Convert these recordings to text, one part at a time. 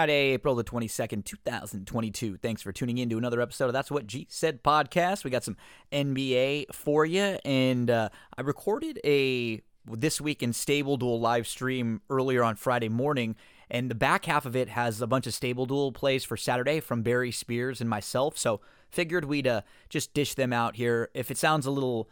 Friday, April the 22nd, 2022. Thanks for tuning in to another episode of That's What G Said podcast. We got some NBA for you, and uh, I recorded a This Week in Stable Duel live stream earlier on Friday morning, and the back half of it has a bunch of Stable Duel plays for Saturday from Barry Spears and myself, so figured we'd uh, just dish them out here. If it sounds a little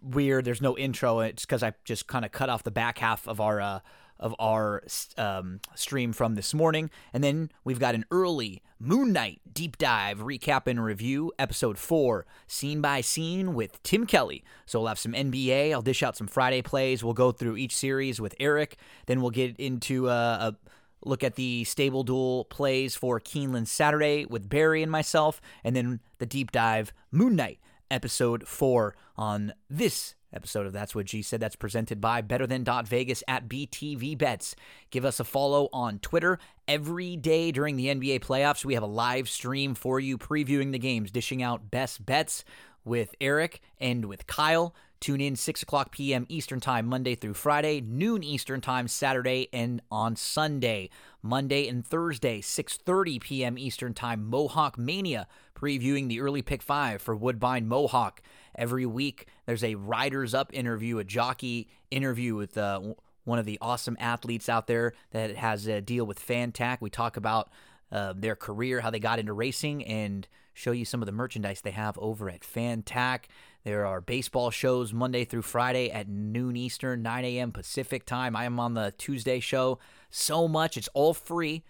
weird, there's no intro, it's because I just kind of cut off the back half of our. Uh, of our um, stream from this morning. And then we've got an early Moon Knight deep dive recap and review, episode four, scene by scene with Tim Kelly. So we'll have some NBA. I'll dish out some Friday plays. We'll go through each series with Eric. Then we'll get into uh, a look at the stable duel plays for Keeneland Saturday with Barry and myself, and then the deep dive Moon Knight episode four on this episode of That's What G Said. That's presented by Better Than Dot Vegas at BTV Bets. Give us a follow on Twitter. Every day during the NBA playoffs, we have a live stream for you previewing the games, dishing out best bets with Eric and with Kyle. Tune in 6 o'clock p.m. Eastern Time, Monday through Friday, noon Eastern Time, Saturday, and on Sunday. Monday and Thursday, 6.30 p.m. Eastern Time, Mohawk Mania, previewing the early pick five for Woodbine Mohawk. Every week, there's a Riders Up interview, a jockey interview with uh, one of the awesome athletes out there that has a deal with Fantac. We talk about uh, their career, how they got into racing, and show you some of the merchandise they have over at Fantac. There are baseball shows Monday through Friday at noon Eastern, 9 a.m. Pacific time. I am on the Tuesday show. So much. It's all free.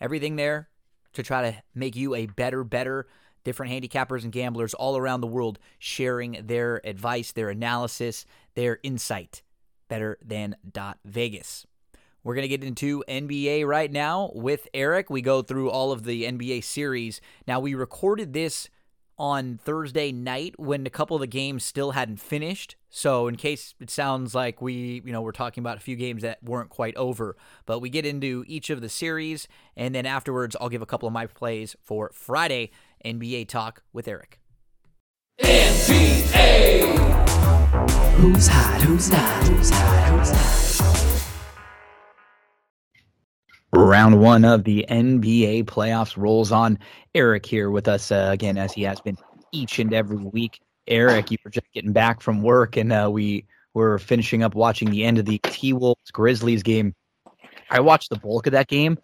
Everything there to try to make you a better, better different handicappers and gamblers all around the world sharing their advice, their analysis, their insight. Better than dot Vegas. We're going to get into NBA right now with Eric. We go through all of the NBA series. Now, we recorded this on Thursday night when a couple of the games still hadn't finished. So in case it sounds like we, you know, we're talking about a few games that weren't quite over, but we get into each of the series and then afterwards I'll give a couple of my plays for Friday NBA talk with Eric. NBA. Who's hot? Who's not? Who's hot? Who's not? Round one of the NBA playoffs rolls on. Eric here with us uh, again, as he has been each and every week. Eric, you were just getting back from work, and uh, we were finishing up watching the end of the T Wolves Grizzlies game. I watched the bulk of that game.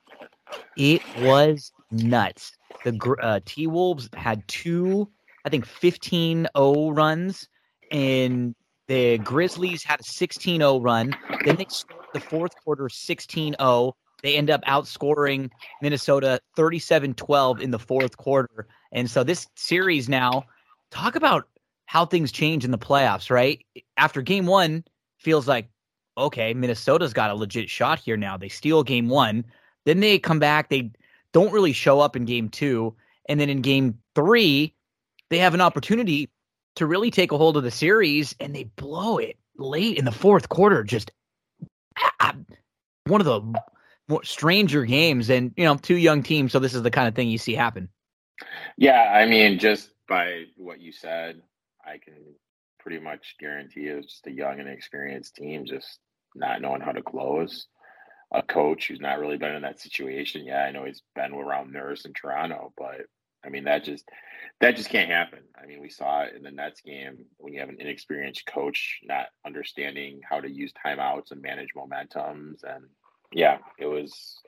It was nuts the uh, T Wolves had two, I think, 15 0 runs, and the Grizzlies had a 16 0 run. Then they started the fourth quarter 16 0. They end up outscoring Minnesota 37 12 in the fourth quarter. And so this series now, talk about how things change in the playoffs, right? After game one, feels like, okay, Minnesota's got a legit shot here now. They steal game one. Then they come back, they don't really show up in game two. And then in game three, they have an opportunity to really take a hold of the series and they blow it late in the fourth quarter. Just ah, one of the stranger games and, you know, two young teams. So this is the kind of thing you see happen. Yeah. I mean, just by what you said, I can pretty much guarantee it's just a young and experienced team just not knowing how to close a coach who's not really been in that situation. Yeah, I know he's been around Nurse in Toronto, but I mean that just that just can't happen. I mean, we saw it in the Nets game when you have an inexperienced coach not understanding how to use timeouts and manage momentums, and yeah, it was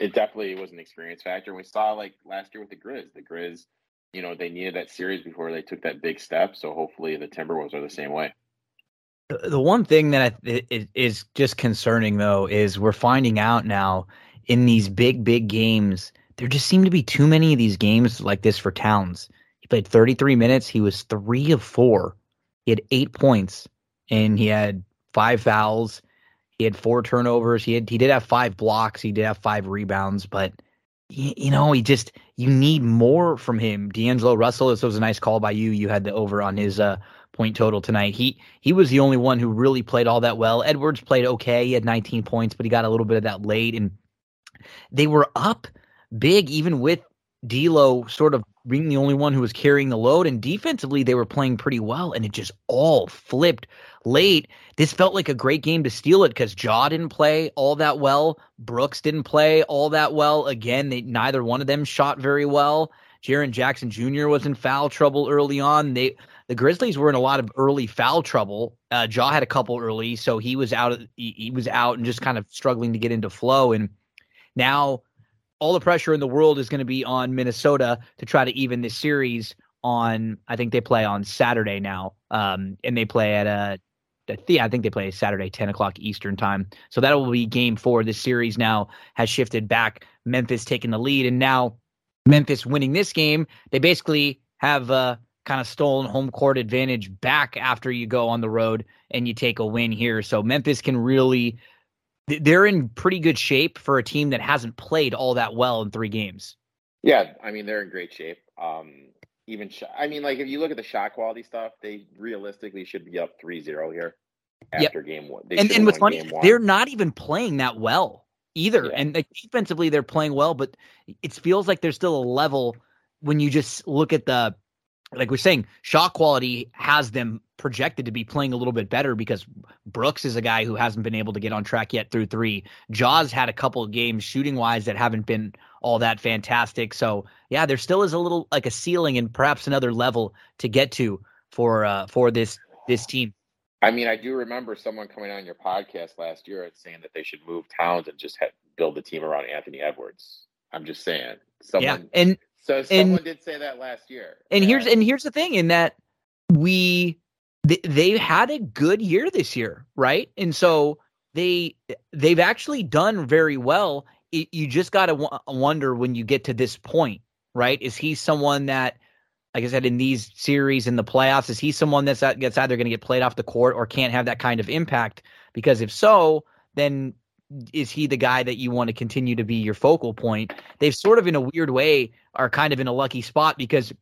it definitely was an experience factor. We saw like last year with the Grizz, the Grizz, you know, they needed that series before they took that big step. So hopefully the Timberwolves are the same way. The one thing that is just concerning, though, is we're finding out now in these big, big games, there just seem to be too many of these games like this for Towns. He played 33 minutes. He was three of four. He had eight points, and he had five fouls. He had four turnovers. He had he did have five blocks. He did have five rebounds, but you, you know he just you need more from him. D'Angelo Russell. This was a nice call by you. You had the over on his uh, point total tonight. He he was the only one who really played all that well. Edwards played okay. He had 19 points, but he got a little bit of that late, and they were up big even with D'Lo sort of being the only one who was carrying the load. And defensively, they were playing pretty well, and it just all flipped late. This felt like a great game to steal it because Ja didn't play all that well. Brooks didn't play all that well. Again, they neither one of them shot very well. Jaren Jackson Jr. was in foul trouble early on. They the Grizzlies were in a lot of early foul trouble. Uh, Ja had a couple early, so he was out. He, he was out and just kind of struggling to get into flow. And now all the pressure in the world is going to be on Minnesota to try to even this series on I think they play on Saturday now. Um, and they play at a yeah, I think they play Saturday, 10 o'clock Eastern time. So that will be game four. This series now has shifted back. Memphis taking the lead. And now Memphis winning this game, they basically have uh, kind of stolen home court advantage back after you go on the road and you take a win here. So Memphis can really they're in pretty good shape for a team that hasn't played all that well in three games. Yeah, I mean they're in great shape. Um, even sh- I mean, like if you look at the shot quality stuff, they realistically should be up 3-0 here after yep. game one. They and and what's funny, they're not even playing that well either. Yeah. And like, defensively, they're playing well, but it feels like there's still a level when you just look at the like we're saying, shot quality has them projected to be playing a little bit better because Brooks is a guy who hasn't been able to get on track yet through three. Ja's had a couple of games shooting wise that haven't been all that fantastic. So yeah, there still is a little like a ceiling and perhaps another level to get to for uh for this this team. I mean, I do remember someone coming on your podcast last year and saying that they should move Towns and just have, build the team around Anthony Edwards. I'm just saying. Someone, yeah, and so someone and, did say that last year. And yeah. here's and here's the thing in that we they, they had a good year this year, right? And so they they've actually done very well. It, you just got to w- wonder when you get to this point, right? Is he someone that like I said, in these series in the playoffs, is he someone that's gets either going to get played off the court or can't have that kind of impact? Because if so, then is he the guy that you want to continue to be your focal point? They've sort of, in a weird way, are kind of in a lucky spot because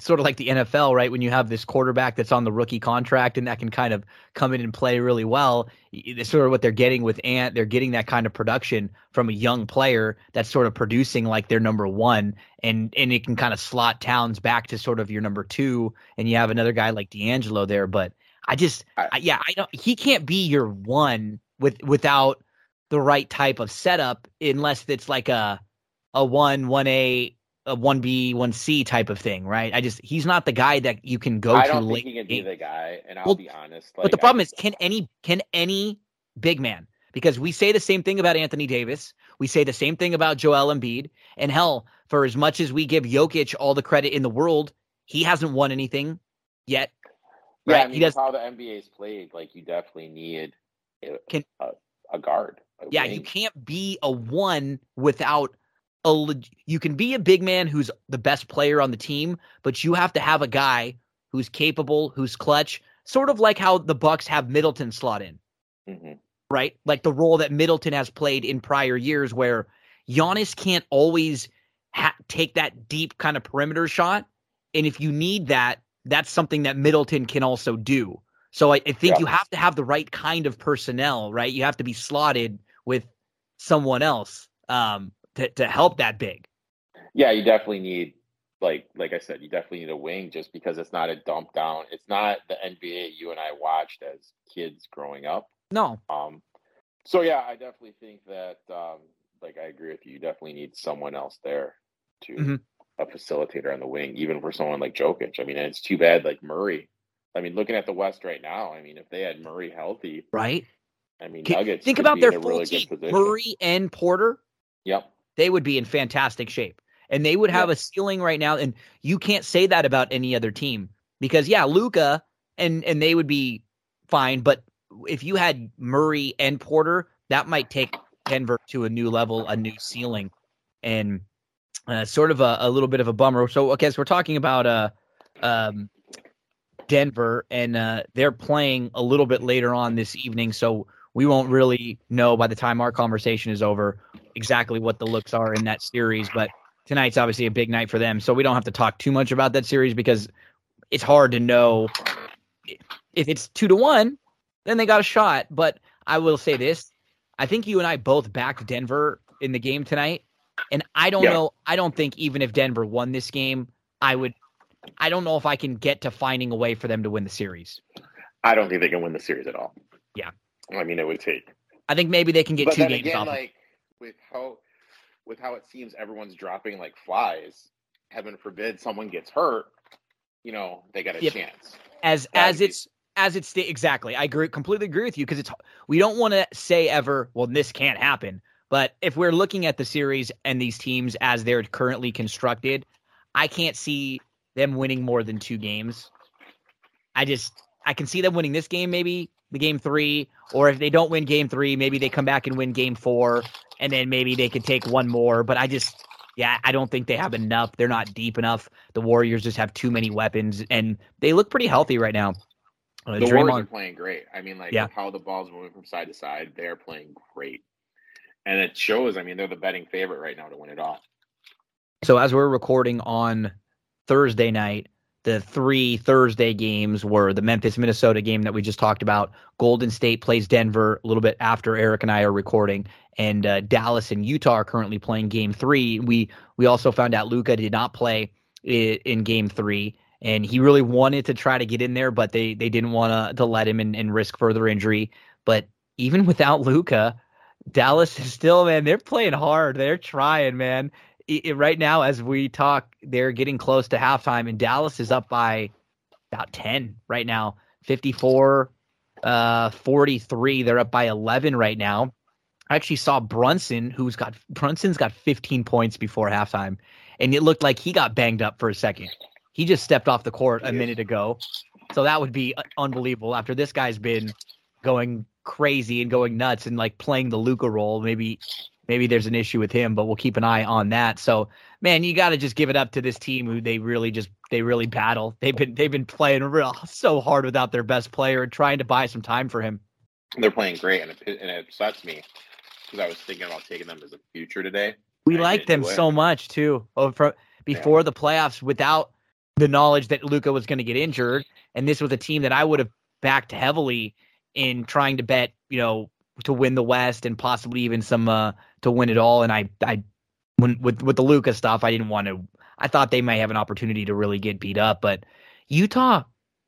sort of like the NFL, right? When you have this quarterback that's on the rookie contract and that can kind of come in and play really well, it's sort of what they're getting with Ant. They're getting that kind of production from a young player that's sort of producing like their number one, and and it can kind of slot Towns back to sort of your number two, and you have another guy like D'Angelo there. But I just, I, yeah, I don't. He can't be your one with without the right type of setup unless it's like a a one one a a one B one C type of thing, right? I just he's not the guy that you can go to. I to. don't late think he can be the guy, and I'll well, be honest. Like, but the problem I, is, can any can any big man? Because we say the same thing about Anthony Davis, we say the same thing about Joel Embiid, and hell, for as much as we give Jokic all the credit in the world, he hasn't won anything yet. Yeah, right? I mean, he does how the NBA's played. Like you definitely need can, a, a guard yeah, you can't be a one without a. You can be a big man who's the best player on the team, but you have to have a guy who's capable, who's clutch, sort of like how the Bucks have Middleton slot in, mm-hmm. right? Like the role that Middleton has played in prior years, where Giannis can't always ha- take that deep kind of perimeter shot, and if you need that, that's something that Middleton can also do. So I, I think yeah. you have to have the right kind of personnel, right? You have to be slotted with someone else um, to to help that big. Yeah, you definitely need like like I said, you definitely need a wing just because it's not a dump down. It's not the NBA you and I watched as kids growing up. No. Um. So yeah, I definitely think that um, like I agree with you. You definitely need someone else there to mm-hmm. a facilitator on the wing, even for someone like Jokic. I mean, it's too bad like Murray. I mean, looking at the West right now, I mean, if they had Murray healthy, right? I mean, Nuggets. Think about their full really team: Murray and Porter. Yep. They would be in fantastic shape, and they would have yep. a ceiling right now. And you can't say that about any other team because, yeah, Luka and and they would be fine. But if you had Murray and Porter, that might take Denver to a new level, a new ceiling, and uh, sort of a, a little bit of a bummer. So, okay, so we're talking about uh, um, Denver, and uh, they're playing a little bit later on this evening. So we won't really know by the time our conversation is over exactly what the looks are in that series. But tonight's obviously a big night for them, so we don't have to talk too much about that series because it's hard to know if it's two to one, then they got a shot. But I will say this: I think you and I both backed Denver in the game tonight, and I don't yeah. know. I don't think even if Denver won this game, I would. I don't know if I can get to finding a way for them to win the series. I don't think they can win the series at all. Yeah. I mean, it would take. I think maybe they can get But two games again, off. like with how with how it seems everyone's dropping like flies. Heaven forbid someone gets hurt. You know, they got a Yep. chance. as as be- it's as it's exactly. I agree, completely agree with you because it's we don't want to say ever, well, this can't happen. But if we're looking at the series and these teams as they're currently constructed, I can't see them winning more than two games. I just I can see them winning this game, maybe game three, or if they don't win game three, maybe they come back and win game four, and then maybe they could take one more. But I just yeah, I don't think they have enough. They're not deep enough. The Warriors just have too many weapons, and they look pretty healthy right now. Uh, The Warriors are playing great. I mean, like Yeah. how the ball's moving from side to side, they're playing great. And it shows, I mean, they're the betting favorite right now to win it all. so as we're recording on Thursday night, the three Thursday games were the Memphis Minnesota game that we just talked about. Golden State plays Denver a little bit after Eric and I are recording, and uh, Dallas and Utah are currently playing Game Three. We we also found out Luka did not play in Game Three, and he really wanted to try to get in there, but they they didn't want to to let him and, and risk further injury. But even without Luka, Dallas is still man. They're playing hard. They're trying, man. I- I- right now, as we talk, they're getting close to halftime, and Dallas is up by about ten right now. 54, uh, 43. They're up by 11 right now. I actually saw Brunson, who's got Brunson's got 15 points before halftime, and it looked like he got banged up for a second. He just stepped off the court a minute ago, so that would be uh, unbelievable. After this guy's been going crazy and going nuts and like playing the Luka role, maybe maybe there's an issue with him, but we'll keep an eye on that. So, man, you got to just give it up to this team who they really just they really battle. They've been they've been playing real so hard without their best player and trying to buy some time for him. They're playing great, and it, and it upsets me because I was thinking about taking them as a future today. We like them so much too. Oh, from before the playoffs, without the knowledge that Luka was going to get injured, and this was a team that I would have backed heavily in trying to bet, you know, to win the West and possibly even some uh, to win it all. And I, I, when with with the Luka stuff, I didn't want to. I thought they might have an opportunity to really get beat up, but Utah,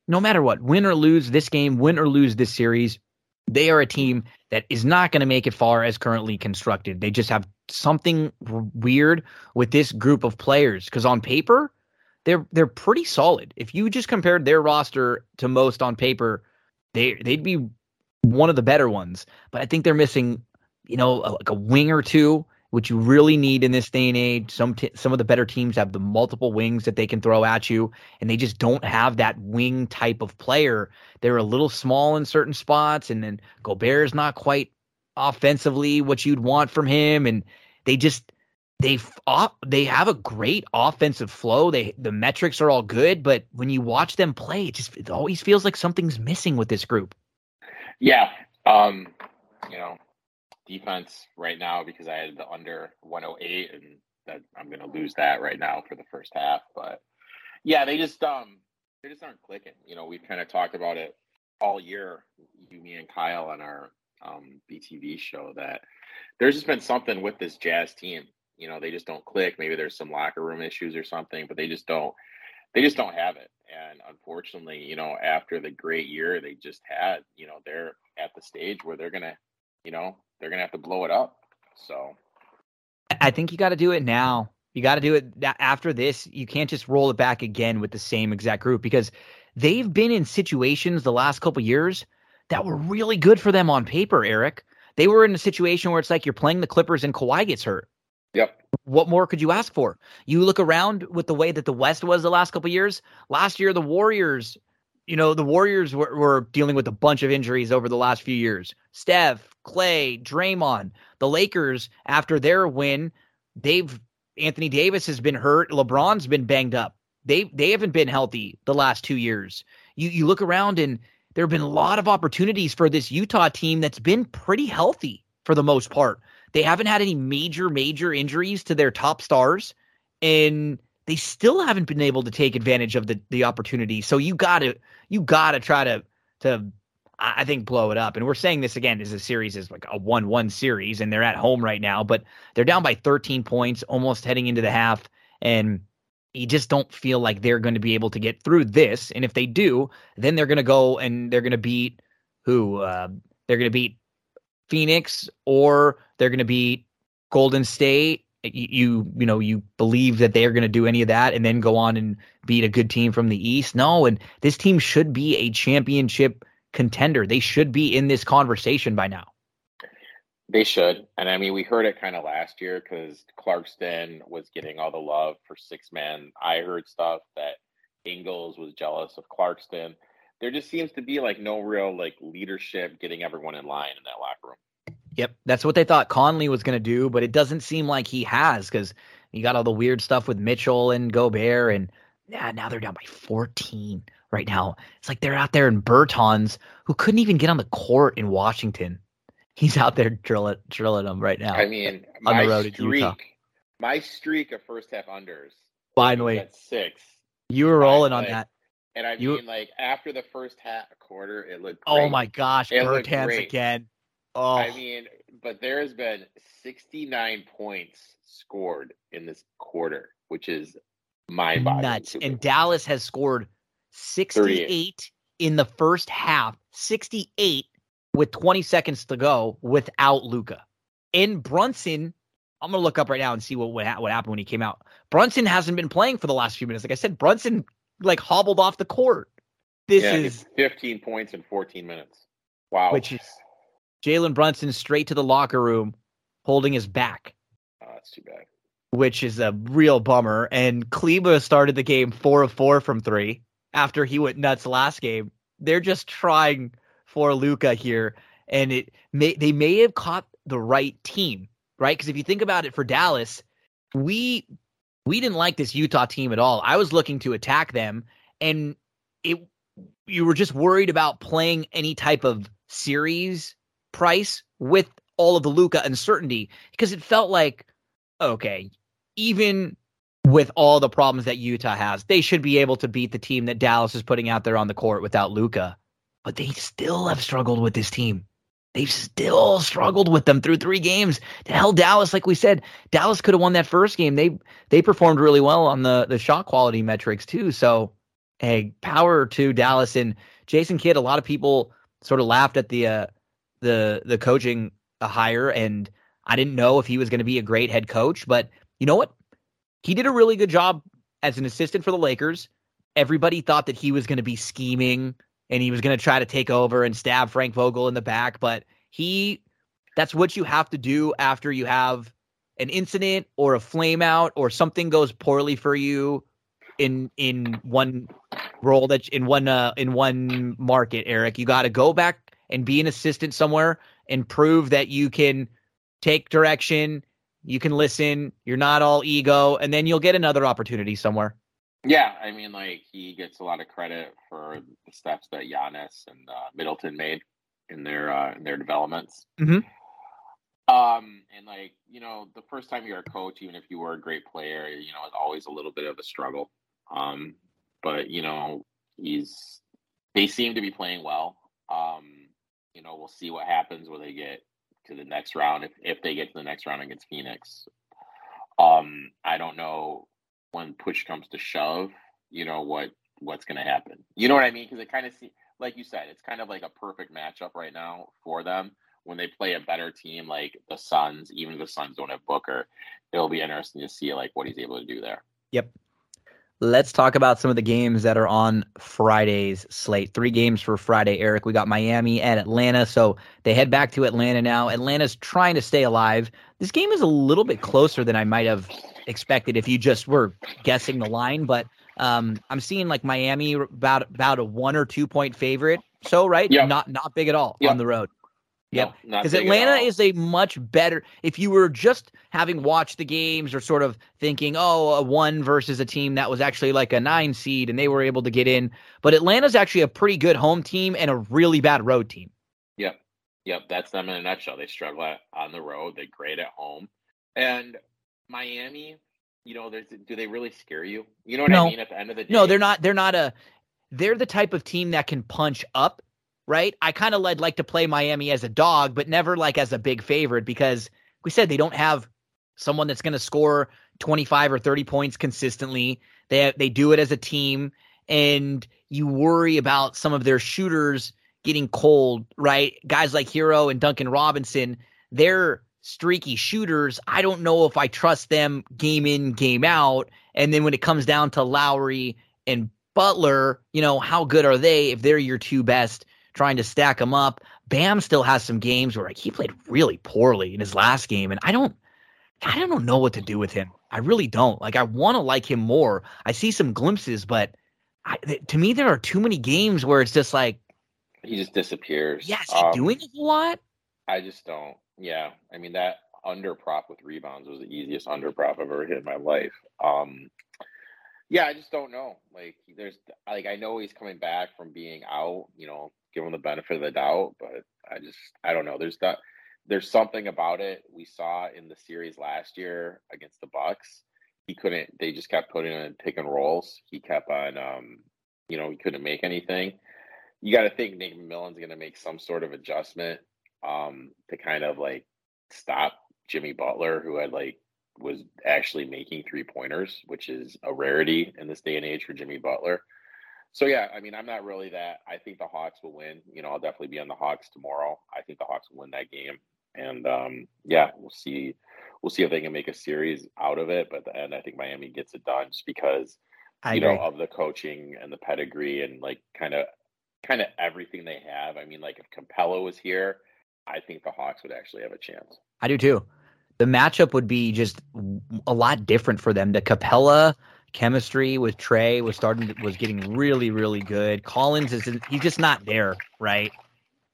no matter what, win or lose this game, win or lose this series, they are a team that is not going to make it far as currently constructed. They just have something weird with this group of players because on paper they're they're pretty solid. If you just compared their roster to most on paper, they they'd be one of the better ones. But I think they're missing, you know, a, like a wing or two, which you really need in this day and age. Some t- some of the better teams have the multiple wings that they can throw at you, and they just don't have that wing type of player. They're a little small in certain spots, and then Gobert is not quite offensively what you'd want from him, and they just they off they have a great offensive flow. They the metrics are all good, but when you watch them play, it just it always feels like something's missing with this group. Yeah. Um, you know, defense right now because I had the under 108 and that I'm gonna lose that right now for the first half. But yeah, they just um they just aren't clicking. You know, we've kind of talked about it all year, you, me, and Kyle on our um BTV show that there's just been something with this Jazz team. You know, they just don't click. Maybe there's some locker room issues or something, but they just don't they just don't have it. And unfortunately, you know, after the great year they just had, you know, they're at the stage where they're gonna, you know, they're gonna have to blow it up. So I think you got to do it now. You got to do it after this. You can't just roll it back again with the same exact group because they've been in situations the last couple years that were really good for them on paper, Eric. They were in a situation where it's like you're playing the Clippers and Kawhi gets hurt. Yep. What more could you ask for? You look around with the way that the West was the last couple years. Last year, the Warriors, you know, the Warriors were, were dealing with a bunch of injuries over the last few years. Steph, Clay, Draymond, the Lakers, after their win, they've Anthony Davis has been hurt. LeBron's been banged up. They they haven't been healthy the last two years. You you look around and there have been a lot of opportunities for this Utah team that's been pretty healthy for the most part. They haven't had any major, major injuries to their top stars, and they still haven't been able to take advantage of the the opportunity. So you gotta you gotta try to to I think blow it up. And we're saying this again as a series is like a one one series, and they're at home right now, but they're down by 13 points, almost heading into the half. And you just don't feel like they're going to be able to get through this. And if they do, then they're going to go and they're going to beat who? Uh, they're going to beat Phoenix or they're going to beat Golden State. You, you, know, you believe that they are going to do any of that and then go on and beat a good team from the East. No, and this team should be a championship contender. They should be in this conversation by now. They should. And I mean, we heard it kind of last year because Clarkson was getting all the love for six men. I heard stuff that Ingles was jealous of Clarkson. There just seems to be like no real like leadership getting everyone in line in that locker room. Yep. That's what they thought Conley was going to do, but it doesn't seem like he has because you got all the weird stuff with Mitchell and Gobert. And yeah, now they're down by 14 right now. It's like they're out there in Bertans who couldn't even get on the court in Washington he's out there drilling drilling them right now. I mean, on the road streak, my streak of first half unders. Finally, at six. You were rolling on that. And I you, mean, like after the first half quarter, it looked. Oh great. Oh my gosh, Bertans again. Oh, I mean, but there has been 69 points scored in this quarter, which is mind-boggling. Nuts. And Dallas has scored 68 in the first half. 68 with 20 seconds to go without Luka. In Brunson, I'm gonna look up right now and see what what, what happened when he came out. Brunson hasn't been playing for the last few minutes. Like I said, Brunson like hobbled off the court. This yeah, is 15 points in 14 minutes. Wow. Which is Jalen Brunson straight to the locker room, holding his back. Oh, that's too bad. Which is a real bummer. And Kleber started the game four of four from three after he went nuts last game. They're just trying for Luka here, and it may they may have caught the right team, right? Because if you think about it, for Dallas, we we didn't like this Utah team at all. I was looking to attack them, and it you were just worried about playing any type of series price with all of the Luka uncertainty because it felt like okay, even with all the problems that Utah has, they should be able to beat the team that Dallas is putting out there on the court without Luka. but they still have struggled with this team. They've still struggled with them through three games. To hell, Dallas, like we said, Dallas could have won that first game. They they performed really well on the the shot quality metrics too. So, hey, power to Dallas and Jason Kidd. A lot of people sort of laughed at the uh, the the coaching hire, and I didn't know if he was going to be a great head coach. But you know what? He did a really good job as an assistant for the Lakers. Everybody thought that he was going to be scheming and he was going to try to take over and stab Frank Vogel in the back. But he, that's what you have to do after you have an incident or a flame out or something goes poorly for you in in one role that in one uh, in one market eric you got to go back and be an assistant somewhere and prove that you can take direction you can listen you're not all ego and then you'll get another opportunity somewhere yeah, I mean, like he gets a lot of credit for the steps that Giannis and uh, Middleton made in their uh, in their developments. Mm-hmm. Um, and like you know, the first time you're a coach, even if you were a great player, you know, it's always a little bit of a struggle. Um, but you know, he's they seem to be playing well. Um, you know, we'll see what happens when they get to the next round if if they get to the next round against Phoenix. Um, I don't know when push comes to shove, you know what what's going to happen. You know what I mean? Because it kind of see, like you said, it's kind of like a perfect matchup right now for them when they play a better team like the Suns. Even if the Suns don't have Booker, it'll be interesting to see like what he's able to do there. Yep. Let's talk about some of the games that are on Friday's slate. Three games for Friday, Eric. We got Miami and Atlanta. So they head back to Atlanta now. Atlanta's trying to stay alive. This game is a little bit closer than I might have expected if you just were guessing the line. But um, I'm seeing like Miami about about a one or two point favorite. So right, yep. not not big at all yep. on the road. Yep, because no, Atlanta is a much better. If you were just having watched the games or sort of thinking, oh, a one versus a team that was actually like a nine seed and they were able to get in, but Atlanta's actually a pretty good home team and a really bad road team. Yep, yep, that's them in a nutshell. They struggle at, on the road. They great at home, and Miami, you know, do they really scare you? You know what no. I mean? At the end of the day, no, they're not. They're not a. They're the type of team that can punch up, right? I kind of like like to play Miami as a dog, but never like as a big favorite because we said they don't have someone that's going to score 25 or 30 points consistently. They they do it as a team, and you worry about some of their shooters getting cold, right? Guys like Herro and Duncan Robinson, they're streaky shooters. I don't know if I trust them game in, game out. And then when it comes down to Lowry and Butler, you know, how good are they if they're your two best trying to stack him up? Bam still has some games where like, he played really poorly in his last game. And I don't, I don't know what to do with him. I really don't. Like, I want to like him more. I see some glimpses, but I, to me, there are too many games where it's just like, he just disappears. Yeah, is he um, doing a lot? I just don't. Yeah, I mean that under prop with rebounds was the easiest under prop I've ever hit in my life. Um, yeah, I just don't know. Like, there's like I know he's coming back from being out. You know, give him the benefit of the doubt, but I just I don't know. There's that. There's something about it we saw in the series last year against the Bucks. He couldn't. They just kept putting on pick and rolls. He kept on. Um, you know, he couldn't make anything you got to think Nick McMillan's going to make some sort of adjustment um, to kind of like stop Jimmy Butler, who had like was actually making three pointers, which is a rarity in this day and age for Jimmy Butler. So yeah, I mean, I'm not really that. I think the Hawks will win. You know, I'll definitely be on the Hawks tomorrow. I think the Hawks will win that game, and um, yeah, we'll see. We'll see if they can make a series out of it. But at the end, I think Miami gets it done just because I you agree. know of the coaching and the pedigree and like kind of kind of everything they have. I mean, like if Capela was here, I think the Hawks would actually have a chance. I do too. The matchup would be just a lot different for them. The Capela chemistry with Trae was starting to, was getting really really good. Collins is he's just not there, right?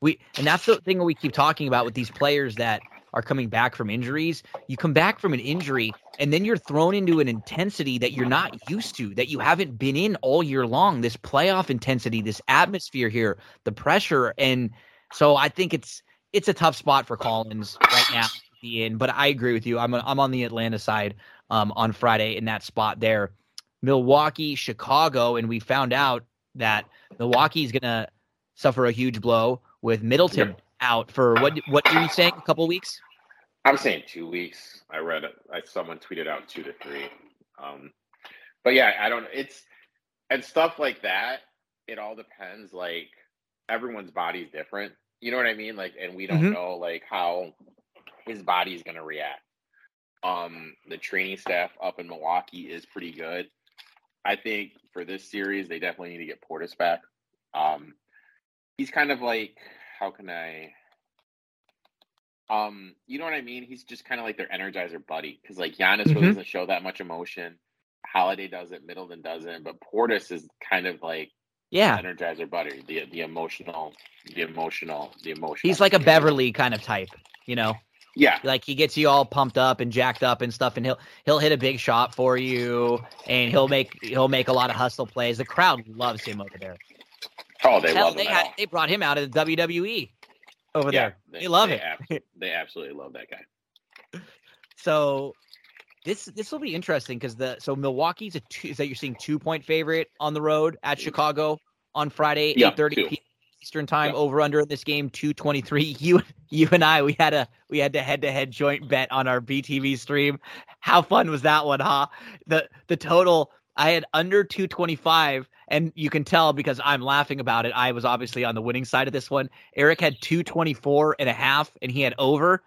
We and that's the thing we keep talking about with these players that are coming back from injuries. You come back from an injury and then you're thrown into an intensity that you're not used to, that you haven't been in all year long. This playoff intensity, this atmosphere here, the pressure. And so I think it's it's a tough spot for Collins right now be in. But I agree with you. I'm I'm on the Atlanta side um, on Friday in that spot there. Milwaukee, Chicago, and we found out that Milwaukee is gonna suffer a huge blow with Middleton out for what? What are you saying? A couple weeks? I'm saying two weeks. I read it. I someone tweeted out two to three. Um, but yeah, I don't. It's and stuff like that. It all depends. Like everyone's body's different. You know what I mean? Like, and we don't mm-hmm. know like how his body is going to react. Um, the training staff up in Milwaukee is pretty good. I think for this series, they definitely need to get Portis back. Um, he's kind of like how can I um, you know what I mean? He's just kind of like their energizer buddy because like Giannis mm-hmm. really doesn't show that much emotion. Holiday does it, Middleton doesn't, but Portis is kind of like yeah energizer buddy, the the emotional, the emotional, the emotional. He's like a Beverley kind of type, you know. Yeah, like he gets you all pumped up and jacked up and stuff, and he'll he'll hit a big shot for you, and he'll make he'll make a lot of hustle plays. The crowd loves him over there. Oh, they Hell, love they had, they brought him out of the WWE over yeah, there. They, they love they it. Ab- they absolutely love that guy. So this this will be interesting because the so Milwaukee's a two, is that you're seeing two point favorite on the road at Chicago on Friday yeah, eight thirty p.m. Eastern time yeah. over under in this game two twenty three. You you and I we had a we had a head to head joint bet on our BTV stream. How fun was that one, huh? The the total I had under 225, and you can tell because I'm laughing about it. I was obviously on the winning side of this one. Eric had 224 and a half, and he had over.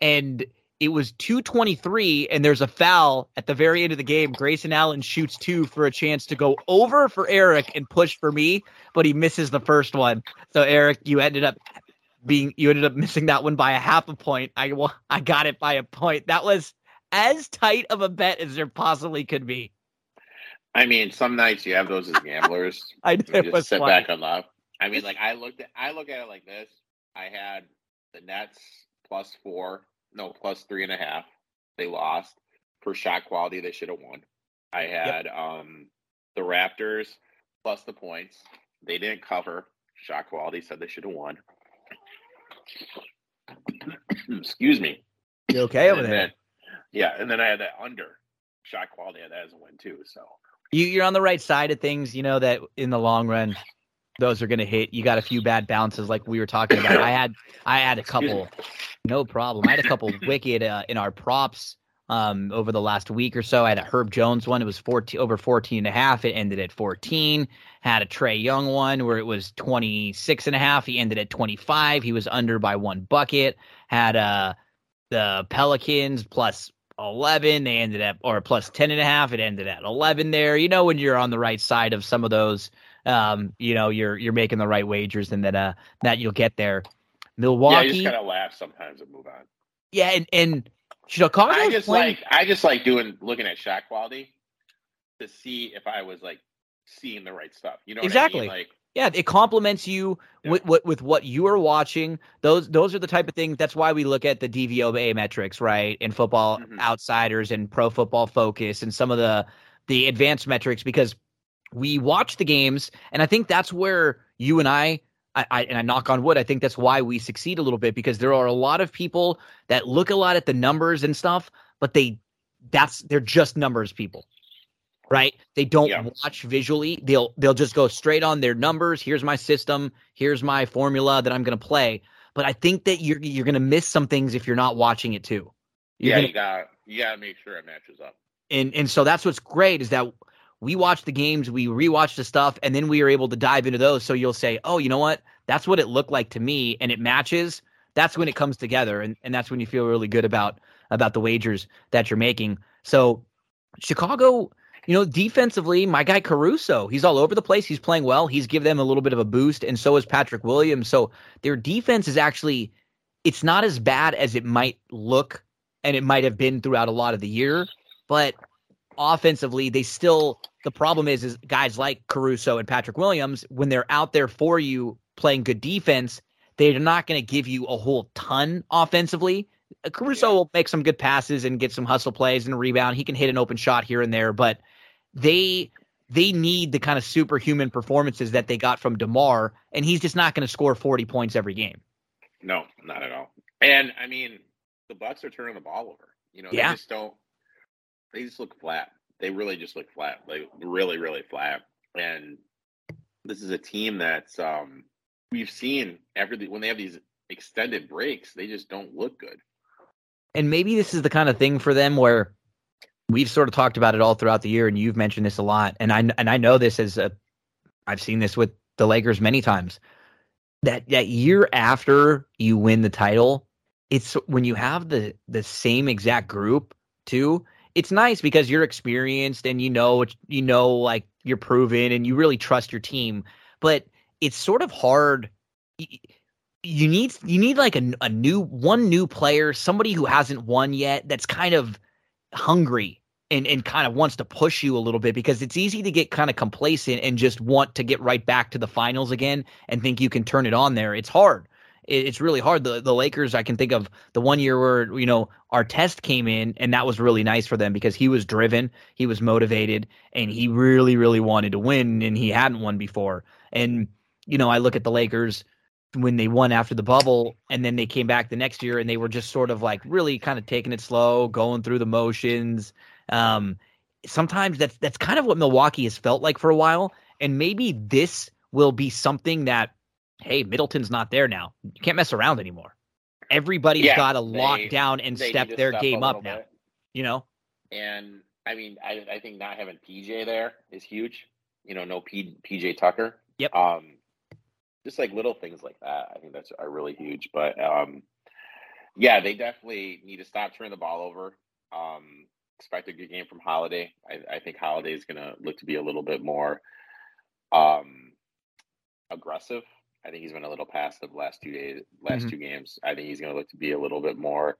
And it was 223, and there's a foul at the very end of the game. Grayson Allen shoots two for a chance to go over for Eric and push for me, but he misses the first one. So, Eric, you ended up being you ended up missing that one by a half a point. I well, I got it by a point. That was as tight of a bet as there possibly could be. I mean, some nights you have those as gamblers. I. Just sit back and laugh. I mean, like I looked at, I look at it like this. I had the Nets plus four, no, plus three and a half. They lost for shot quality. They should have won. I had yep. um the Raptors plus the points. They didn't cover. Shot quality said they should have won. Excuse me. You okay over there? Then, yeah, and then I had that under shot quality. I had that as a win too. So you, you're on the right side of things. You know that in the long run, those are going to hit. You got a few bad bounces, like we were talking about. I had, I had a couple. No problem. I had a couple wicked uh, in our props um, over the last week or so. I had a Herb Jones one. It was 14, over 14 and a half. It ended at 14. Had a Trae Young one where it was 26 and a half. He ended at 25. He was under by one bucket. Had uh, the Pelicans plus 11. They ended at, or plus 10 and a half. It ended at 11 there. You know, when you're on the right side of some of those, um, you know, you're, you're making the right wagers and that, uh, that you'll get there. Milwaukee. Yeah, you just kind of laugh sometimes and move on. Yeah. And, and, Chicago. I just playing... like I just like doing looking at shot quality to see if I was like seeing the right stuff. You know exactly. I mean? Like yeah, it complements you yeah. with, with, with what you are watching. Those those are the type of things. That's why we look at the DVOA metrics, right? In Football mm-hmm. Outsiders and Pro Football Focus and some of the the advanced metrics because we watch the games, and I think that's where you and I I, I, and I knock on wood, I think that's why we succeed a little bit because there are a lot of people that look a lot at the numbers and stuff, but they that's they're just numbers people. Right? They don't yeah. watch visually. They'll they'll just go straight on their numbers. Here's my system. Here's my formula that I'm going to play. But I think that you're you're going to miss some things if you're not watching it too. You're yeah, gonna, you got you got to make sure it matches up. And and so that's what's great is that we watch the games, we rewatch the stuff, and then we are able to dive into those. So you'll say, oh, you know what? That's what it looked like to me, and it matches. That's when it comes together, and, and that's when you feel really good about about the wagers that you're making. So Chicago, you know, defensively, my guy Caruso, he's all over the place. He's playing well. He's given them a little bit of a boost, and so is Patrick Williams. So their defense is actually it's not as bad as it might look and it might have been throughout a lot of the year, but offensively, they still the problem is is guys like Caruso and Patrick Williams when they're out there for you playing good defense, they're not going to give you a whole ton offensively. Uh, Caruso will make some good passes and get some hustle plays and rebound. He can hit an open shot here and there, but they they need the kind of superhuman performances that they got from DeMar, and he's just not going to score 40 points every game. No, not at all. And I mean, the Bucks are turning the ball over. You know, they yeah. just don't they just look flat. They really just look flat. Like really, really flat. And this is a team that's um we've seen every when they have these extended breaks, they just don't look good. And maybe this is the kind of thing for them where we've sort of talked about it all throughout the year, and you've mentioned this a lot. And I and I know this as a I've seen this with the Lakers many times. That that year after you win the title, it's when you have the the same exact group too it's nice because you're experienced and you know you know like you're proven and you really trust your team but it's sort of hard you need you need like a, a new one new player somebody who hasn't won yet that's kind of hungry and and kind of wants to push you a little bit because it's easy to get kind of complacent and just want to get right back to the finals again and think you can turn it on there. It's hard it's really hard. The the Lakers, I can think of the one year where you know Artest came in, and that was really nice for them because he was driven, he was motivated, and he really really wanted to win, and he hadn't won before. And you know, I look at the Lakers when they won after the bubble, and then they came back the next year, and they were just sort of like really kind of taking it slow, going through the motions. Um, sometimes that's that's kind of what Milwaukee has felt like for a while, and maybe this will be something that hey, Middleton's not there now. You can't mess around anymore. Everybody's yeah, got to lock down and step their step game up now. Bit. You know? And I mean, I, I think not having PJ there is huge. You know, no P, PJ Tucker. Yep. Um, just like little things like that. I think that's are really huge. But um, yeah, they definitely need to stop turning the ball over. Um, expect a good game from Holiday. I, I think Holiday is going to look to be a little bit more um, aggressive I think he's been a little passive last two days, last mm-hmm. two games. I think he's going to look to be a little bit more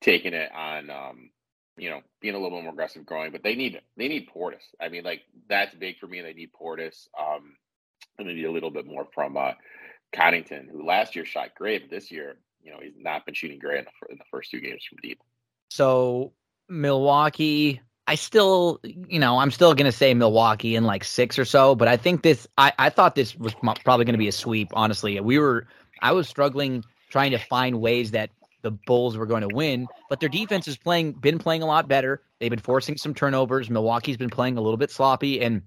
taking it on, um, you know, being a little bit more aggressive growing. But they need they need Portis. I mean, like that's big for me. They need Portis. Um, and they need a little bit more from uh, Connaughton, who last year shot great, but this year, you know, he's not been shooting great in the, in the first two games from deep. So Milwaukee I still, you know, I'm still going to say Milwaukee in like six or so, but I think this, I, I thought this was probably going to be a sweep, honestly. We were, I was struggling trying to find ways that the Bulls were going to win, but their defense has playing, been playing a lot better. They've been forcing some turnovers. Milwaukee's been playing a little bit sloppy. And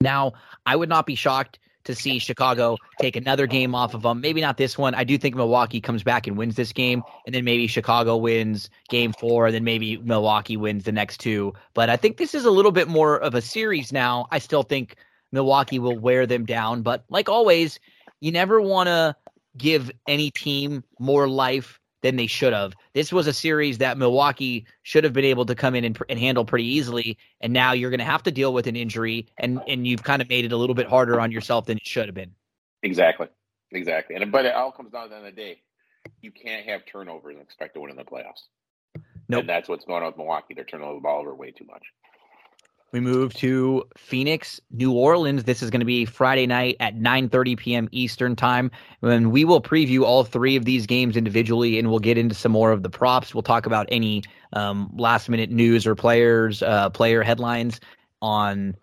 now I would not be shocked to see Chicago take another game off of them. Maybe not this one. I do think Milwaukee comes back and wins this game, and then maybe Chicago wins game four, and then maybe Milwaukee wins the next two. But I think this is a little bit more of a series now. I still think Milwaukee will wear them down, but like always, you never want to give any team more life than they should have. This was a series that Milwaukee should have been able to come in and, and handle pretty easily, and now you're going to have to deal with an injury, and and you've kind of made it a little bit harder on yourself than it should have been. Exactly, exactly. And but it all comes down to the end of the day, you can't have turnovers and expect to win in the playoffs. Nope. And that's what's going on with Milwaukee. They're turning the ball over way too much. We move to Phoenix, New Orleans. This is going to be Friday night at 9:30 p.m. Eastern Time. And we will preview all three of these games individually, and we'll get into some more of the props. We'll talk about any um, last minute news or players, uh, player headlines on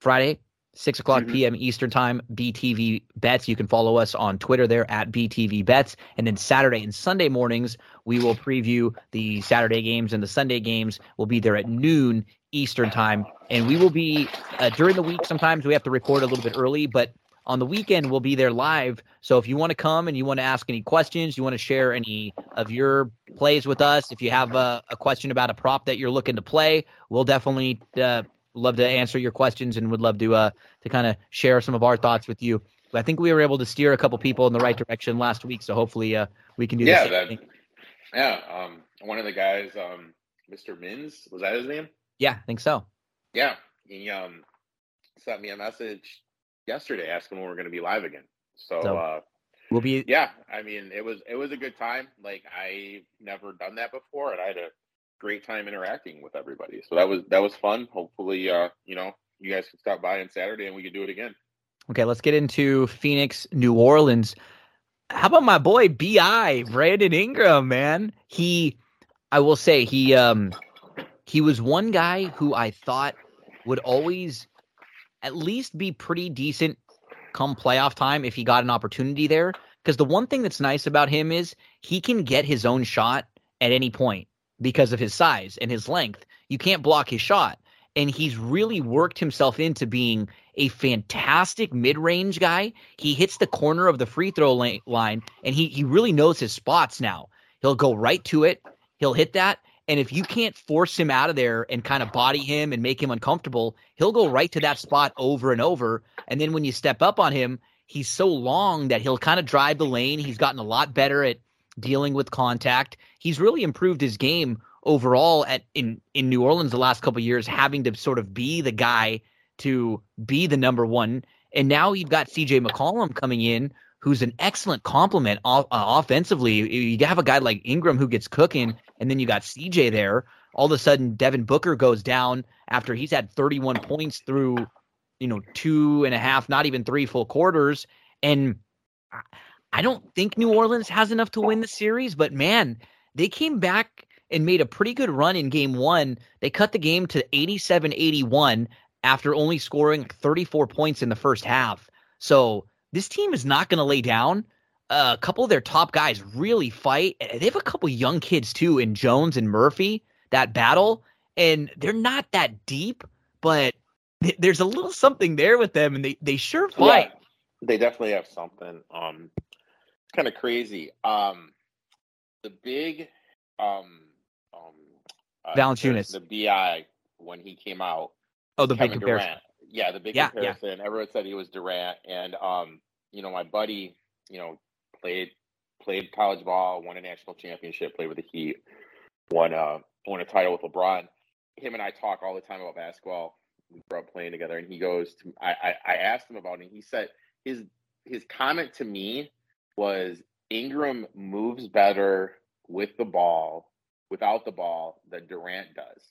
Friday, 6 o'clock mm-hmm. p.m. Eastern Time, BTV Bets. You can follow us on Twitter there at BTV Bets. And then Saturday and Sunday mornings, we will preview the Saturday games and the Sunday games. We'll be there at noon Eastern time. And we will be uh, during the week. Sometimes we have to record a little bit early, but on the weekend we'll be there live. So if you want to come and you want to ask any questions, you want to share any of your plays with us, if you have a, a question about a prop that you're looking to play, we'll definitely uh, love to answer your questions and would love to uh, to kind of share some of our thoughts with you. But I think we were able to steer a couple people in the right direction last week, so hopefully uh, we can do yeah, that. Yeah, um, one of the guys, um, Mr. Mins, was that his name? Yeah, I think so. Yeah, he um sent me a message yesterday asking when we're going to be live again. So, so uh, we'll be. Yeah, I mean, it was it was a good time. Like I've never done that before, and I had a great time interacting with everybody. So that was that was fun. Hopefully, uh, you know, you guys can stop by on Saturday and we can do it again. Okay, let's get into Phoenix, New Orleans. How about my boy Bi Brandon Ingram? Man, he, I will say he um he was one guy who I thought would always at least be pretty decent come playoff time if he got an opportunity there. Because the one thing that's nice about him is he can get his own shot at any point because of his size and his length. You can't block his shot. And he's really worked himself into being a fantastic mid range guy. He hits the corner of the free throw line and he, he really knows his spots now. He'll go right to it. He'll hit that. And if you can't force him out of there and kind of body him and make him uncomfortable, he'll go right to that spot over and over. And then when you step up on him, he's so long that he'll kind of drive the lane. He's gotten a lot better at dealing with contact. He's really improved his game overall at in in New Orleans the last couple years, having to sort of be the guy to be the number one. And now you've got CJ McCollum coming in, who's an excellent complement uh, offensively. You have a guy like Ingram who gets cooking, and then you got CJ there. All of a sudden, Devin Booker goes down after he's had 31 points through, you know, two and a half, not even three full quarters. And I don't think New Orleans has enough to win the series, but man, they came back and made a pretty good run in game one. They cut the game to 87 81 after only scoring 34 points in the first half. So this team is not going to lay down. Uh, a couple of their top guys really fight. They have a couple young kids too in Jones and Murphy that battle, and they're not that deep, but th- there's a little something there with them, and they they sure fight. Yeah, they definitely have something. Um, kind of crazy. Um, the big um um uh, Valanciunas, the Bi when he came out. Oh, the Kevin big comparison. Durant. Yeah, the big yeah, comparison. Yeah. Everyone said he was Durant, and um, you know, my buddy, you know, played played college ball, won a national championship, played with the Heat, won uh won a title with LeBron. Him and I talk all the time about basketball. We grew up playing together, and he goes to I, I, I asked him about it. and he said his his comment to me was Ingram moves better with the ball, without the ball, than Durant does.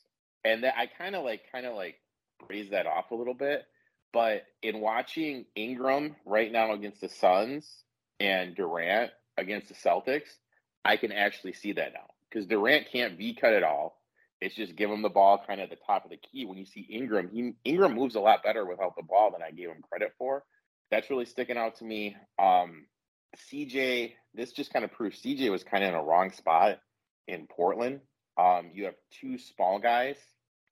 And that I kind of like kind of like raise that off a little bit. But in watching Ingram right now against the Suns and Durant against the Celtics, I can actually see that now. Because Durant can't V cut at all. It's just give him the ball kind of at the top of the key. When you see Ingram, he Ingram moves a lot better without the ball than I gave him credit for. That's really sticking out to me. Um, CJ, this just kind of proves CJ was kind of in a wrong spot in Portland. Um, you have two small guys.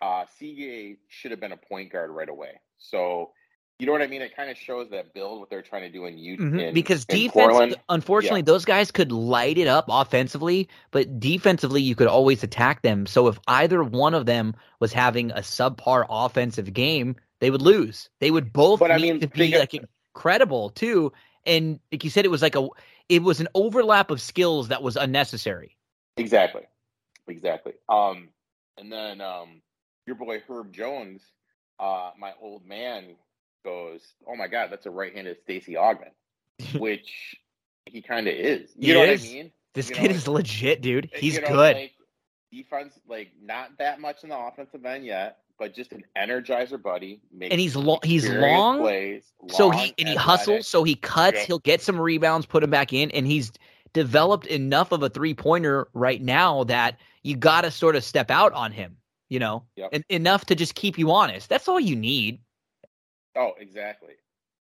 Uh, CJ should have been a point guard right away. So you know what I mean? It kind of shows that build what they're trying to do in Utah. Mm-hmm. Because defense, unfortunately, yeah. those guys could light it up offensively, but defensively, you could always attack them. So if either one of them was having a subpar offensive game, they would lose. They would both but, need I mean, to be like incredible too. And like you said, it was like a it was an overlap of skills that was unnecessary. Exactly, exactly. Um, and then um, your boy Herb Jones, uh, my old man goes, "Oh my God, that's a right-handed Stacy Augmon," which he kind of is. You he know is. what I mean? This you kid know, is legit, dude. He's you know, good. Like, defense, like not that much in the offensive end yet, but just an energizer buddy. And he's long. He's long, plays, long, so he and he hustles. So he cuts. He'll get some rebounds, put him back in, and he's developed enough of a three pointer right now that you got to sort of step out on him. You know, yep. and enough to just keep you honest. That's all you need. Oh, exactly,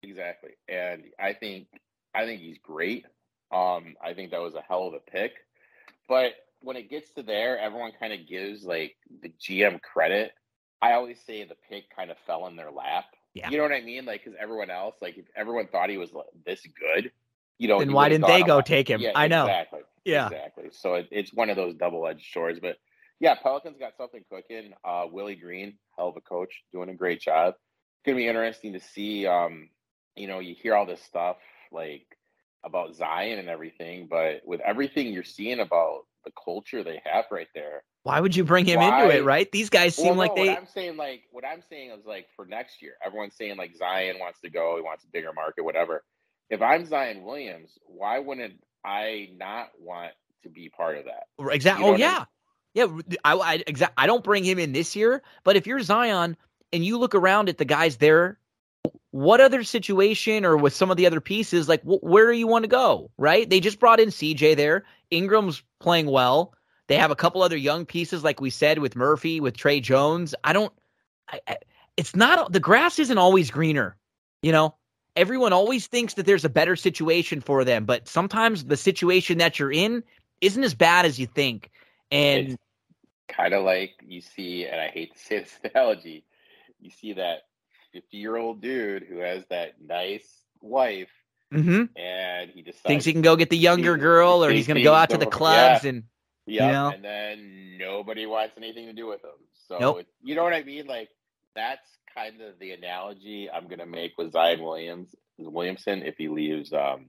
exactly. And I think I think he's great. Um, I think that was a hell of a pick. But when it gets to there, everyone kind of gives like the GM credit. I always say the pick kind of fell in their lap. Yeah. You know what I mean? Like, because everyone else, like, if everyone thought he was this good, you know, then why didn't they go take him? Yeah, I know. Exactly. Yeah. Exactly. So it, it's one of those double edged swords. But yeah, Pelicans got something cooking. Uh, Willie Green, hell of a coach, doing a great job It's going to be interesting to see. Um, you know, you hear all this stuff like about Zion and everything, but with everything you're seeing about the culture they have right there, why would you bring him why? into it? Right? These guys seem well, like they. What I'm saying, like, what I'm saying is like for next year, everyone's saying like Zion wants to go, he wants a bigger market, whatever. If I'm Zion Williams, why wouldn't I not want to be part of that? Exactly. You oh, know oh yeah, I mean? yeah. I I, exa- I don't bring him in this year, but if you're Zion and you look around at the guys there, what other situation or with some of the other pieces, like wh- where do you want to go? Right? They just brought in CJ there. Ingram's playing well. They have a couple other young pieces, like we said, with Murphy, with Trey Jones. I don't. I, I, it's not the grass isn't always greener. You know, everyone always thinks that there's a better situation for them, but sometimes the situation that you're in isn't as bad as you think. And kind of like you see, and I hate to say this analogy, you see that 50 year old dude who has that nice wife mm-hmm. and he decides thinks he can go get the younger girl or he's going to go out to the clubs yeah. and yeah you know? and then nobody wants anything to do with him so nope. you know what i mean like that's kind of the analogy i'm going to make with zion williams williamson if he leaves um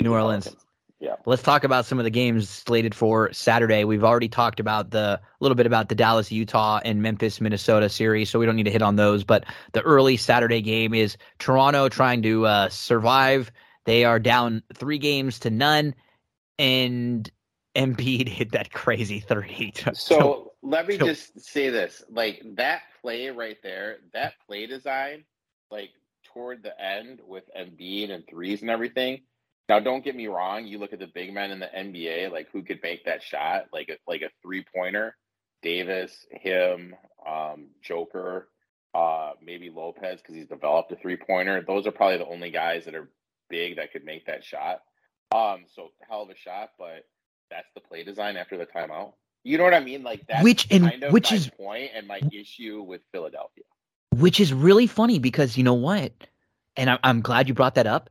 new orleans Pelicans. Yeah. Let's talk about some of the games slated for Saturday. We've already talked about the a little bit about the Dallas, Utah, and Memphis, Minnesota series, so we don't need to hit on those. But the early Saturday game is Toronto trying to uh, survive. They are down three games to none, and Embiid hit that crazy three. so, so let me so, just say this: like that play right there, that play design, like toward the end with Embiid and threes and everything now, don't get me wrong. You look at the big men in the NBA, like who could make that shot, like a, like a three pointer. Davis, him, um, Joker, uh, maybe Lopez because he's developed a three pointer. Those are probably the only guys that are big that could make that shot. Um, so hell of a shot, but that's the play design after the timeout. You know what I mean? Like that's which and kind of which my is point and my issue with Philadelphia. Which is really funny because you know what, and I, I'm glad you brought that up.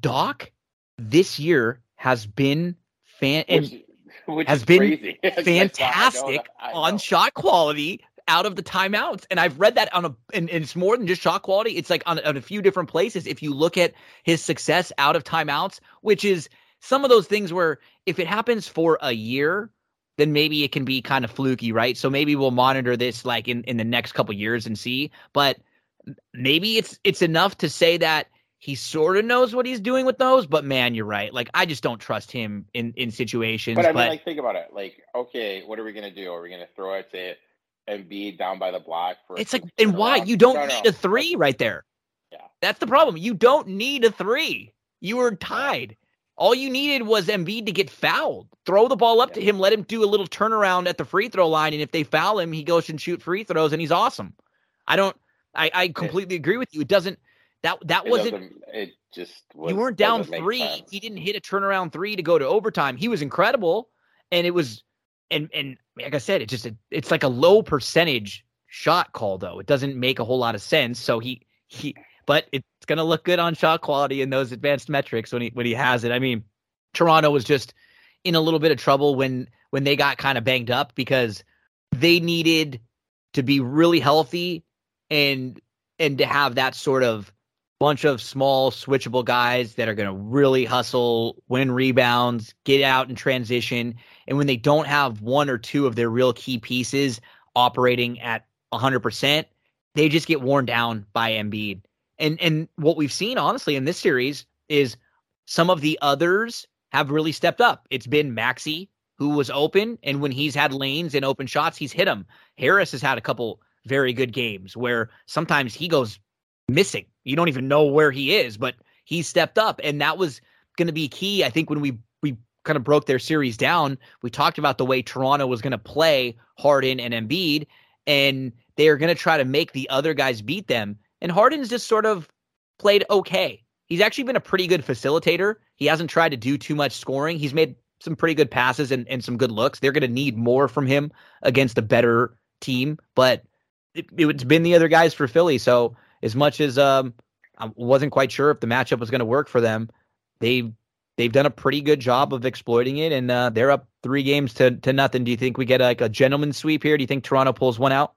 Doc this year has been fan and which, which has been fantastic on shot quality out of the timeouts. And I've read that on a, and, and, it's more than just shot quality. It's like on, on a few different places. If you look at his success out of timeouts, which is some of those things where if it happens for a year, then maybe it can be kind of fluky, right? So maybe we'll monitor this like in, in the next couple years and see. But maybe it's it's enough to say that he sort of knows what he's doing with those, but man, you're right. Like I just don't trust him in in situations. But I mean, but, like think about it. Like, okay, what are we gonna do? Are we gonna throw it to Embiid down by the block for? It's like, and why you don't no, need no. a three right there? Yeah, that's the problem. You don't need a three. You were tied. All you needed was Embiid to get fouled. Throw the ball up yeah. to him. Let him do a little turnaround at the free throw line, and if they foul him, he goes and shoot free throws, and he's awesome. I don't. I, I completely agree with you. It doesn't that that it wasn't. It just was, you weren't down three. He didn't hit a turnaround three to go to overtime. He was incredible, and it was, and and like I said, it's just a, it's like a low percentage shot call though. It doesn't make a whole lot of sense. So he he but it's to look good on shot quality and those advanced metrics when he when he has it. I mean, Toronto was just in a little bit of trouble when when they got kind of banged up because they needed to be really healthy and and to have that sort of bunch of small switchable guys that are going to really hustle, win rebounds, get out in transition. And when they don't have one or two of their real key pieces operating at 100%, they just get worn down by Embiid. And and what we've seen honestly in this series is some of the others have really stepped up. It's been Maxey who was open and when he's had lanes and open shots, he's hit them. Harris has had a couple very good games where sometimes he goes missing. You don't even know where he is, but he stepped up, and that was going to be key. I think when we kind of broke their series down, we talked about the way Toronto was going to play Harden and Embiid, and they are going to try to make the other guys beat them. And Harden's just sort of played okay. He's actually been a pretty good facilitator. He hasn't tried to do too much scoring. He's made some pretty good passes and, and some good looks. They're going to need more from him against a better team, but it, it's been the other guys for Philly. So as much as um, I wasn't quite sure if the matchup was going to work for them, they they've done a pretty good job of exploiting it, and uh, they're up three games to to nothing. Do you think we get like a gentleman sweep here? Do you think Toronto pulls one out?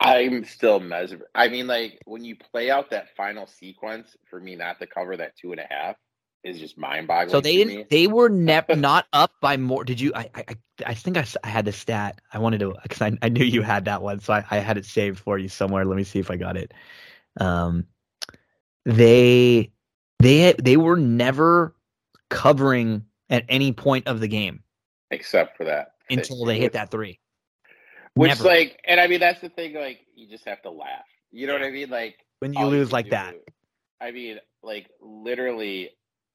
I'm still measured. I mean, like when you play out that final sequence, for me not to cover that two and a half is just mind boggling. So they didn't. They were never not up by more. Did you? I I I think I, I had the stat. I wanted to because I I knew you had that one, so I, I had it saved for you somewhere. Let me see if I got it. Um, they they they were never covering at any point of the game except for that until they hit that three. Which never. like, and I mean that's the thing. Like you just have to laugh. You know yeah. what I mean? Like when you lose you like that. I mean, like literally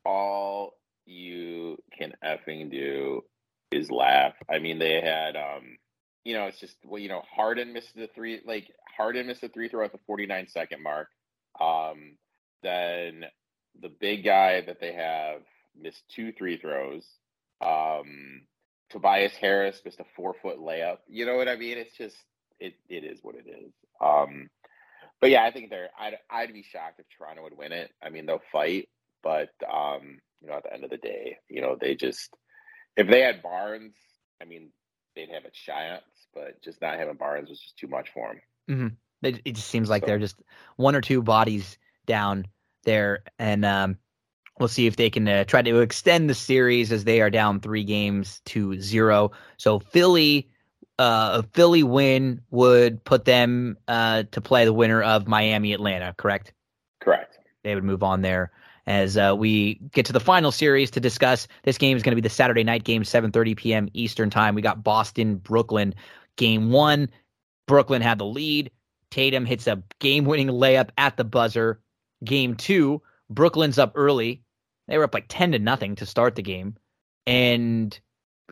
all you can effing do is laugh. I mean, they had, um, you know, it's just well, you know, Harden missed the three, like Harden missed the three throw at the 49 second mark. Um, then the big guy that they have missed two three throws. Um, Tobias Harris missed a four foot layup. You know what I mean? It's just it it is what it is. Um, but yeah, I think they're. I'd I'd be shocked if Toronto would win it. I mean, they'll fight, but um, you know, at the end of the day, you know, they just if they had Barnes, I mean, they'd have a chance, but just not having Barnes was just too much for them. Mm-hmm. It, it, just seems like so. they're just one or two bodies down there, and um, we'll see if they can uh, try to extend the series as they are down three games to zero. So Philly. Uh, a Philly win would put them uh, to play the winner of Miami Atlanta, correct? Correct. They would move on there as uh, we get to the final series to discuss. This game is going to be the Saturday night game, 7:30 p.m. Eastern time. We got Boston, Brooklyn. Game one, Brooklyn had the lead. Tatum hits a game-winning layup at the buzzer. Game two, Brooklyn's up early. They were up like 10 to nothing to start the game. And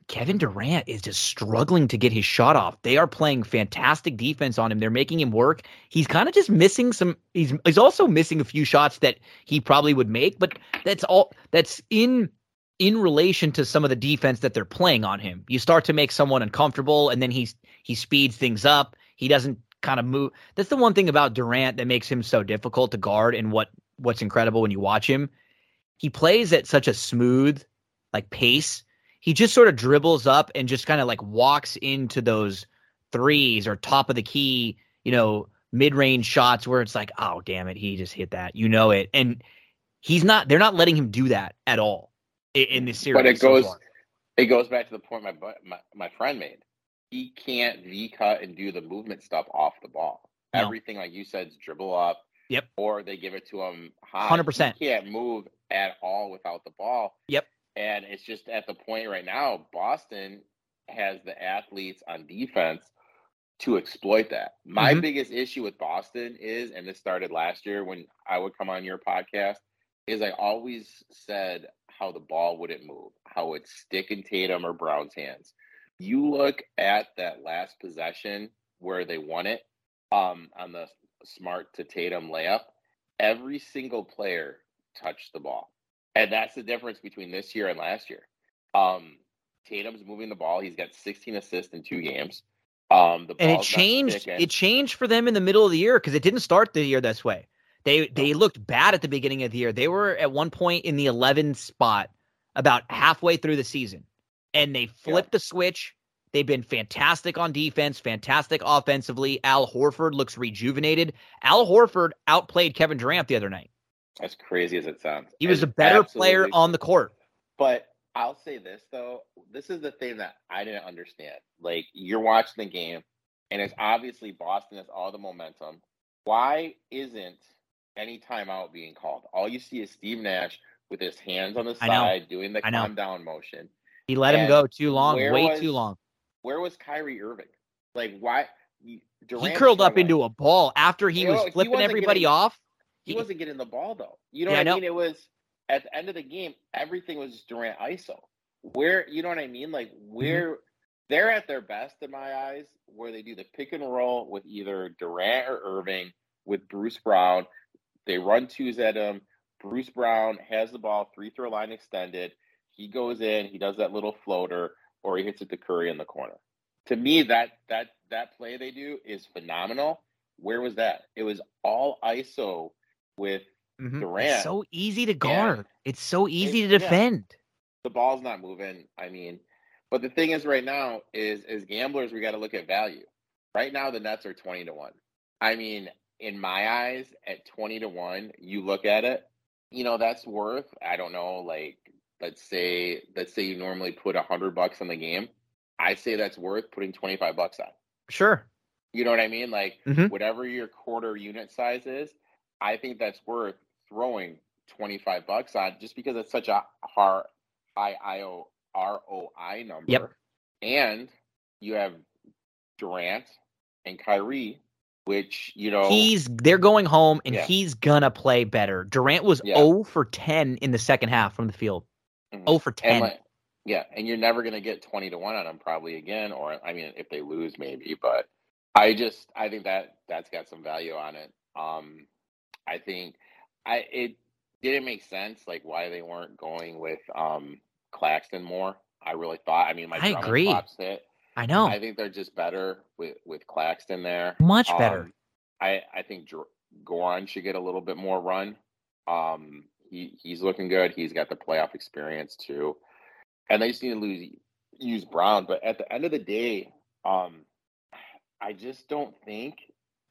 Kevin Durant is just struggling to get his shot off. They are playing fantastic defense on him. They're making him work. He's kind of just missing some he's he's also missing a few shots that he probably would make, but that's all that's in in relation to some of the defense that they're playing on him. You start to make someone uncomfortable and then he's he speeds things up. He doesn't kind of move. That's the one thing about Durant that makes him so difficult to guard and what what's incredible when you watch him. He plays at such a smooth like pace he just sort of dribbles up and just kind of like walks into those threes or top of the key, you know, mid range shots where it's like, oh, damn it, he just hit that. You know it. And he's not, they're not letting him do that at all in, in this series. But it goes, so it goes back to the point my, my, my friend made. He can't V cut and do the movement stuff off the ball. No. Everything, like you said, is dribble up. Yep. Or they give it to him high. Hundred percent. He can't move at all without the ball. Yep. And it's just at the point right now, Boston has the athletes on defense to exploit that. My mm-hmm. biggest issue with Boston is, and this started last year when I would come on your podcast, is I always said how the ball wouldn't move, how it's stick in Tatum or Brown's hands. You look at that last possession where they won it um, on the smart to Tatum layup, every single player touched the ball. And that's the difference between this year and last year. Um, Tatum's moving the ball. He's got 16 assists in two games. Um, and it changed. It changed for them in the middle of the year because it didn't start the year this way. They they looked bad at the beginning of the year. They were at one point in the 11 spot about halfway through the season, and they flipped yeah. the switch. They've been fantastic on defense, fantastic offensively. Al Horford looks rejuvenated. Al Horford outplayed Kevin Durant the other night. As crazy as it sounds, he was a better player on the court. But I'll say this though, this is the thing that I didn't understand. Like you're watching the game, and it's obviously Boston has all the momentum. Why isn't any timeout being called? All you see is Steve Nash with his hands on the side doing the calm down motion. He let and him go too long, way was, too long. Where was Kyrie Irving? Like why? Durant he curled up into a ball after he was flipping he everybody getting, off. He, wasn't getting the ball though. You know yeah, what I mean? It was at the end of the game, everything was Durant ISO. Where you know what I mean? Like mm-hmm. where mm-hmm. they're at their best in my eyes, where they do the pick and roll with either Durant or Irving with Bruce Brown. They run twos at him. Bruce Brown has the ball, three throw line extended. He goes in, he does that little floater, or he hits it to Curry in the corner. To me, that that that play they do is phenomenal. Where was that? It was all ISO with mm-hmm. Durant. It's so easy to guard. it's so easy to defend. Yeah. The ball's not moving. I mean, but the thing is, right now is as gamblers, we got to look at value. Right now, the Nets are twenty to one. I mean, in my eyes, at twenty to one, you look at it, you know, that's worth. I don't know, like let's say let's say you normally put a hundred bucks on the game. I say that's worth putting twenty five bucks on. Sure. You know what I mean? Like mm-hmm. whatever your quarter unit size is, I think that's worth throwing 25 bucks on just because it's such a hard high IO ROI number. Yep. And you have Durant and Kyrie, which, you know He's they're going home and yeah. he's gonna play better. Durant was yeah. 0 for 10 in the second half from the field. Mm-hmm. 0 for 10. Like, yeah, and you're never gonna get 20 to 1 on them probably again, or I mean if they lose maybe, but I just I think that that's got some value on it. Um I think I it didn't make sense like why they weren't going with um Claxton more. I really thought. I mean, my I agree. Hit. I know. I think they're just better with with Claxton there. Much better. Um, I I think Goran should get a little bit more run. Um, he he's looking good. He's got the playoff experience too, and they just need to lose use Brown. But at the end of the day, um, I just don't think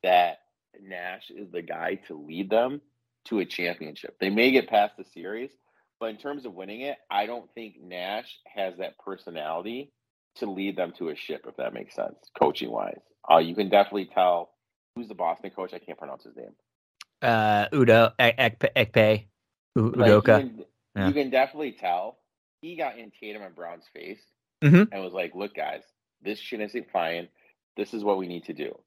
that Nash is the guy to lead them to a championship. They may get past the series, but in terms of winning it, I don't think Nash has that personality to lead them to a ship, if that makes sense, coaching wise. Uh, you can definitely tell who's the Boston coach. I can't pronounce his name. Uh, Udo Ekpe, Udoka. Like you, can, yeah. you, can, definitely tell he got in Tatum and Brown's face mm-hmm. and was like, "Look, guys, this shit isn't fine. This is what we need to do."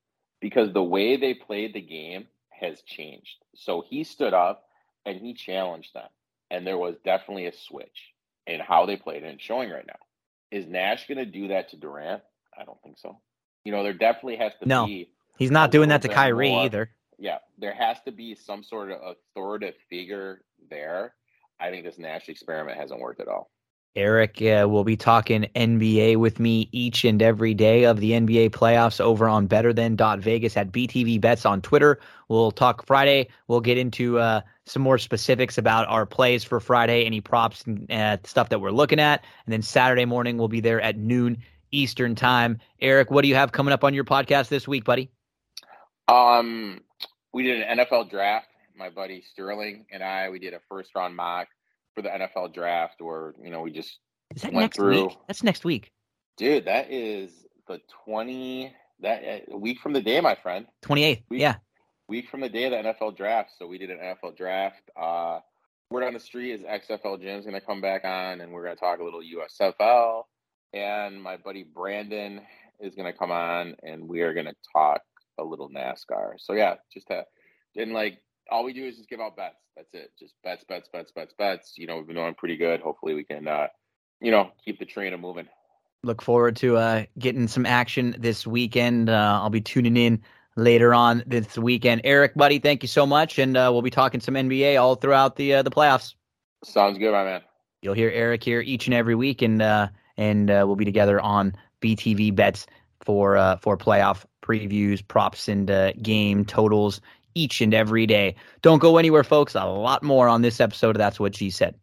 Because the way they played the game has changed. So he stood up and he challenged them. And there was definitely a switch in how they played and showing right now. Is Nash going to do that to Durant? I don't think so. You know, there definitely has to no, be. He's not doing that to Kyrie more, either. Yeah, there has to be some sort of authoritative figure there. I think this Nash experiment hasn't worked at all. Eric uh, will be talking NBA with me each and every day of the NBA playoffs over on BetterThan.Vegas at BTV Bets on Twitter. We'll talk Friday. We'll get into uh, some more specifics about our plays for Friday, any props and uh, stuff that we're looking at. And then Saturday morning, we'll be there at noon Eastern Time. Eric, what do you have coming up on your podcast this week, buddy? Um, we did an NFL draft. My buddy Sterling and I, we did a first round mock for the NFL draft, or you know, we just next through. week? That's next week, dude. That is the twenty that uh, week from the day, my friend. Twenty eighth. Yeah. Week from the day of the NFL draft. So we did an NFL draft. Uh, word on the street is XFL Jim's going to come back on, and we're going to talk a little USFL. And my buddy Brandon is going to come on, and we are going to talk a little NASCAR. So yeah, just to, and like all we do is just give out bets. That's it. Just bets, bets, bets, bets, bets. You know, we've been doing pretty good. Hopefully, we can, uh, you know, keep the train moving. Look forward to uh, getting some action this weekend. Uh, I'll be tuning in later on this weekend. Eric, buddy, thank you so much, and uh, we'll be talking some NBA all throughout the uh, the playoffs. Sounds good, my man. You'll hear Eric here each and every week, and uh, and uh, we'll be together on BTV bets for uh, for playoff previews, props, and uh, game totals each and every day. Don't go anywhere, folks. A lot more on this episode That's What G Said.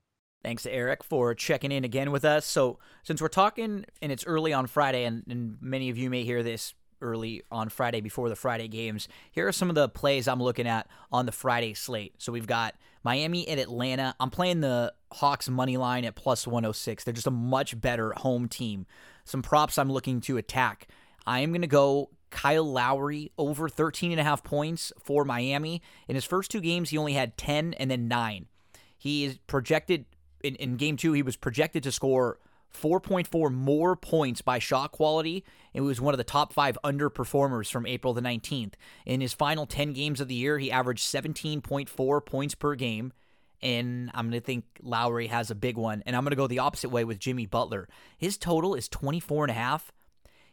Thanks Eric for checking in again with us. So, since we're talking and it's early on Friday, and, and many of you may hear this early on Friday before the Friday games, here are some of the plays I'm looking at on the Friday slate. So, we've got Miami and Atlanta. I'm playing the Hawks money line at plus 106. They're just a much better home team. Some props I'm looking to attack. I am going to go Kyle Lowry over 13 and a half points for Miami. In his first two games, he only had 10 and then 9. He is projected in, in game two, he was projected to score 4.4 more points by shot quality. It was one of the top five underperformers from April the 19th. In his final 10 games of the year, he averaged 17.4 points per game. And I'm going to think Lowry has a big one. And I'm going to go the opposite way with Jimmy Butler. His total is 24 and a half.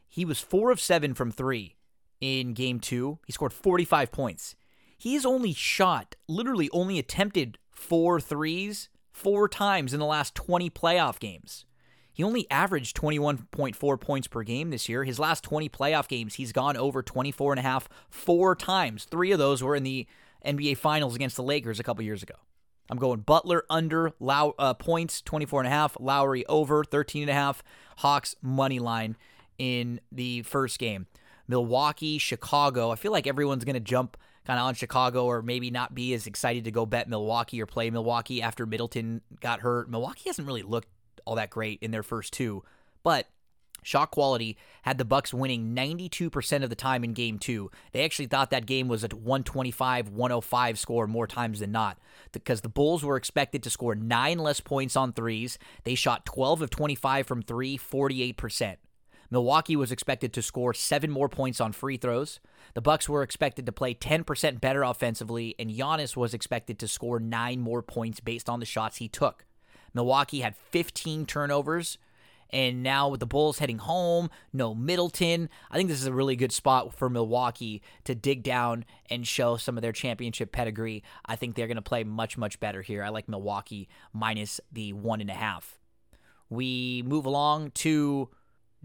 He was four of seven from three in game two. He scored 45 points. He's only shot, literally only attempted four threes four times in the last 20 playoff games. He only averaged 21.4 points per game this year. His last 20 playoff games, he's gone over 24 and a half four times. Three of those were in the NBA Finals against the Lakers a couple years ago. I'm going Butler under Low, uh, points, 24 and a half. Lowry over 13 and a half. Hawks money line in the first game. Milwaukee, Chicago. I feel like everyone's going to jump kind of on Chicago or maybe not be as excited to go bet Milwaukee or play Milwaukee after Middleton got hurt. Milwaukee hasn't really looked all that great in their first two, but shot quality had the Bucks winning 92% of the time in game 2. They actually thought that game was a 125-105 score more times than not because the Bulls were expected to score 9 less points on threes. They shot 12 of 25 from 3, 48%. Milwaukee was expected to score 7 more points on free throws. The Bucks were expected to play 10% better offensively, and Giannis was expected to score nine more points based on the shots he took. Milwaukee had 15 turnovers, and now with the Bulls heading home, no Middleton, I think this is a really good spot for Milwaukee to dig down and show some of their championship pedigree. I think they're going to play much, much better here. I like Milwaukee minus the one and a half. We move along to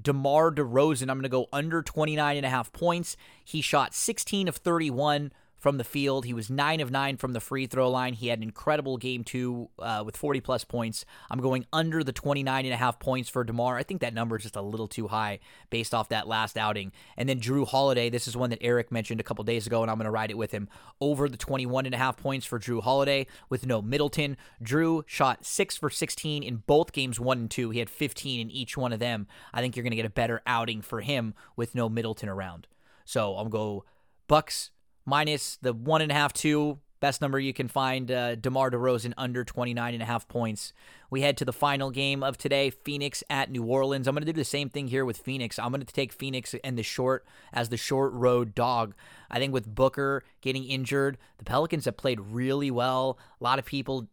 DeMar DeRozan. I'm going to go under 29 and a half points. He shot 16 of 31 from the field. He was 9 of 9 from the free throw line. He had an incredible game two uh, with 40 plus points. I'm going under the 29 and a half points for DeMar. I think that number is just a little too high based off that last outing. And then Jrue Holiday, this is one that Eric mentioned a couple days ago, and I'm going to ride it with him. Over the 21 and a half points for Jrue Holiday with no Middleton. Jrue shot 6 for 16 in both games 1 and 2. He had 15 in each one of them. I think you're going to get a better outing for him with no Middleton around. So going go Bucks minus the one and a half, two. Best number you can find, uh, DeMar DeRozan under 29 and a half points. We head to the final game of today, Phoenix at New Orleans. I'm going to do the same thing here with Phoenix. I'm going to take Phoenix and the short as the short road dog. I think with Booker getting injured, the Pelicans have played really well. A lot of people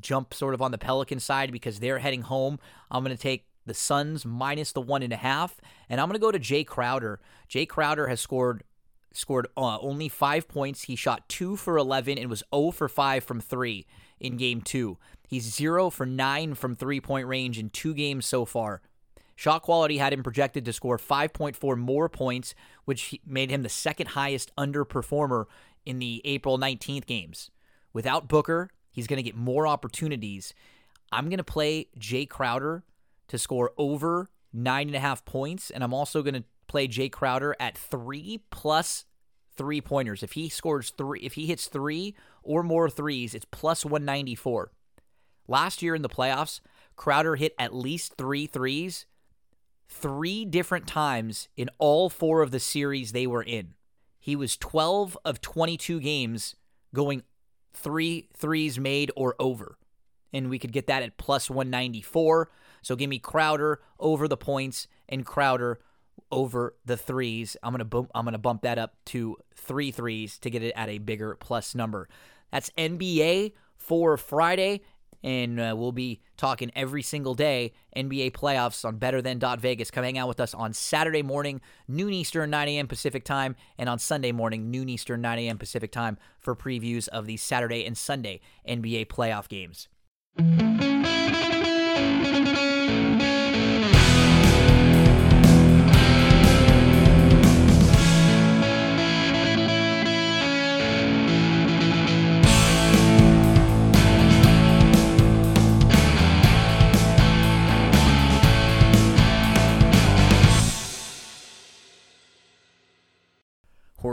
jump sort of on the Pelican side because they're heading home. I'm going to take the Suns minus the one and a half, and I'm going to go to Jay Crowder. Jay Crowder has scored scored uh, only five points. He shot two for 11 and was 0 for 5 from three in game two. He's 0 for 9 from three point range in two games so far. Shot quality had him projected to score 5.4 more points, which made him the second highest underperformer in the April 19th games. Without Booker, he's going to get more opportunities. I'm going to play Jay Crowder to score over nine and a half points, and I'm also going to play Jay Crowder at three plus three pointers. If he scores three, if he hits three or more threes, it's plus 194. Last year in the playoffs, Crowder hit at least three threes three different times in all four of the series they were in. He was 12 of 22 games going three threes made or over. And we could get that at plus 194. So give me Crowder over the points and Crowder over the threes. I'm gonna bump, I'm gonna bump that up to three threes to get it at a bigger plus number. That's NBA for Friday, and uh, we'll be talking every single day NBA playoffs on Better Than Vegas. Come hang out with us on Saturday morning, noon Eastern, 9 a.m. Pacific time, and on Sunday morning, noon Eastern, 9 a.m. Pacific time for previews of the Saturday and Sunday NBA playoff games.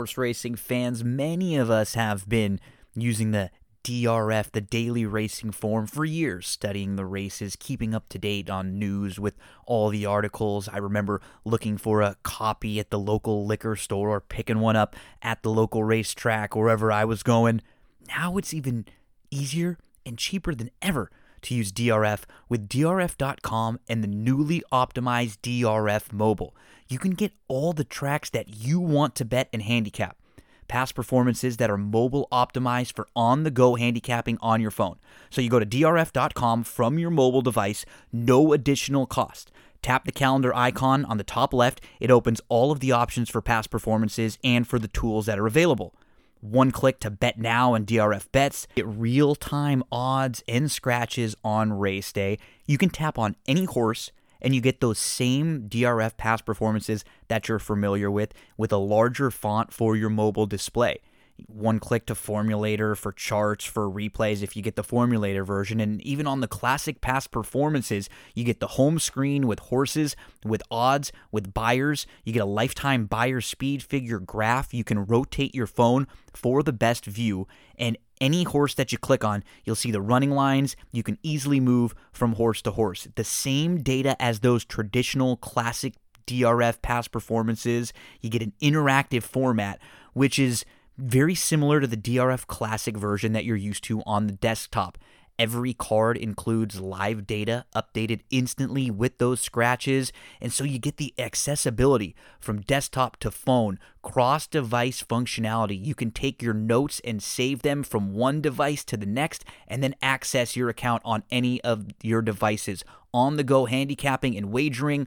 Horse racing fans, many of us have been using the DRF, the daily racing form, for years, studying the races, keeping up to date on news with all the articles. I remember looking for a copy at the local liquor store or picking one up at the local racetrack, wherever I was going. Now it's even easier and cheaper than ever to use DRF with DRF.com and the newly optimized DRF mobile. You can get all the tracks that you want to bet and handicap past performances that are mobile optimized for on the go handicapping on your phone. So you go to drf.com from your mobile device, no additional cost. Tap the calendar icon on the top left. It opens all of the options for past performances and for the tools that are available. One click to bet now and DRF bets. Get real time odds and scratches on race day. You can tap on any horse and you get those same DRF past performances that you're familiar with with a larger font for your mobile display. One click to Formulator for charts, for replays if you get the Formulator version. And even on the classic past performances, you get the home screen with horses, with odds, with Beyers You get a lifetime Beyer speed figure graph. You can rotate your phone for the best view. And any horse that you click on, you'll see the running lines. You can easily move from horse to horse. The same data as those traditional classic DRF past performances. You get an interactive format, which is very similar to the DRF Classic version that you're used to on the desktop. Every card includes live data updated instantly with those scratches, and so you get the accessibility from desktop to phone, cross device functionality. You can take your notes and save them from one device to the next, and then access your account on any of your devices. On the go handicapping and wagering,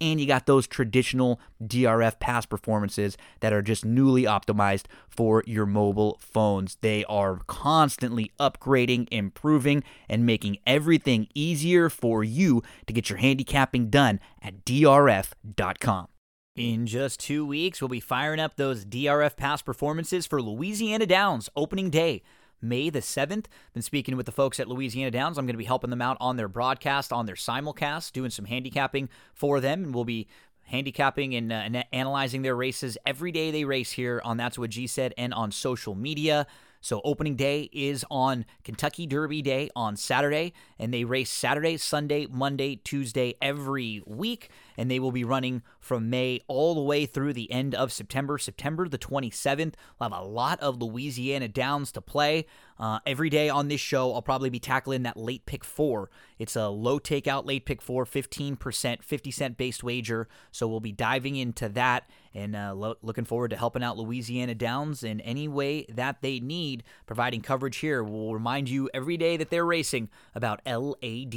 and you got those traditional DRF past performances that are just newly optimized for your mobile phones. They are constantly upgrading, improving, and making everything easier for you to get your handicapping done at drf.com. In just two weeks, we'll be firing up those DRF past performances for Louisiana Downs opening day. May the 7th. Been speaking with the folks at Louisiana Downs. I'm going to be helping them out on their broadcast, on their simulcast, doing some handicapping for them, and we'll be handicapping and, uh, and analyzing their races every day they race here on That's What G Said and on social media. So opening day is on Kentucky Derby Day on Saturday, and they race Saturday, Sunday, Monday, Tuesday every week, and they will be running from May all the way through the end of September. September the 27th, we'll have a lot of Louisiana Downs to play. Uh, every day on this show, I'll probably be tackling that late pick four. It's a low takeout late pick four, 15%, 50 cent based wager. So we'll be diving into that and uh, lo- looking forward to helping out Louisiana Downs in any way that they need, providing coverage here. We'll remind you every day that they're racing about LAD.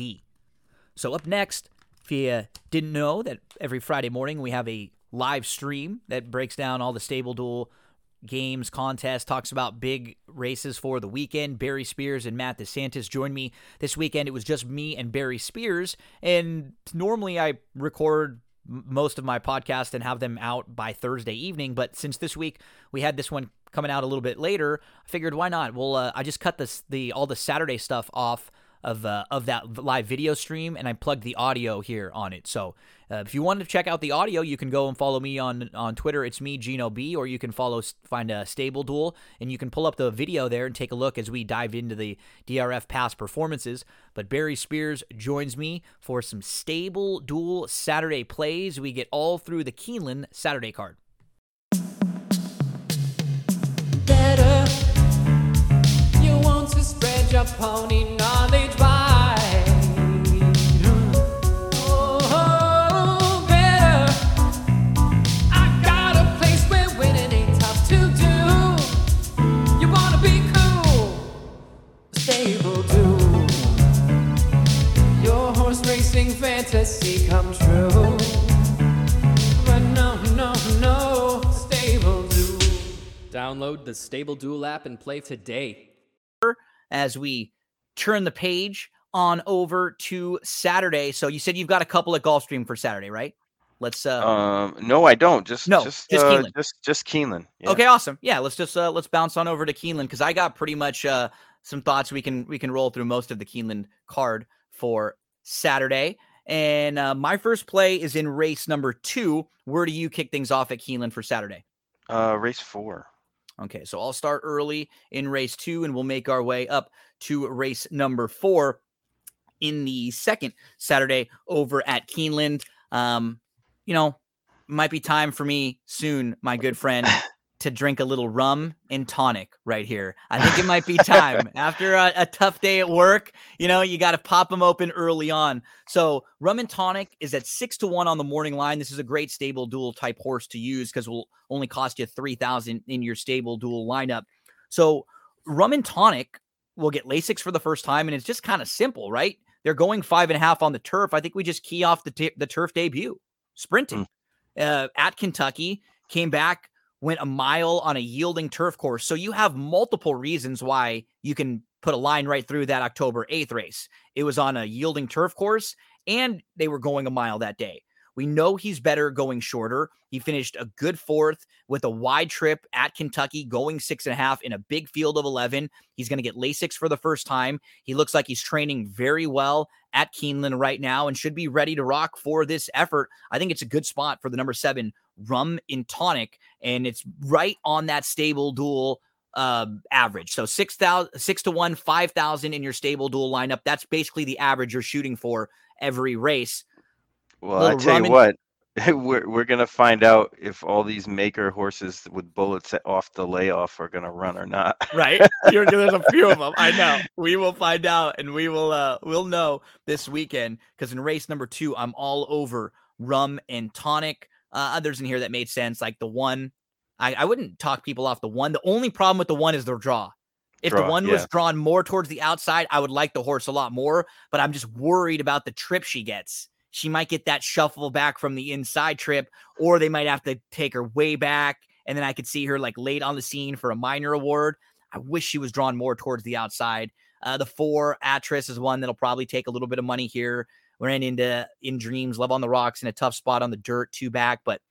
So, up next, if you didn't know that every Friday morning we have a live stream that breaks down all the Stable Duel games, contest, talks about big races for the weekend. Barry Spears and Matt DeSantis joined me this weekend. It was just me and Barry Spears. And normally I record most of my podcast and have them out by Thursday evening. But since this week we had this one coming out a little bit later, I figured why not? Well, uh, I just cut this the all the Saturday stuff off of uh, of that live video stream, and I plugged the audio here on it. So uh, if you want to check out the audio, you can go and follow me on on Twitter. It's me, Gino B, or you can follow find a Stable Duel, and you can pull up the video there and take a look as we dive into the DRF past performances. But Barry Spears joins me for some Stable Duel Saturday plays. We get all through the Keeneland Saturday card. To spread your pony knowledge fantasy come true. But no, no, no, Stable. Download the Stable Duel app and play today. As we turn the page on over to Saturday. So you said you've got a couple at Gulfstream for Saturday, right? Let's uh Um, no, I don't. Just No, just just uh, Keeneland. just just Keeneland. Yeah. Okay, awesome. Yeah, let's just uh let's bounce on over to Keeneland because I got pretty much uh some thoughts we can we can roll through most of the Keeneland card for Saturday. And uh, my first play is in race number two. Where do you kick things off at Keeneland for Saturday? Uh, race four. Okay, so I'll start early in race two and we'll make our way up to race number four in the second Saturday over at Keeneland. Um, you know, might be time for me soon, my good friend, to drink a little rum and tonic right here. I think it might be time after a, a tough day at work. You know, you got to pop them open early on. So, rum and tonic is at six to one on the morning line. This is a great stable duel type horse to use because will only cost you three thousand in your stable duel lineup. So, rum and tonic will get Lasix for the first time, and it's just kind of simple, right? They're going five and a half on the turf. I think we just key off the t- the turf debut, sprinting uh, at Kentucky, came back, went a mile on a yielding turf course. So you have multiple reasons why you can put a line right through that October 8th race. It was on a yielding turf course, and they were going a mile that day. We know he's better going shorter. He finished a good fourth with a wide trip at Kentucky, going six and a half in a big field of 11. He's going to get Lasix for the first time. He looks like he's training very well at Keeneland right now and should be ready to rock for this effort. I think it's a good spot for the number seven rum in tonic, and it's right on that stable duel uh, average. So six thousand, six to one, five thousand in your stable duel lineup. That's basically the average you're shooting for every race. Well, I tell you what, we're we're gonna find out if all these maker horses with bullets off the layoff are gonna run or not. right? You're, there's a few of them. I know. We will find out, and we will uh we'll know this weekend because in race number two, I'm all over rum and tonic. Uh, others in here that made sense, like the one. I, I wouldn't talk people off the one. The only problem with the one is their draw. If the Draw, one was drawn more towards the outside, I would like the horse a lot more. But I'm just worried about the trip she gets. She might get that shuffle back from the inside trip, or they might have to take her way back. And then I could see her like late on the scene for a minor award. I wish she was drawn more towards the outside. Uh, the four Atris is one that'll probably take a little bit of money here. Ran into in dreams, love on the rocks in a tough spot on the dirt, two back. But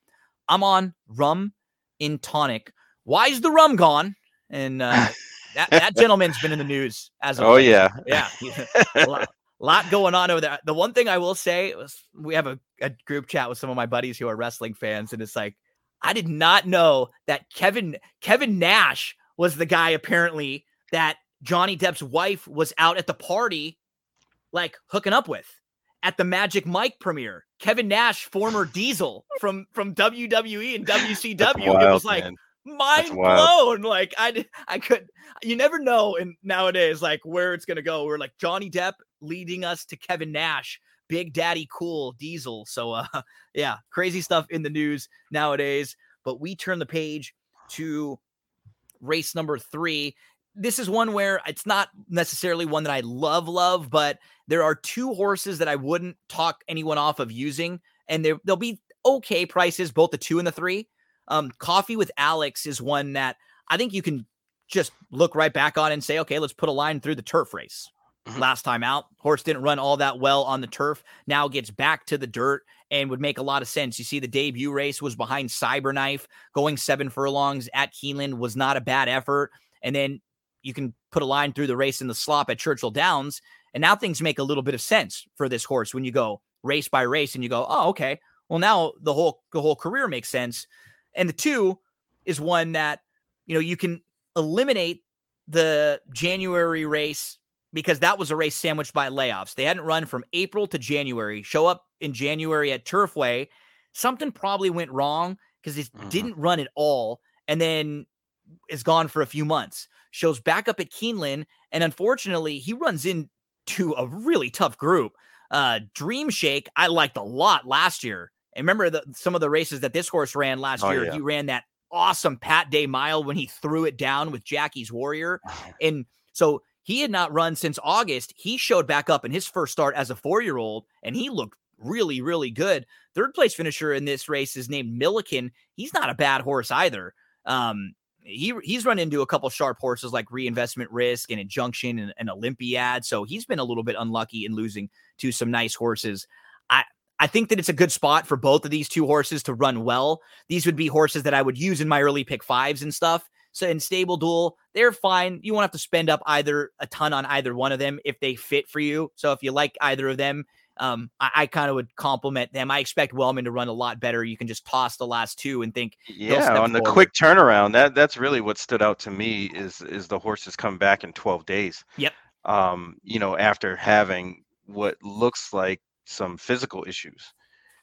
I'm on rum in tonic. Why's the rum gone? And uh, that that gentleman's been in the news as of Oh late. yeah, yeah, a lot, lot going on over there. The one thing I will say was we have a, a group chat with some of my buddies who are wrestling fans, and it's like I did not know that Kevin Kevin Nash was the guy apparently that Johnny Depp's wife was out at the party, like hooking up with at the Magic Mike premiere. Kevin Nash, former Diesel from from WWE and WCW. That's it was like man. mind blown. Like I, I could. You never know. And nowadays, like where it's gonna go. We're like Johnny Depp leading us to Kevin Nash, Big Daddy Cool Diesel. So, uh, yeah, crazy stuff in the news nowadays. But we turn the page to race number three. This is one where it's not necessarily one that I love, love, but there are two horses that I wouldn't talk anyone off of using, and there they'll be okay prices, both the two and the three. Um, Coffee with Alex is one that I think you can just look right back on and say, okay, let's put a line through the turf race. Mhm. Last time out, horse didn't run all that well on the turf. Now gets back to the dirt and would make a lot of sense. You see, the debut race was behind Cyberknife, going seven furlongs at Keeneland was not a bad effort. And then you can put a line through the race in the slop at Churchill Downs. And now things make a little bit of sense for this horse when you go race by race and you go, oh, okay. Well, now the whole the whole career makes sense. And the two is one that you know you can eliminate the January race because that was a race sandwiched by layoffs. They hadn't run from April to January. Show up in January at Turfway. Something probably went wrong because it Mhm. didn't run at all, and then is gone for a few months. Shows back up at Keeneland, and unfortunately, he runs into a really tough group. Uh, Dream Shake, I liked a lot last year. And remember the, some of the races that this horse ran last Oh, year. yeah. He ran that awesome Pat Day mile when he threw it down with Jackie's Warrior. And so he had not run since August. He showed back up in his first start as a four year old, and he looked really, really good. Third place finisher in this race is named Milliken. He's not a bad horse either. Um, he he's run into a couple sharp horses like reinvestment risk and injunction and, and Olympiad. So he's been a little bit unlucky in losing to some nice horses. I I think that it's a good spot for both of these two horses to run well. These would be horses that I would use in my early pick fives and stuff. So in stable duel, they're fine. You won't have to spend up either a ton on either one of them if they fit for you. So if you like either of them, um, I, I kind of would compliment them. I expect Wellman to run a lot better. You can just toss the last two and think, yeah, on the quick turnaround. That that's really what stood out to me is is the horses come back in 12 days. Yep. Um, you know, after having what looks like some physical issues.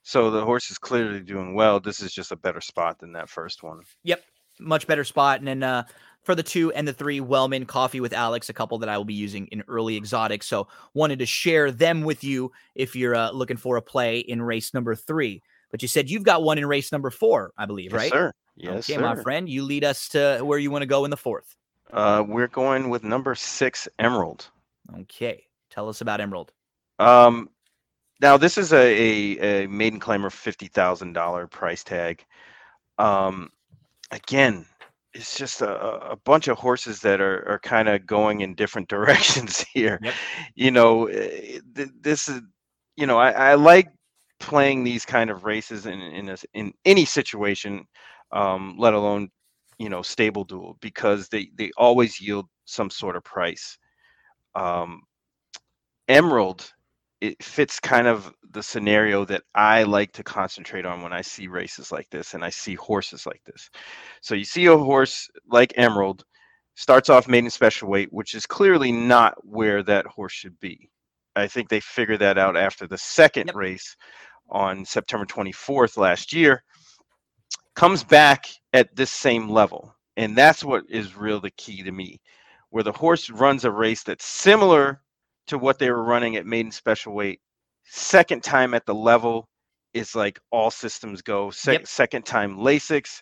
So the horse is clearly doing well. This is just a better spot than that first one. Yep much better spot. And then uh, for the two and the three, Wellman Coffee with Alex, a couple that I will be using in early exotic. So wanted to share them with you if you're uh, looking for a play in race number three. But you said you've got one in race number four, I believe, right? yes, right? Sir. Yes, okay, sir. my friend. You lead us to where you want to go in the fourth. Uh, we're going with number six, Emerald. Okay, tell us about Emerald. Um, now this is a, a, a maiden claimer fifty thousand dollar price tag. Um, again, it's just a, a bunch of horses that are, are kind of going in different directions here. Yep. You know, eh, this is, you know, I, I like playing these kind of races in in, a, in any situation, um, let alone, you know, stable duel because they they always yield some sort of price. Um, Emerald it fits kind of the scenario that I like to concentrate on when I see races like this and I see horses like this. So you see a horse like Emerald starts off maiden special weight, which is clearly not where that horse should be. I think they figured that out after the second yep. race on September 24th last year. Comes back at this same level. And that's what is real the key to me, where the horse runs a race that's similar to what they were running at maiden special weight. Second time at the level is like all systems go. Se- yep. Second time Lasix.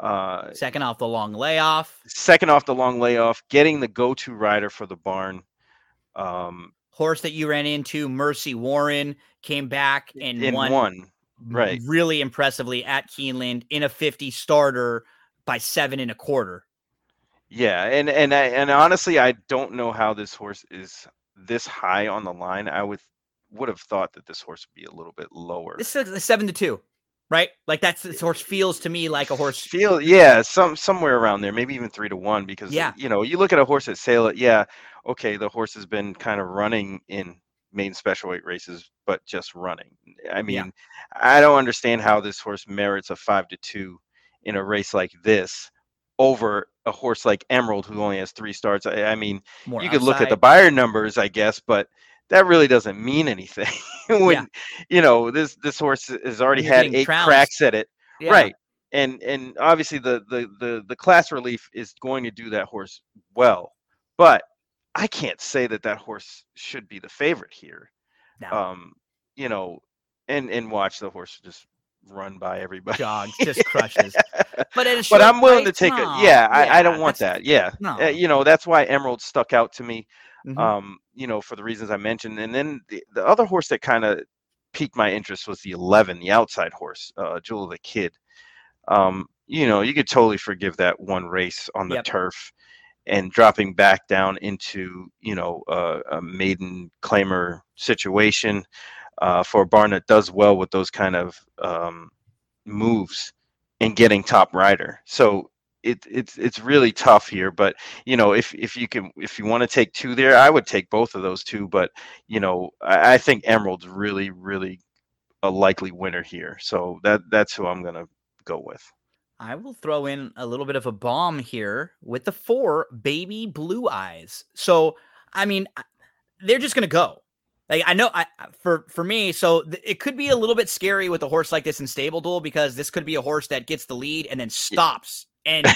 Uh, second off the long layoff. Second off the long layoff, getting the go-to rider for the barn. Um, Horse that you ran into, Mercy Warren, came back and won, one, right? Really impressively at Keeneland in a 50 starter by seven and a quarter. Yeah, and and I, and honestly, I don't know how this horse is this high on the line, I would would have thought that this horse would be a little bit lower. This is a uh, seven to two, right? Like that's this horse feels to me like a horse. Feel yeah, some somewhere around there, maybe even three to one. Because yeah, you know, you look at a horse at sale, yeah, okay, the horse has been kind of running in main special weight races, but just running. I mean, yeah. I don't understand how this horse merits a five to two in a race like this over a horse like Emerald, who only has three starts. I, I mean, More you could look at the Beyer numbers, I guess, but that really doesn't mean anything. when yeah. you know this this horse has already had eight trounced. cracks at it, yeah. right? And and obviously the, the the the class relief is going to do that horse well, but I can't say that that horse should be the favorite here. No. Um, you know, and and watch the horse just run by everybody. Just crushes. but but I'm willing to take no. yeah. I, I don't want that. Yeah, no. Uh, you know that's why Emerald stuck out to me. Mm-hmm. Um, you know for the reasons I mentioned, and then the, the other horse that kind of piqued my interest was the 11, the outside horse, uh, Jewel of the Kid. Um, you know, you could totally forgive that one race on the yep. turf and dropping back down into you know uh, a maiden claimer situation uh, for Barnett does well with those kind of um, moves and getting top rider. So it, it's it's really tough here. But you know, if if you can if you want to take two there, I would take both of those two. But you know, I, I think Emerald's really really a likely winner here. So that that's who I'm gonna go with. I will throw in a little bit of a bomb here with the four baby blue eyes. So I mean, they're just gonna go. Like I know I for for me, so th- it could be a little bit scary with a horse like this in stable duel because this could be a horse that gets the lead and then stops and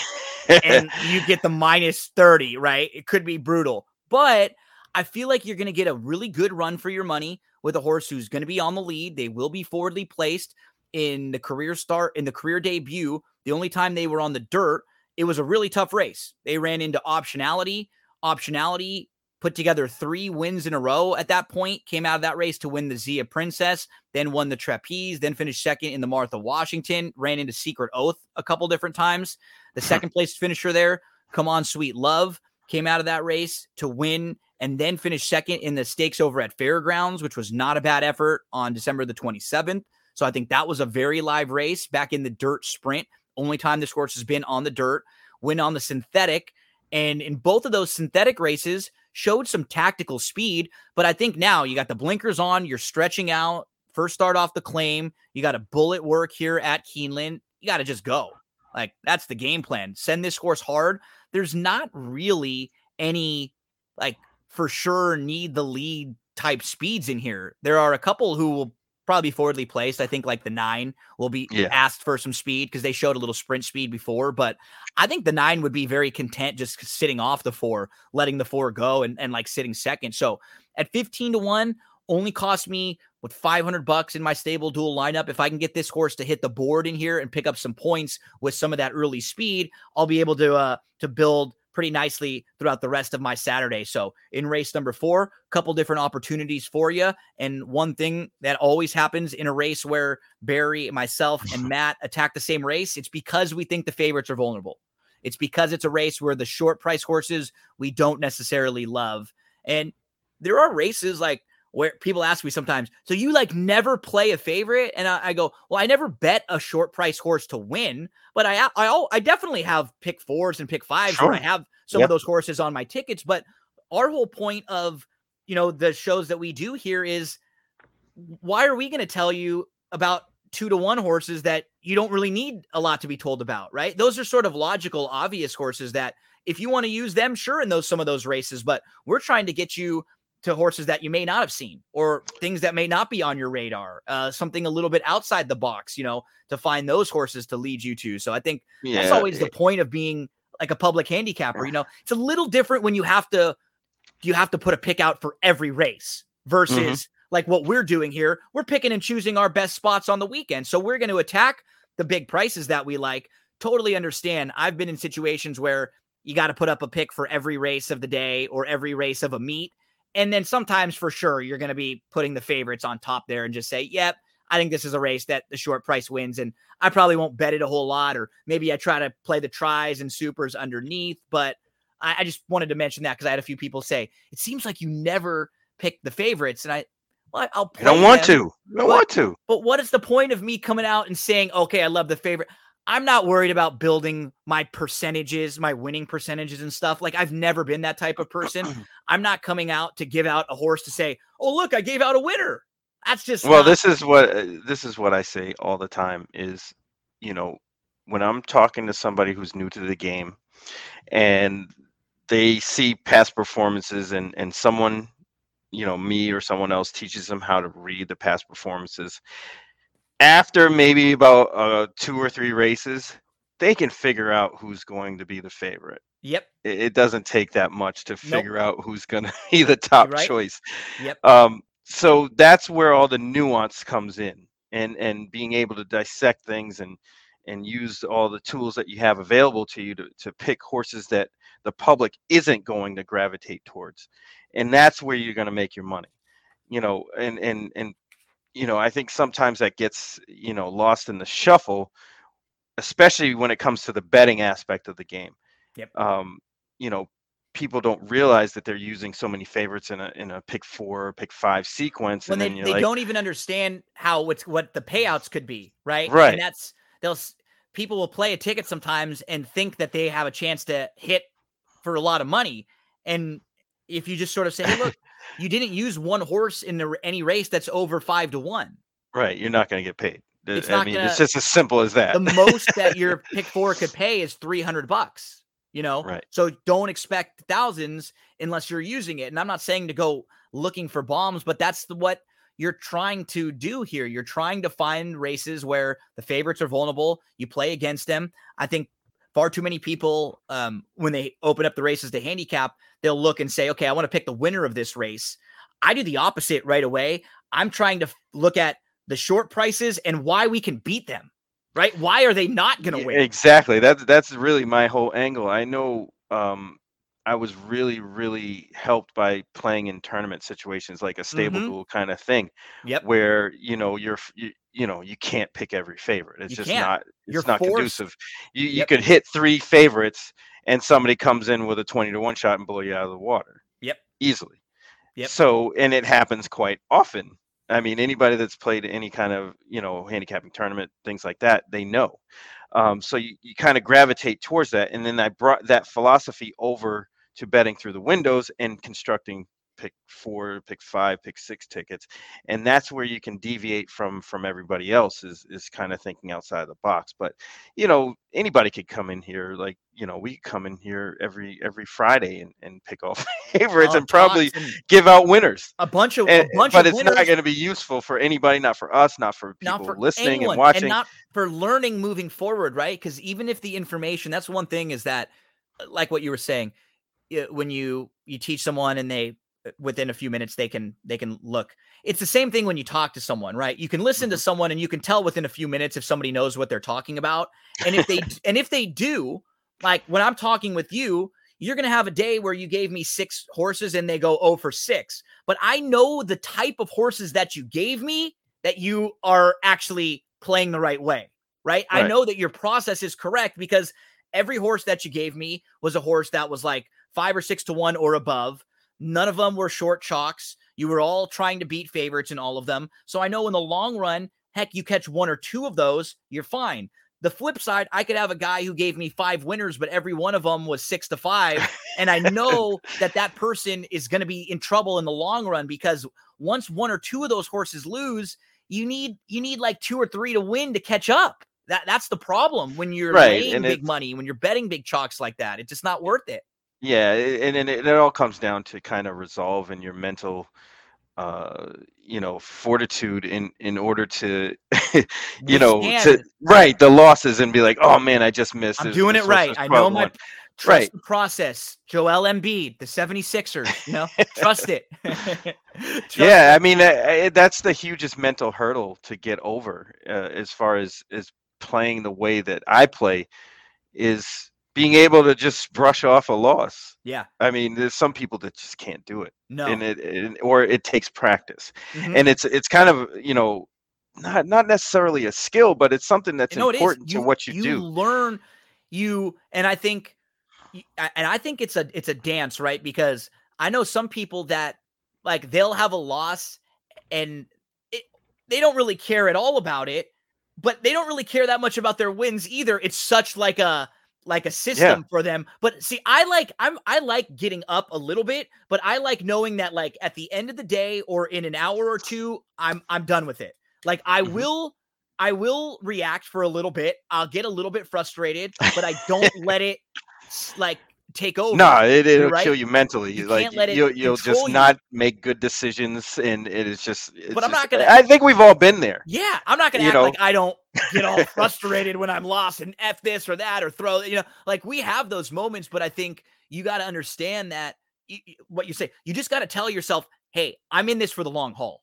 and you get the minus 30, right? It could be brutal. But I feel like you're going to get a really good run for your money with a horse who's going to be on the lead. They will be forwardly placed in the career start in the career debut. The only time they were on the dirt, it was a really tough race. They ran into optionality. Optionality put together three wins in a row at that point, came out of that race to win the Zia Princess, then won the Trapeze, then finished second in the Martha Washington, ran into Secret Oath a couple different times. The mm-hmm. second place finisher there, Come On Sweet Love, came out of that race to win and then finished second in the stakes over at Fairgrounds, which was not a bad effort on December the 27th. So I think that was a very live race back in the dirt sprint. Only time this horse has been on the dirt, win on the synthetic. And in both of those synthetic races, showed some tactical speed. But I think now you got the blinkers on, you're stretching out. First start off the claim, you got a bullet work here at Keeneland. You got to just go. Like that's the game plan. Send this horse hard. There's not really any like for sure need the lead type speeds in here. There are a couple who will probably forwardly placed. I think like the nine will be yeah. asked for some speed because they showed a little sprint speed before. But I think the nine would be very content just sitting off the four, letting the four go and, and like sitting second. So at 15 to one, only cost me with 500 bucks in my stable duel lineup. If I can get this horse to hit the board in here and pick up some points with some of that early speed, I'll be able to uh to build pretty nicely throughout the rest of my Saturday. So in race number four, a couple different opportunities for you. And one thing that always happens in a race where Barry, myself, and Matt attack the same race, it's because we think the favorites are vulnerable. It's because it's a race where the short price horses we don't necessarily love. And there are races like where people ask me sometimes, so you like never play a favorite? And I, I, go, well, I never bet a short price horse to win, but I I, I definitely have pick fours and pick fives sure. where I have some yep. of those horses on my tickets. But our whole point of you know the shows that we do here is why are we going to tell you about two to one horses that you don't really need a lot to be told about, right? Those are sort of logical, obvious horses that if you want to use them, sure, in those some of those races, but we're trying to get you to horses that you may not have seen or things that may not be on your radar, uh, something a little bit outside the box, you know, to find those horses to lead you to. So I think yeah. that's always the point of being like a public handicapper. You know, it's a little different when you have to you have to put a pick out for every race versus mm-hmm. like what we're doing here. We're picking and choosing our best spots on the weekend. So we're going to attack the big prices that we like. Totally understand. I've been in situations where you got to put up a pick for every race of the day or every race of a meet and then sometimes for sure, you're going to be putting the favorites on top there and just say, yep, I think this is a race that the short price wins. And I probably won't bet it a whole lot, or maybe I try to play the tries and supers underneath. But I, I just wanted to mention that because I had a few people say, it seems like you never pick the favorites. And I, well, I'll I don't want them, to. I don't but, want to. But what is the point of me coming out and saying, okay, I love the favorite? I'm not worried about building my percentages, my winning percentages and stuff. Like I've never been that type of person. I'm not coming out to give out a horse to say, "Oh, look, I gave out a winner." That's just Well, not- this is what uh, this is what I say all the time is, you know, when I'm talking to somebody who's new to the game and they see past performances and and someone, you know, me or someone else teaches them how to read the past performances after maybe about uh, two or three races, they can figure out who's going to be the favorite. Yep. It, it doesn't take that much to figure nope. out who's going to be the top right. choice. Yep. Um, so that's where all the nuance comes in, and and being able to dissect things and and use all the tools that you have available to you to, to pick horses that the public isn't going to gravitate towards and that's where you're going to make your money you know and and and you know, I think sometimes that gets, you know, lost in the shuffle, especially when it comes to the betting aspect of the game. Yep. Um, you know, people don't realize that they're using so many favorites in a in a pick four or pick five sequence. When they, they like, don't even understand how what's what the payouts could be, right? Right. And that's they'll people will play a ticket sometimes and think that they have a chance to hit for a lot of money. And if you just sort of say, hey, look, you didn't use one horse in the, any race that's over five to one. Right. You're not going to get paid. It's I mean, gonna, it's just as simple as that. the most that your pick four could pay is 300 bucks, you know? Right. So don't expect thousands unless you're using it. And I'm not saying to go looking for bombs, but that's the, what you're trying to do here. You're trying to find races where the favorites are vulnerable. You play against them. I think far too many people, um, when they open up the races to handicap, they'll look and say, okay, I want to pick the winner of this race. I do the opposite right away. I'm trying to look at the short prices and why we can beat them. Right? Why are they not going to win? Exactly. That's that's really my whole angle. I know um I was really, really helped by playing in tournament situations like a stable Mhm. duel kind of thing, Yep. where you know you're you, you know you can't pick every favorite. It's You just can't. not it's You're not forced- conducive. You you Yep. could hit three favorites and somebody comes in with a twenty to one shot and blow you out of the water. Yep. Easily. Yep. So and it happens quite often. I mean, anybody that's played any kind of you know handicapping tournament, things like that, they know. Um, so you, you kind of gravitate towards that, and then I brought that philosophy over to betting through the windows and constructing pick four, pick five, pick six tickets, and that's where you can deviate from from everybody else is is kind of thinking outside the box. But you know, anybody could come in here, like you know, we come in here every every Friday and, and pick off favorites Oh, and probably and give out winners. a bunch of And- a bunch of but of it's winners, not going to be useful for anybody, not for us, not for people not for listening anyone, and watching. And not for learning moving forward, right? Because even if the information, that's one thing is that, like what you were saying, when you you teach someone and they within a few minutes they can they can look. It's the same thing when you talk to someone, right? You can listen to Mm-hmm. someone and you can tell within a few minutes if somebody knows what they're talking about, and if they and if they do, like when I'm talking with you. You're going to have a day where you gave me six horses and they go oh for six. But I know the type of horses that you gave me that you are actually playing the right way, right? I know that your process is correct because every horse that you gave me was a horse that was like five or six to one or above. None of them were short chalks. You were all trying to beat favorites in all of them. So I know in the long run, heck, you catch one or two of those, you're fine. The flip side, I could have a guy who gave me five winners, but every one of them was six to five. and I know that that person is going to be in trouble in the long run because once one or two of those horses lose, you need you need like two or three to win to catch up. That that's the problem when you're Right, laying big money, when you're betting big chalks like that. It's just not worth it. Yeah, and, and it, it all comes down to kind of resolve and your mental, uh, you know, fortitude in in order to, you know, to Withstand. right the losses and be like, oh man, I just missed. I'm this- doing this it right. I know my 12-1." trust Right. the process. Joel Embiid, the 76ers, you know, trust it. Trust yeah. I mean uh, uh, that's the hugest mental hurdle to get over uh, as far as as playing the way that I play is being able to just brush off a loss. Yeah. I mean, there's some people that just can't do it, No. and it, it or it takes practice, Mhm. and it's it's kind of you know not not necessarily a skill, but it's something that's You know, important to what you, do. You learn you and i think and i think it's a it's a dance right because i know some people that like they'll have a loss and it, they don't really care at all about it but they don't really care that much about their wins either it's such like a like a system for them but see i like i'm i like getting up a little bit but i like knowing that like at the end of the day or in an hour or two i'm i'm done with it like i Mhm. will I will react for a little bit. I'll get a little bit frustrated, but I don't let it like take over. No, it, it'll right. kill you mentally. You like can't let it you'll you'll just you. not make good decisions, and it is just. It's But I'm not gonna- I think we've all been there. Yeah, I'm not gonna You act know? like I don't get all frustrated when I'm lost and f this or that or throw. You know, like we have those moments, but I think you got to understand that what you say. You just got to tell yourself, "Hey, I'm in this for the long haul."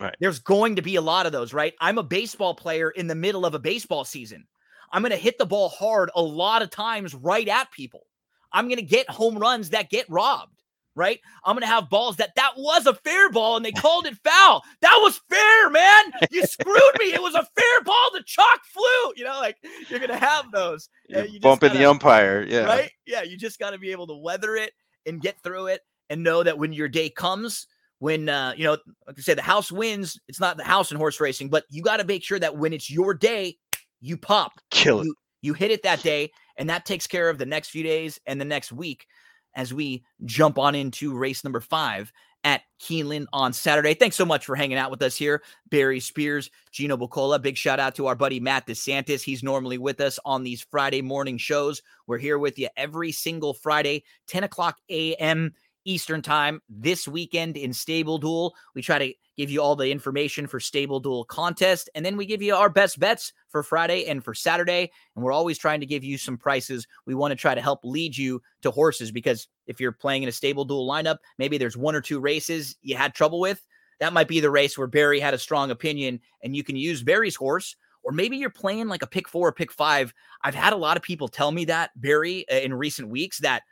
Right. There's going to be a lot of those, right? I'm a baseball player in the middle of a baseball season. I'm going to hit the ball hard a lot of times right at people. I'm going to get home runs that get robbed, right? I'm going to have balls that that was a fair ball and they called it foul. That was fair, man. You screwed me. It was a fair ball. The chalk flew. You know, like you're going to have those. You're you bumping the gotta- umpire. Yeah. right? Yeah, you just got to be able to weather it and get through it and know that when your day comes, when uh, you know, like I said, the house wins. It's not the house in horse racing, but you got to make sure that when it's your day, you pop, Kill it. you you hit it that day, and that takes care of the next few days and the next week as we jump on into race number five at Keeneland on Saturday. Thanks so much for hanging out with us here. Barry Spears, Gino Buccola. Big shout out to our buddy Matt DeSantis. He's normally with us on these Friday morning shows. We're here with you every single Friday, 10 o'clock a.m. Eastern time this weekend in Stable Duel. We try to give you all the information for Stable Duel contest, and then we give you our best bets for Friday and for Saturday. And we're always trying to give you some prices. We want to try to help lead you to horses because if you're playing in a Stable Duel lineup, maybe there's one or two races you had trouble with. That might be the race where Barry had a strong opinion, and you can use Barry's horse. Or maybe you're playing like a pick four or pick five. I've had a lot of people tell me that, Barry, uh, in recent weeks, that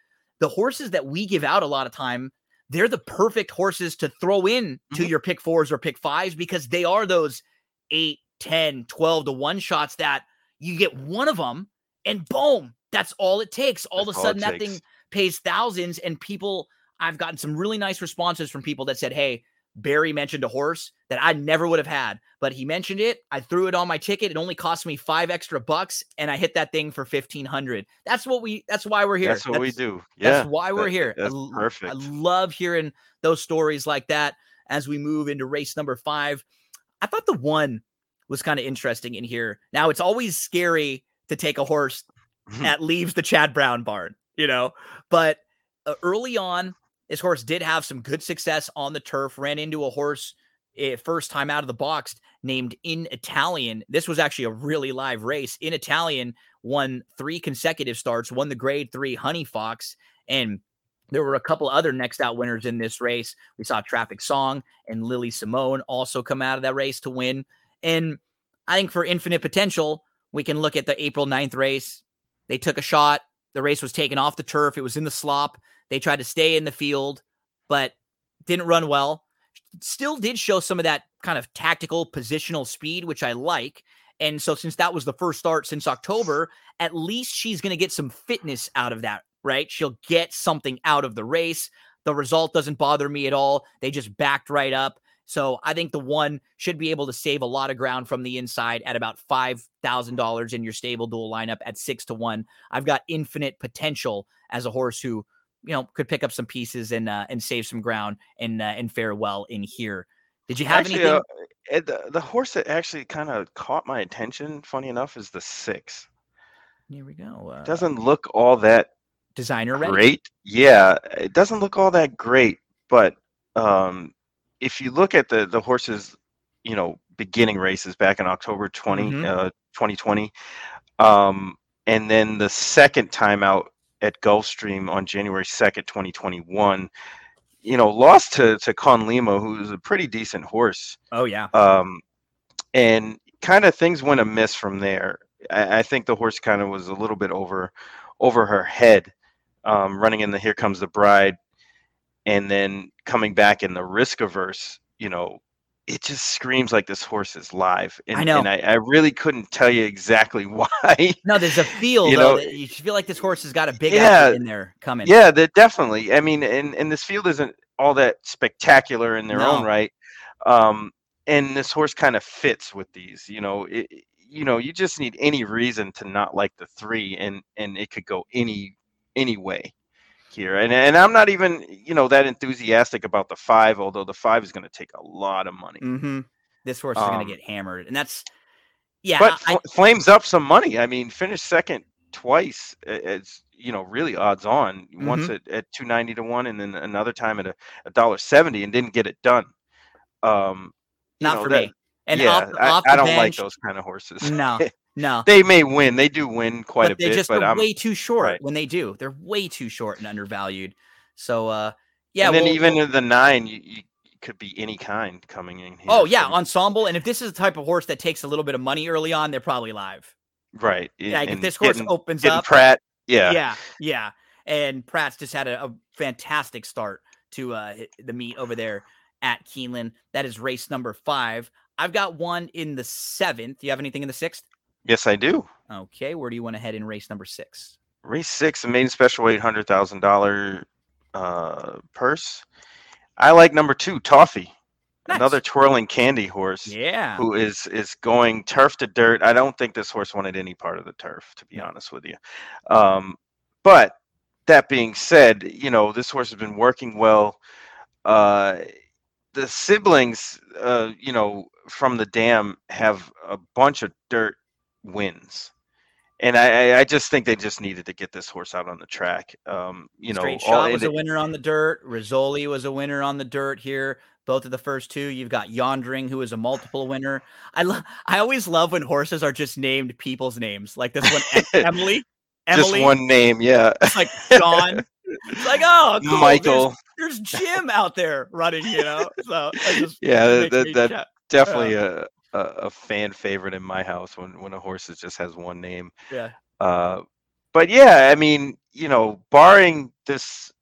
the horses that we give out a lot of time, they're the perfect horses to throw in to Mhm. your pick fours or pick fives because they are those 8, 10, 12 to 1 shots that you get one of them and boom, that's all it takes. All That's of a sudden that thing pays thousands and people I've gotten some really nice responses from people that said, "Hey, Barry mentioned a horse that I never would have had, but he mentioned it. I threw it on my ticket. It only cost me 5 extra bucks and I hit that thing for 1500." That's what we that's why we're here. That's what we do. Yeah. That's why we're that- here. I That's l- perfect. I love hearing those stories like that as we move into race number five. I thought the one was kind of interesting in here. Now it's always scary to take a horse that leaves the Chad Brown barn, you know, but uh, early on, this horse did have some good success on the turf, ran into a horse eh, first time out of the box named In Italian. This was actually a really live race. In Italian won three consecutive starts, won the grade three Honey Fox, and there were a couple other next out winners in this race. We saw Traffic Song and Lily Simone also come out of that race to win. And I think for infinite potential, we can look at the April 9th race. They took a shot. The race was taken off the turf. It was in the slop. They tried to stay in the field, but didn't run well. Still did show some of that kind of tactical positional speed, which I like. And so, since that was the first start since October, at least she's going to get some fitness out of that, right? She'll get something out of the race. The result doesn't bother me at all. They just backed right up. So I think the one should be able to save a lot of ground from the inside at about five thousand dollars in your stable duel lineup at six to one. I've got infinite potential as a horse who you know could pick up some pieces and uh, and save some ground and uh, and fare well in here. Did you have Actually, anything? uh, the, the horse that actually kind of caught my attention, funny enough, is the six. Here we go. Uh, Doesn't look all that designer ready? great. Yeah, it doesn't look all that great, but um, if you look at the the horses, you know, beginning races back in October 20, Mhm. uh, 2020, um, and then the second time out at Gulfstream on January 2nd, 2021, you know, lost to to Con Lima, who's a pretty decent horse Oh yeah. um, and kind of things went amiss from there. I, I think the horse kind of was a little bit over over her head, um, running in the "Here Comes the Bride," and then coming back in the risk averse. You know, it just screams like this horse is live, and, know. and I, I really couldn't tell you exactly why. No, there's a feel You though. know, you feel like this horse has got a big yeah, in there coming. Yeah, that definitely. I mean, and and this field isn't all that spectacular in their own right. Um, and this horse kind of fits with these. You know, it- you know, you just need any reason to not like the three, and and it could go any any way here. And and I'm not even you know that enthusiastic about the five, although the five is going to take a lot of money. Mm-hmm. This horse is going Um, to get hammered, and that's yeah. but I, Fl- Flames up some money. I mean, finished second twice. i- It's you know really odds on. Once Mm-hmm. at, at two ninety to one, and then another time at a, dollar seventy, and didn't get it done. Um, not know, for that- me. And yeah, off, I, off I the don't like those kind of horses. No, no. they may win. They do win quite but a bit, just but I'm way too short right. when they do. They're way too short and undervalued. So uh, yeah. and then we'll- even we'll- in the nine, you, you could be any kind coming in here. oh yeah, so- ensemble. And if this is the type of horse that takes a little bit of money early on, they're probably live. right. Like if this horse getting, opens getting up, Pratt, yeah, yeah, yeah. And Pratt's just had a, a fantastic start to uh, the meet over there at Keeneland. That is race number five. I've got one in the seventh. Do you have anything in the sixth? Yes, I do. Okay, where do you want to head in race number six? race six, a maiden special weight hundred thousand dollar uh purse. I like number two, Toffee, another twirling candy horse Yeah. who is is going turf to dirt. I don't think this horse wanted any part of the turf, to be No. honest with you. Um, but that being said, you know this horse has been working well. Uh, the siblings, uh, you know, from the dam have a bunch of dirt wins. And I, I- just think they just needed to get this horse out on the track. Um, you know, Straight all- shot and was a winner on the dirt. Rizzoli was a winner on the dirt here. Both of the first two. You've got Yondring, who is a multiple winner. I love. I always love when horses are just named people's names. Like this one, Em- Emily. just one name, yeah. It's like John. It's like oh, cool. Michael. There's, Jim out there running. You know. So just Yeah, that- that- Definitely a, a a fan favorite in my house when when a horse is- just has one name. yeah. Uh, but yeah, I mean, you know, barring this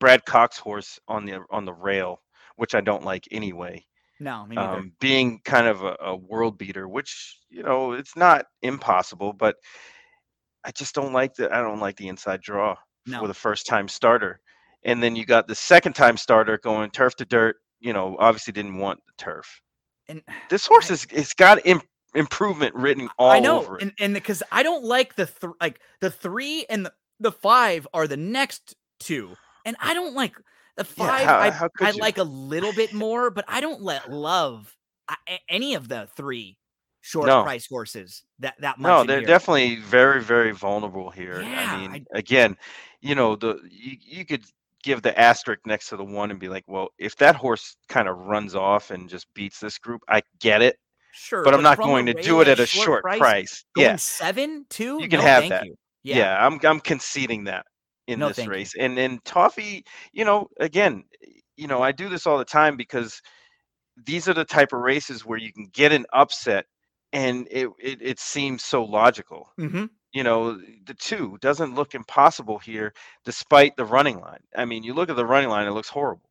Brad Cox horse on the on the rail, which I don't like anyway. No. Um, being kind of a, a world beater, which you know, it's not impossible, but I just don't like the I don't like the inside draw No. for the first time starter. And then you got the second time starter going turf to dirt. You know, obviously didn't want the turf. And This horse I- is it's got im- improvement written all I know, over it. and and because I don't like the th- like the three and the, the five are the next two, and I don't like the Yeah, five. how- I how could I you? like a little bit more, but I don't let love I, any of the three short No. price horses that that much. No, they're here. definitely very, very vulnerable here. Yeah, I mean, I- again, you know, the you, you could give the asterisk next to the one and be like, well, if that horse kind of runs off and just beats this group, I get it, sure, but I'm not going to do it at a short price, price. Going Yeah, seven two. You can No, have that. Yeah, Yeah, I'm I'm conceding that in No, this thank you. race. And and Toffee, you know, again, you know, I do this all the time because these are the type of races where you can get an upset and it it, it seems so logical. hmm you know, the two doesn't look impossible here despite the running line. I mean, you look at the running line, it looks horrible.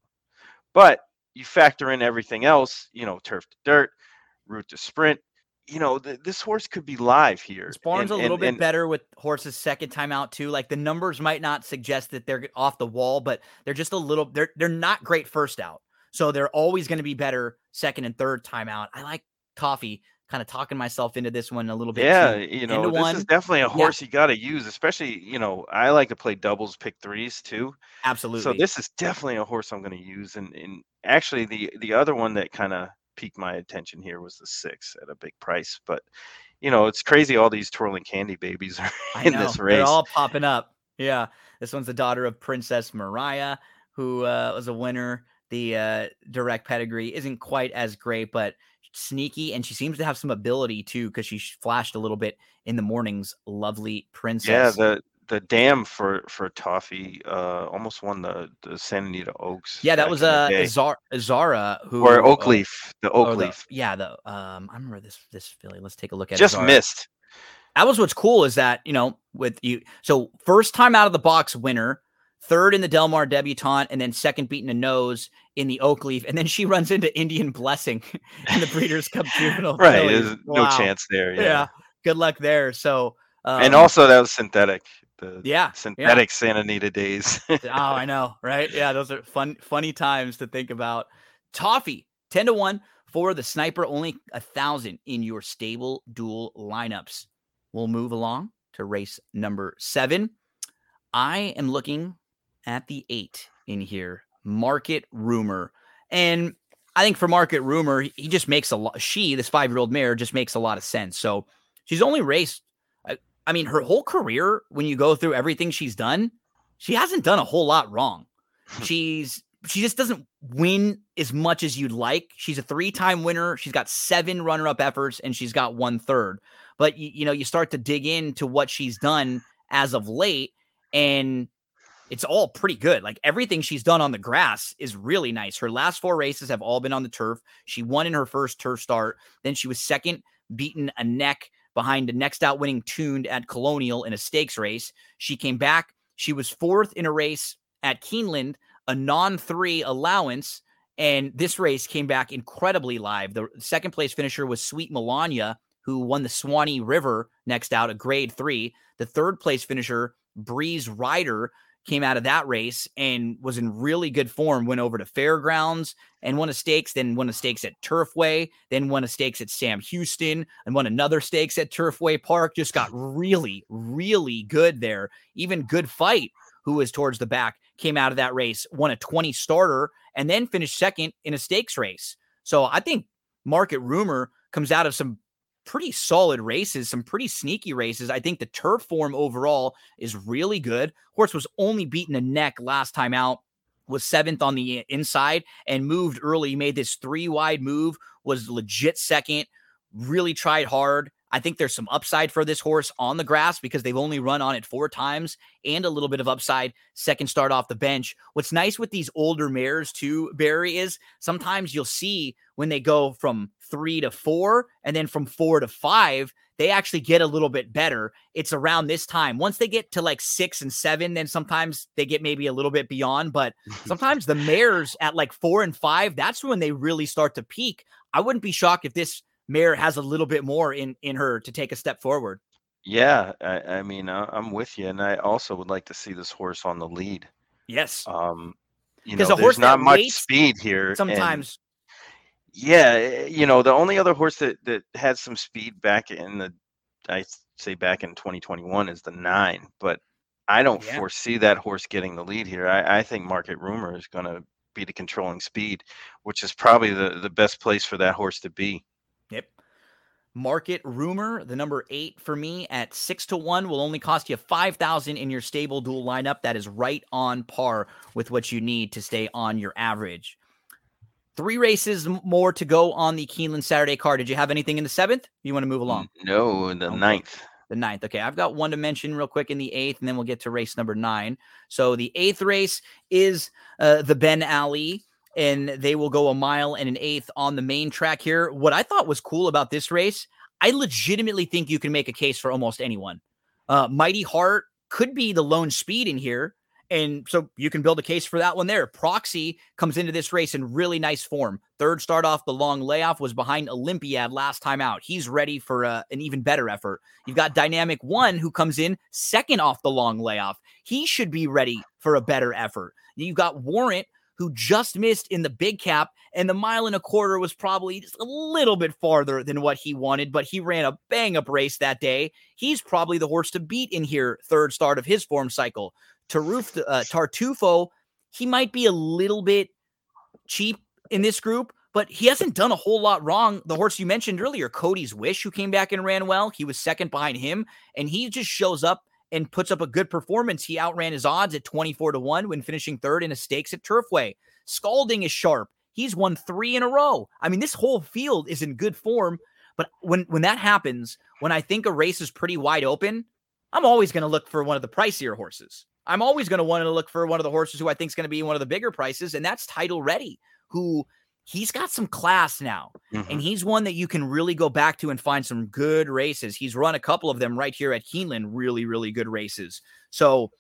But you factor in everything else, you know, turf to dirt, route to sprint. You know, th- this horse could be live here. This barn's and- a little and- bit and- better with horses second time out too. Like the numbers might not suggest that they're off the wall, but they're just a little they're they're not great first out. So they're always going to be better second and third time out. I like coffee, kind of talking myself into this one a little bit. Yeah, too. you know, this one. is definitely a horse you got to use, especially, you know, I like to play doubles, pick threes too. absolutely. So this is definitely a horse I'm going to use. And, and actually, the the other one that kind of piqued my attention here was the six at a big price. But you know, it's crazy. All these twirling candy babies are in know, this race. They're all popping up. Yeah. This one's the daughter of Princess Mariah, who uh, was a winner. The uh, direct pedigree isn't quite as great, but sneaky. And she seems to have some ability too, because she flashed a little bit in the mornings. Lovely princess. yeah, the the dam for for Toffee uh almost won the the Santa Anita Oaks. yeah, that was uh. Zara, Zara, who or Oak uh, Leaf, the Oak or the- Leaf. yeah, the um, I remember this this filly. Let's take a look at it, Just Zara. missed. that was what's cool is that you know with you so first time out of the box winner third in the Del Mar debutante and then second beating a nose in the oak leaf and then she runs into indian blessing in the breeders cup juvenile Right, there's no chance there. yeah. Yeah. good luck there so um, and also that was synthetic. The yeah synthetic Santa Anita days. oh i know right yeah those are fun funny times to think about toffee 10 to 1 for the sniper only a thousand in your stable duel lineups we'll move along to race number seven i am looking at the eight in here market rumor and i think for market rumor he just makes a lot she this five year old mare just makes a lot of sense so she's only raced I, I mean her whole career when you go through everything she's done she hasn't done a whole lot wrong. She's she just doesn't win as much as you'd like. She's a three-time winner. She's got seven runner-up efforts and she's got one third. But you, you know, you start to dig into what she's done as of late, and it's all pretty good. Like everything she's done on the grass is really nice. Her last four races have all been on the turf. She won in her first turf start. Then she was second, beaten a neck behind the next out winning tuned at Colonial in a stakes race. She came back. She was fourth in a race at Keeneland, a non three allowance. And this race came back incredibly live. The second place finisher was Sweet Melania, who won the Suwannee River next out, a grade three. The third place finisher, Breeze Rider, came out of that race and was in really good form. Went over to Fairgrounds and won a stakes, then won a stakes at Turfway, then won a stakes at Sam Houston, and won another stakes at Turfway Park. Just got really, really good there. Even Good Fight, who was towards the back, came out of that race, won a 20 starter, and then finished second in a stakes race. So I think Market Rumor comes out of some pretty solid races, some pretty sneaky races. I think the turf form overall is really good. Horse was only beaten a neck last time out, was seventh on the inside and moved early, made this three wide move, was legit second, really tried hard. I think there's some upside for this horse on the grass because they've only run on it four times and a little bit of upside second start off the bench. What's nice with these older mares too, Barry, is sometimes you'll see when they go from three to four and then from four to five, they actually get a little bit better. It's around this time. Once they get to like six and seven, then sometimes they get maybe a little bit beyond. But sometimes the mares at like four and five, that's when they really start to peak. I wouldn't be shocked if this mare has a little bit more in in her to take a step forward. Yeah, I, I mean, uh, I'm with you, and I also would like to see this horse on the lead. Yes, Um, you know, a horse there's not much speed here. and- sometimes. yeah, eh, you know, the only other horse that that had some speed back in the, I say back in 2021 is the nine, but I don't Yeah. foresee that horse getting the lead here. I, I think Market Rumor is going to be the controlling speed, which is probably the the best place for that horse to be. Market rumor, the number eight for me at six to one will only cost you five thousand in your stable duel lineup. That is right on par with what you need to stay on your average. Three races more to go on the Keeneland Saturday card. Did you have anything in the seventh? You want to move along? No, the Okay. ninth. The ninth. Okay, I've got one to mention real quick in the eighth, and then we'll get to race number nine. So the eighth race is uh, the Ben Ali, and they will go a mile and an eighth on the main track here. What I thought was cool about this race, I legitimately think you can make a case for almost anyone. Uh, Mighty Heart could be the lone speed in here. And so you can build a case for that one there. Proxy comes into this race in really nice form. Third start off the long layoff was behind Olympiad last time out. He's ready for uh, an even better effort. You've got Dynamic One who comes in second off the long layoff. He should be ready for a better effort. You've got Warrant who just missed in the big cap, and the mile and a quarter was probably just a little bit farther than what he wanted, but he ran a bang up race that day. He's probably the horse to beat in here, third start of his form cycle. Taruf, uh, Tartufo, he might be a little bit cheap in this group, but he hasn't done a whole lot wrong. The horse you mentioned earlier, Cody's Wish, who came back and ran well, he was second behind him, and he just shows up and puts up a good performance. He outran his odds at 24 to 1 when finishing third in a stakes at Turfway. Scalding is sharp. He's won three in a row. I mean, this whole field is in good form. But when when that happens, when I think a race is pretty wide open, I'm always going to look for one of the pricier horses. I'm always going to want to look for one of the horses who I think is going to be one of the bigger prices, and that's Title Ready, who he's got some class now. Mhm. And he's one that you can really go back to and find some good races. He's run a couple of them right here at Keeneland, really, really good races. So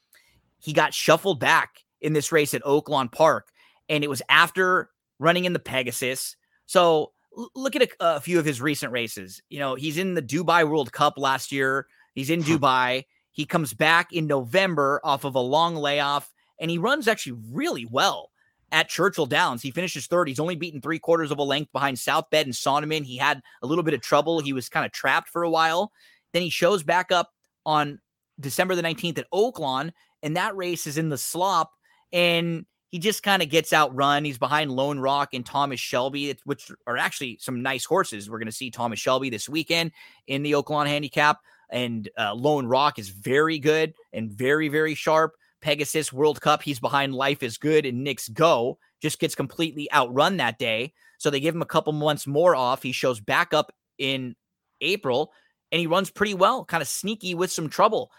he got shuffled back in this race at Oaklawn Park, and it was after running in the Pegasus. So look at a, a few of his recent races. You know, he's in the Dubai World Cup last year. He's in Dubai. He comes back in November off of a long layoff, and he runs actually really well at Churchill Downs. He finishes third. He's only beaten three quarters of a length behind South Bend and Sonneman. He had a little bit of trouble. He was kind of trapped for a while. Then he shows back up on December the 19th at Oaklawn, and that race is in the slop. And he just kind of gets outrun. He's behind Lone Rock and Thomas Shelby, which are actually some nice horses. We're going to see Thomas Shelby this weekend in the Oaklawn handicap. And uh, Lone Rock is very good and very, very sharp. Pegasus World Cup, he's behind Life is Good and Knicks Go. Just gets completely outrun that day. So they give him a couple months more off. He shows back up in April and he runs pretty well, kind of sneaky with some trouble.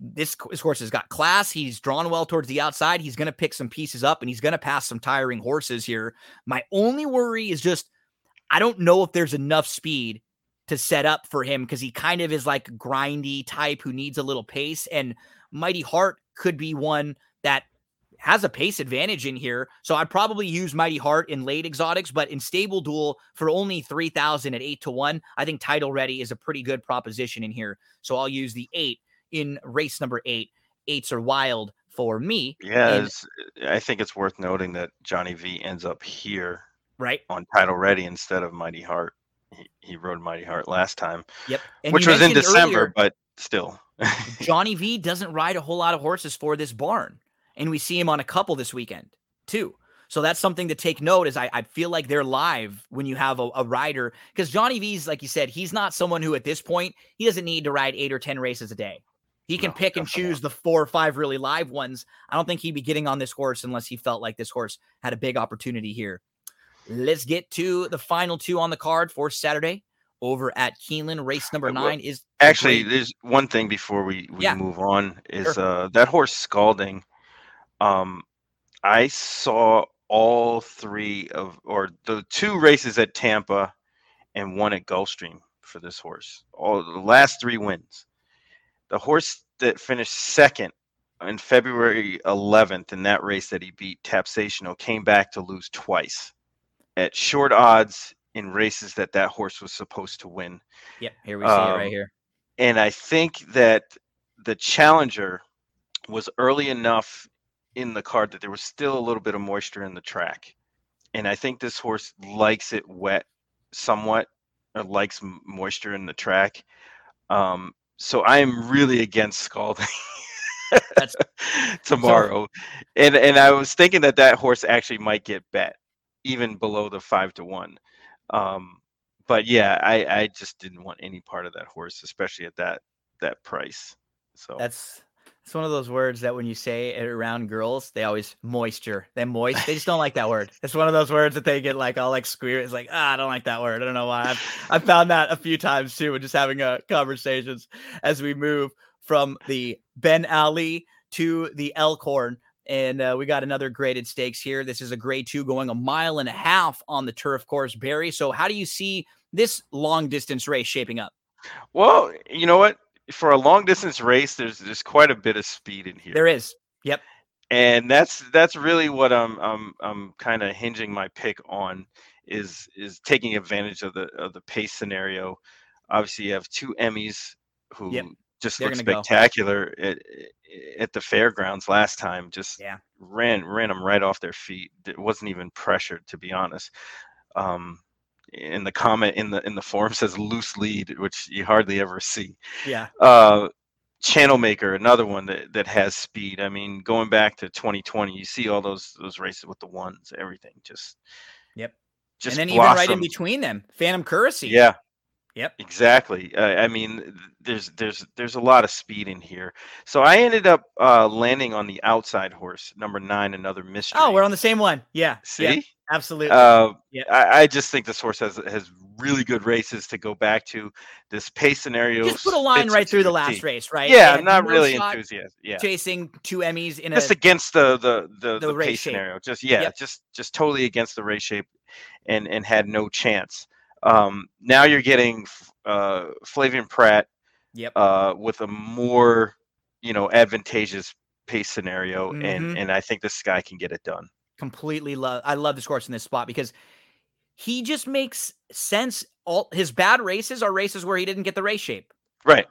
This, this horse has got class. He's drawn well towards the outside. He's going to pick some pieces up and he's going to pass some tiring horses here. My only worry is just I don't know if there's enough speed to set up for him because he kind of is like grindy type who needs a little pace. And Mighty Heart could be one that has a pace advantage in here. So I'd probably use Mighty Heart in late exotics, but in stable duel for only 3,000 at 8 to 1, I think Title Ready is a pretty good proposition in here. So I'll use the 8 in race number 8. Eights are wild for me, Yeah, And- I think it's worth noting that Johnny V ends up here right? on Title Ready instead of Mighty Heart. He, he rode Mighty Heart last time, Yep. And which was in December, earlier- but still. Johnny V doesn't ride a whole lot of horses for this barn. And we see him on a couple this weekend too. So that's something to take note as I, I feel like they're live when you have a, a rider. Because Johnny V's, like you said, he's not someone who at this point, he doesn't need to ride eight or 10 races a day. He can No, pick and choose the four or five really live ones. I don't think he'd be getting on this horse unless he felt like this horse had a big opportunity here. Let's get to the final two on the card for Saturday over at Keeneland. Race number Uh, well, nine is Actually, Great- there's one thing before we, we Yeah. move on is Sure. uh, that horse scalding. Um, I saw all three of or the two races at Tampa and one at Gulfstream for this horse. All the last three wins. The horse that finished second in February 11th in that race that he beat Tapsational came back to lose twice at short odds in races that that horse was supposed to win. Yep, here we see um, it right um, here. And I think that the challenger was early enough in the card that there was still a little bit of moisture in the track. And I think this horse likes it wet somewhat or likes moisture in the track. Um, so I am really against scalding tomorrow. and and I was thinking that that horse actually might get bet even below the five to one. Um, but yeah, I, I just didn't want any part of that horse, especially at that that price. So that's it's one of those words that when you say it around girls, they always moisture. They moist. They just don't like that word. It's one of those words that they get like all like squeer. It's like ah, I don't like that word. I don't know why. I've I've found that a few times too, when just having a uh, conversations as we move from the Ben Ali to the Elkhorn. And uh, we got another graded stakes here. This is a grade two going a mile and a half on the turf course, Barry. So, how do you see this long distance race shaping up? Well, you know what? For a long distance race, there's there's quite a bit of speed in here. There is. Yep. And that's that's really what I'm I'm I'm kind of hinging my pick on is is taking advantage of the of the pace scenario. Obviously, you have two Emmys who yep just They're looked spectacular at, at the fairgrounds last time. Just yeah. ran ran them right off their feet. It wasn't even pressured, to be honest. Um, in the comment in the in the forum says loose lead, which you hardly ever see. Yeah. Uh, Channel Maker, another one that, that has speed. I mean, going back to 2020, you see all those those races with the ones, everything just. Yep. Just and then even right in between them, Phantom Currency. Yeah, Yep. Exactly. Uh, I mean, there's there's there's a lot of speed in here. So I ended up uh, landing on the outside horse, number nine, another mystery. Oh, we're on the same one. Yeah. See. Yeah, absolutely. Uh, yeah. I, I, just think this horse has has really good races to go back to. This pace scenario. Just put a line right through the last race, right? Yeah, I'm not no really enthusiastic. Yeah. Chasing two Emmys in a just a, against the the the, the, the pace shape. scenario. Just yeah, yep. just just totally against the race shape, and and had no chance. Um, now you're getting uh, Flavien Prat yep. uh, with a more, you know, advantageous pace scenario, mm-hmm. and and I think this guy can get it done. Completely love. I love this course in this spot because he just makes sense. All his bad races are races where he didn't get the race shape. Right.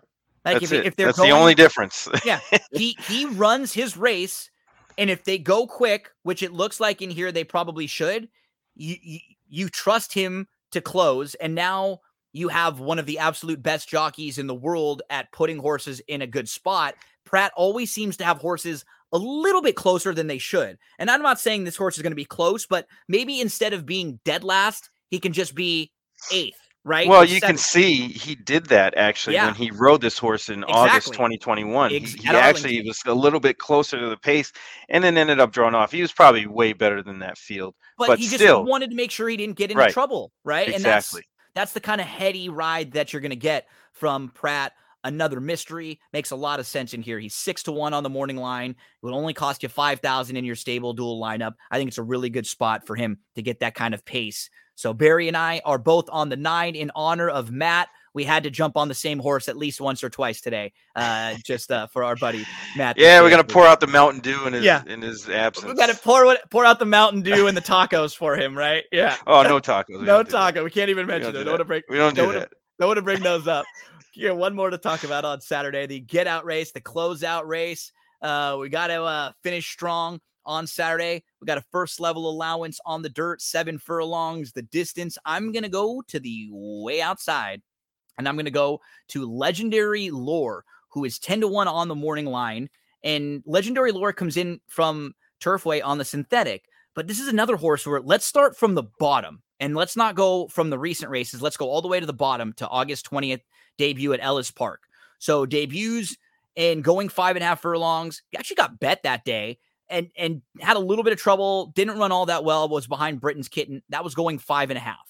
Like That's if, if they're That's going, the only difference. yeah. He he runs his race, and if they go quick, which it looks like in here they probably should, you, you, you trust him to close. And now you have one of the absolute best jockeys in the world at putting horses in a good spot. Prat always seems to have horses a little bit closer than they should. And I'm not saying this horse is going to be close, but maybe instead of being dead last, he can just be eighth right? Well, you can see he did that actually yeah. when he rode this horse in exactly. August 2021. Ex- he, he actually was a little bit closer to the pace and then ended up drawing off. He was probably way better than that field. But, but he still, just wanted to make sure he didn't get into right. trouble, right? Exactly. And that's that's the kind of heady ride that you're going to get from Prat. Another mystery makes a lot of sense in here. He's six to one on the morning line. It would only cost you five thousand in your stable duel lineup. I think it's a really good spot for him to get that kind of pace so Barry and I are both on the nine in honor of Matt. We had to jump on the same horse at least once or twice today, uh, just uh, for our buddy Matt. Yeah, we're gonna pour out the Mountain Dew in his yeah. in his absence. We gotta pour pour out the Mountain Dew and the tacos for him, right? Yeah. Oh, no tacos. no taco. We can't even mention it. Don't, want to bring. We don't do that. Don't want to bring those up. Yeah, one more to talk about on Saturday: the get out race, the close out race. Uh, we got to uh, finish strong on Saturday. We got a first level allowance on the dirt, seven furlongs. The distance, I'm going to go to the way outside and I'm going to go to Legendary Lore, who is 10 to 1 on the morning line. And Legendary Lore comes in from Turfway on the synthetic. But this is another horse where let's start from the bottom and let's not go from the recent races. Let's go all the way to the bottom to August 20th debut at Ellis Park. So debuts and going five and a half furlongs. He actually got bet that day and and had a little bit of trouble. Didn't run all that well. Was behind Britain's kitten. That was going five and a half.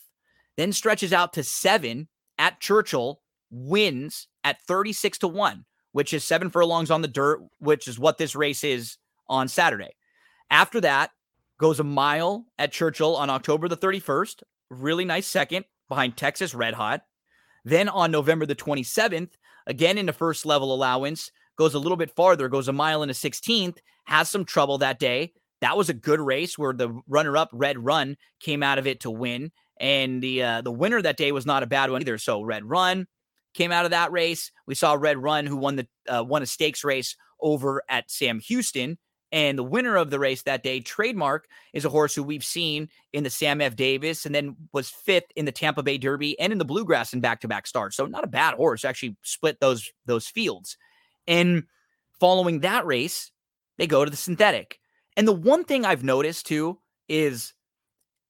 Then stretches out to seven at Churchill. Wins at thirty six to one, which is seven furlongs on the dirt, which is what this race is on Saturday. After that, goes a mile at Churchill on October the thirty first. Really nice second behind Texas Red Hot. Then on November the 27th, again in the first level allowance, goes a little bit farther, goes a mile and a 16th, has some trouble that day. That was a good race where the runner-up Red Run came out of it to win, and the uh, the winner that day was not a bad one either. So Red Run came out of that race. We saw Red Run who won the uh, won a stakes race over at Sam Houston. And the winner of the race that day, Trademark, is a horse who we've seen in the Sam F. Davis and then was fifth in the Tampa Bay Derby and in the Bluegrass in back-to-back starts. So not a bad horse. Actually split those those fields. And following that race, they go to the synthetic. And the one thing I've noticed too is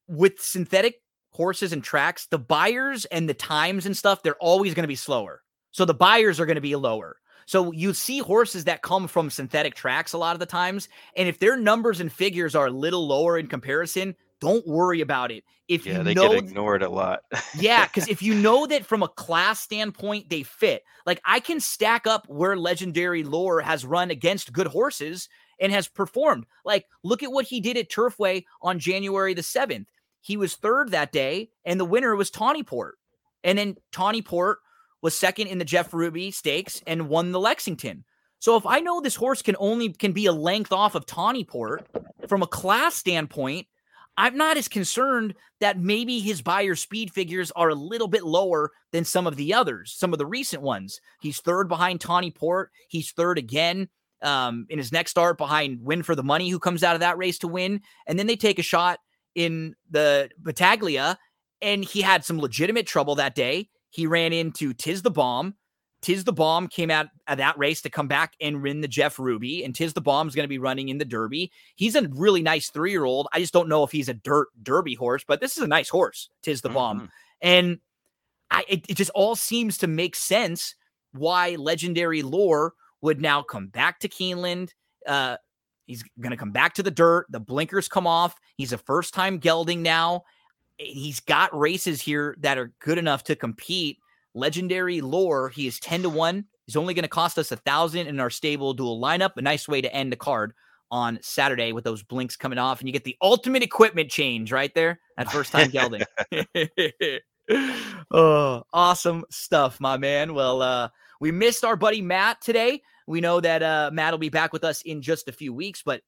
with synthetic horses and tracks, the Beyers and the times and stuff, they're always going to be slower. So the Beyers are going to be lower. So you see horses that come from synthetic tracks a lot of the times. And if their numbers and figures are a little lower in comparison, don't worry about it. If yeah, you they know get ignored a lot. yeah, because if you know that from a class standpoint, they fit. Like I can stack up where legendary lore has run against good horses and has performed. Like, look at what he did at Turfway on January the 7th. He was third that day, and the winner was Tawny Port. And then Tawny Port was second in the Jeff Ruby Stakes and won the Lexington. So if I know this horse can only can be a length off of Tawny Port from a class standpoint, I'm not as concerned that maybe his Beyer speed figures are a little bit lower than some of the others, some of the recent ones. He's third behind Tawny Port. He's third again um, in his next start behind Win for the Money, who comes out of that race to win. And then they take a shot in the Battaglia, and he had some legitimate trouble that day. He ran into Tiz the Bomb. Tiz the Bomb came out of that race to come back and win the Jeff Ruby, and Tiz the Bomb's going to be running in the Derby. He's a really nice three year old. I just don't know if he's a dirt Derby horse, but this is a nice horse, Tiz the Bomb. Mhm. And I, it, it just all seems to make sense why legendary lore would now come back to Keeneland. Uh, he's going to come back to the dirt. The blinkers come off. He's a first time gelding now. He's got races here that are good enough to compete. Legendary lore, he is 10 to 1. He's only going to cost us a thousand in our stable duel lineup. A nice way to end the card on Saturday with those blinks coming off, and you get the ultimate equipment change right there at first time gelding. oh, awesome stuff, my man. Well, uh, we missed our buddy Matt today. We know that uh, Matt will be back with us in just a few weeks, but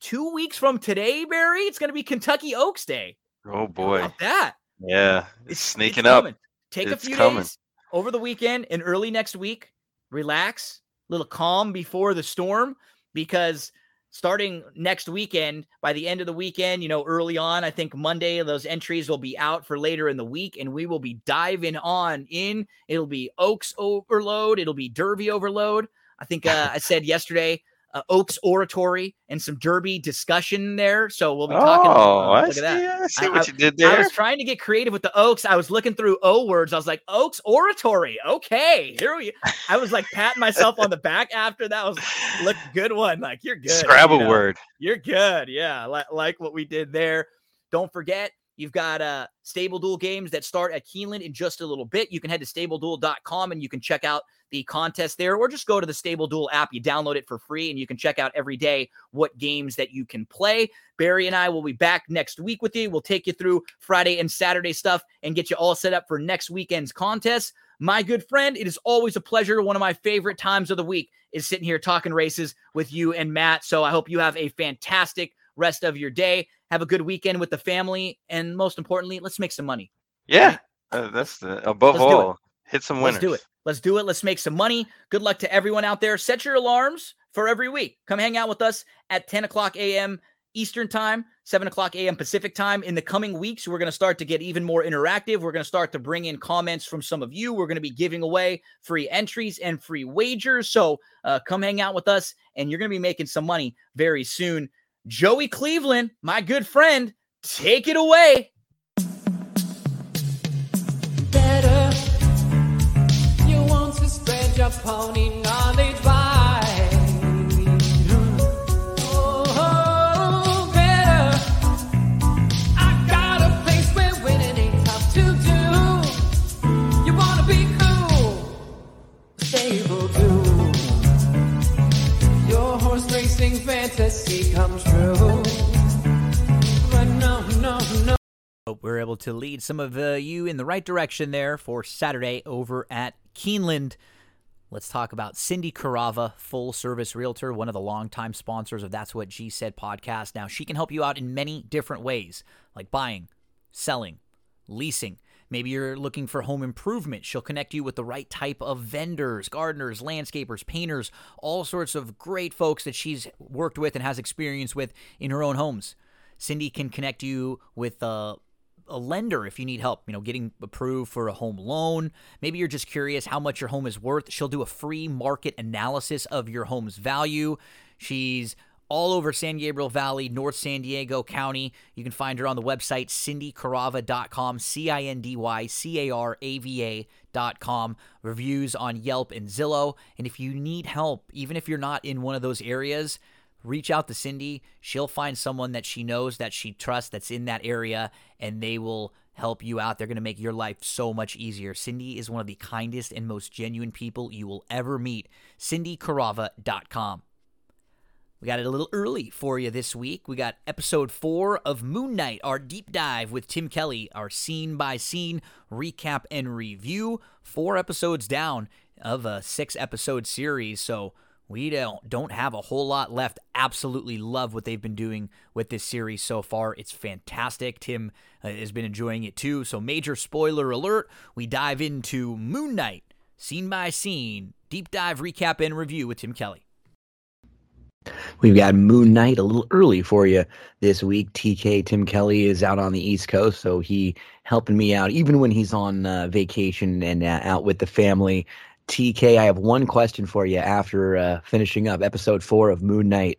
two weeks from today, Barry, it's going to be Kentucky Oaks Day. Oh boy. that? Yeah. It's It's sneaking it's up. Take a few coming. days over the weekend and early next week. Relax, a little calm before the storm, because starting next weekend, by the end of the weekend, you know, early on, I think Monday, those entries will be out for later in the week, and we will be diving on in. It'll be Oaks overload, it'll be Derby overload. I think uh, I said yesterday. Uh, Oaks oratory and some Derby discussion there, so we'll be talking. Oh, uh, I look see. at that. I see I- what you did there. I was trying to get creative with the Oaks. I was looking through O words. I was like, Oaks oratory. Okay, here we. I was like patting myself on the back after that. Was look good one. Like you're good. Scrabble you know? word. You're good. Yeah, like like what we did there. Don't forget. You've got uh, Stable Duel games that start at Keeneland in just a little bit. You can head to stableduel.com and you can check out the contest there, or just go to the Stable Duel app. You download it for free and you can check out every day what games that you can play. Barry and I will be back next week with you. We'll take you through Friday and Saturday stuff and get you all set up for next weekend's contest. My good friend, it is always a pleasure. One of my favorite times of the week is sitting here talking races with you and Matt. So I hope you have a fantastic rest of your day. Have a good weekend with the family. And most importantly, let's make some money. Yeah. Uh, that's the above Let's all. Hit some winners. Let's do it. Let's do it. Let's make some money. Good luck to everyone out there. Set your alarms for every week. Come hang out with us at 10 o'clock a.m. Eastern Time, 7 o'clock a.m. Pacific Time. In the coming weeks, we're going to start to get even more interactive. We're going to start to bring in comments from some of you. We're going to be giving away free entries and free wagers. So uh, come hang out with us, and you're going to be making some money very soon. Joey Cleveland, my good friend, take it away. better. You want to spread your pony knowledge wide. Fantasy comes true. But no, no, no. Hope we're able to lead some of uh, you in the right direction there for Saturday over at Keeneland. Let's talk about Cindy Carava, full service realtor, one of the longtime sponsors of That's What G Said podcast. Now, she can help you out in many different ways, like buying, selling, leasing. Maybe you're looking for home improvement. She'll connect you with the right type of vendors, gardeners, landscapers, painters, all sorts of great folks that she's worked with and has experience with in her own homes. Cindy can connect you with a lender if you need help, you know, getting approved for a home loan. Maybe you're just curious how much your home is worth. She'll do a free market analysis of your home's value. She's all over San Gabriel Valley, North San Diego County. You can find her on the website cindycarava.com, C I N D Y C A R A V A.com. Reviews on Yelp and Zillow. And if you need help, even if you're not in one of those areas, reach out to Cindy. She'll find someone that she knows, that she trusts, that's in that area, and they will help you out. They're going to make your life so much easier. Cindy is one of the kindest and most genuine people you will ever meet. CindyCarava.com. We got it a little early for you this week. We got episode four of Moon Knight, our deep dive with Tim Kelly, our scene by scene recap and review. Four episodes down of a six episode series. So we don't don't have a whole lot left. Absolutely love what they've been doing with this series so far. It's fantastic. Tim uh, has been enjoying it too. So major spoiler alert. We dive into Moon Knight, scene by scene, deep dive recap and review with Tim Kelly. We've got Moon Knight a little early for you this week. TK Tim Kelly is out on the East Coast, so he helping me out even when he's on uh, vacation and uh, out with the family. TK, I have one question for you after uh, finishing up episode four of Moon Knight.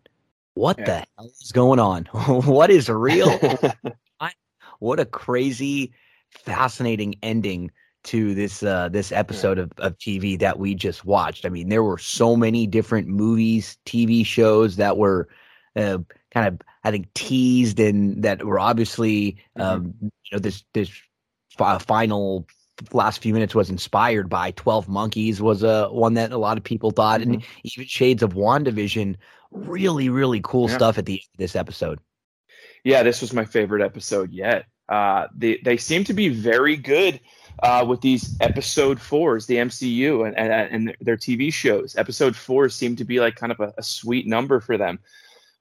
What Yeah. the hell is going on? what is real? what a crazy, fascinating ending to this uh, this episode of, of TV that we just watched. I mean, there were so many different movies, TV shows that were uh, kind of, I think, teased and that were obviously, um, you know, this this fi- final last few minutes was inspired by 12 monkeys was a one that a lot of people thought and even shades of wandavision really really cool Yeah. stuff at the end of this episode yeah, this was my favorite episode yet. Uh, they they seem to be very good uh, with these episode fours, the MCU and, and and their TV shows. Episode fours seem to be like kind of a, a sweet number for them.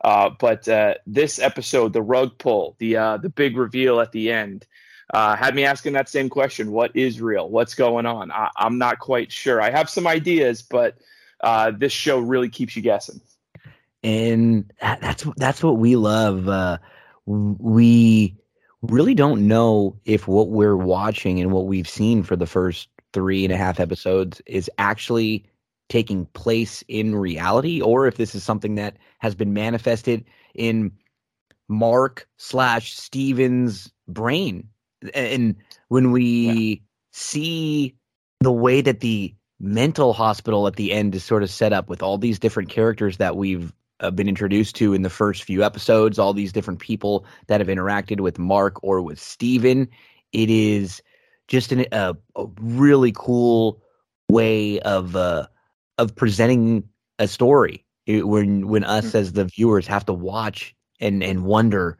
Uh, but uh, this episode, the rug pull, the uh, the big reveal at the end, uh, had me asking that same question: What is real? What's going on? I, I'm not quite sure. I have some ideas, but uh, this show really keeps you guessing. and that's that's what we love. Uh, we really don't know if what we're watching and what we've seen for the first three and a half episodes is actually taking place in reality, or if this is something that has been manifested in Mark slash Steven's brain. And when we see the way that the mental hospital at the end is sort of set up with all these different characters that we've uh, been introduced to in the first few episodes, all these different people that have interacted with Mark or with Steven. It is just an, a, a really cool way of uh, of presenting a story. It- when when us as the viewers have to watch and and wonder,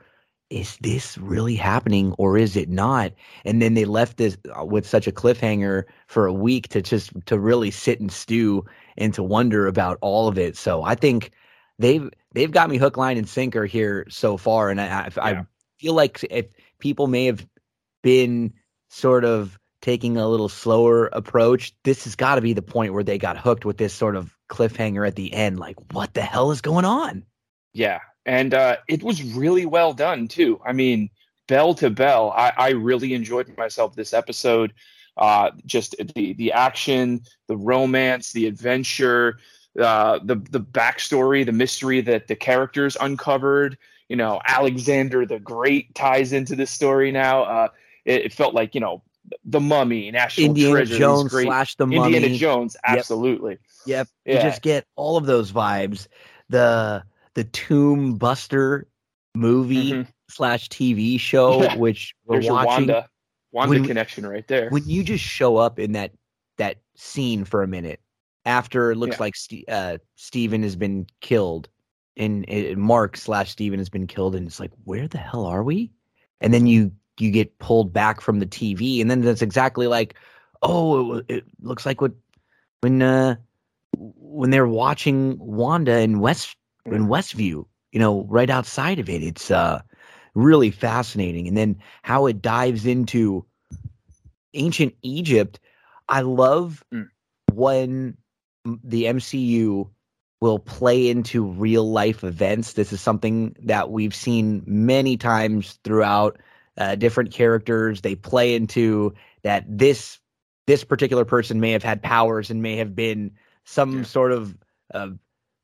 is this really happening or is it not? And then they left this uh, with such a cliffhanger for a week to just to really sit and stew and to wonder about all of it. So I think they've they've got me hook, line, and sinker here so far, and I I, Yeah. I feel like if people may have been sort of taking a little slower approach, this has got to be the point where they got hooked with this sort of cliffhanger at the end. Like, what the hell is going on? Yeah, and uh, it was really well done too. I mean, bell to bell, I, I really enjoyed myself this episode. Uh, just the the action, the romance, the adventure, uh, the the backstory, the mystery that the characters uncovered. You know, Alexander the Great ties into this story now. Uh, it, it felt like you know the Mummy, National Indiana Treasure, Jones great slash the Indiana Mummy. Indiana Jones, absolutely. Yep. You Yeah. just get all of those vibes. The the Tomb Buster movie Mhm. slash TV show, Yeah. which we're There's your watching. Wanda, Wanda When connection right there. When you just show up in that that scene for a minute after it looks Yeah. like Ste- uh, Steven has been killed and uh, Mark slash Steven has been killed, and it's like, where the hell are we? And then you you get pulled back from the TV, and then that's exactly like, oh, it, it looks like what when uh when they're watching Wanda in West in Westview, you know, right outside of it. It's uh really fascinating, and then how it dives into ancient Egypt. I love Mm. when the MCU will play into real life events. This is something that we've seen many times throughout uh, different characters. They play into that this this particular person may have had powers and may have been some Yeah. sort of uh,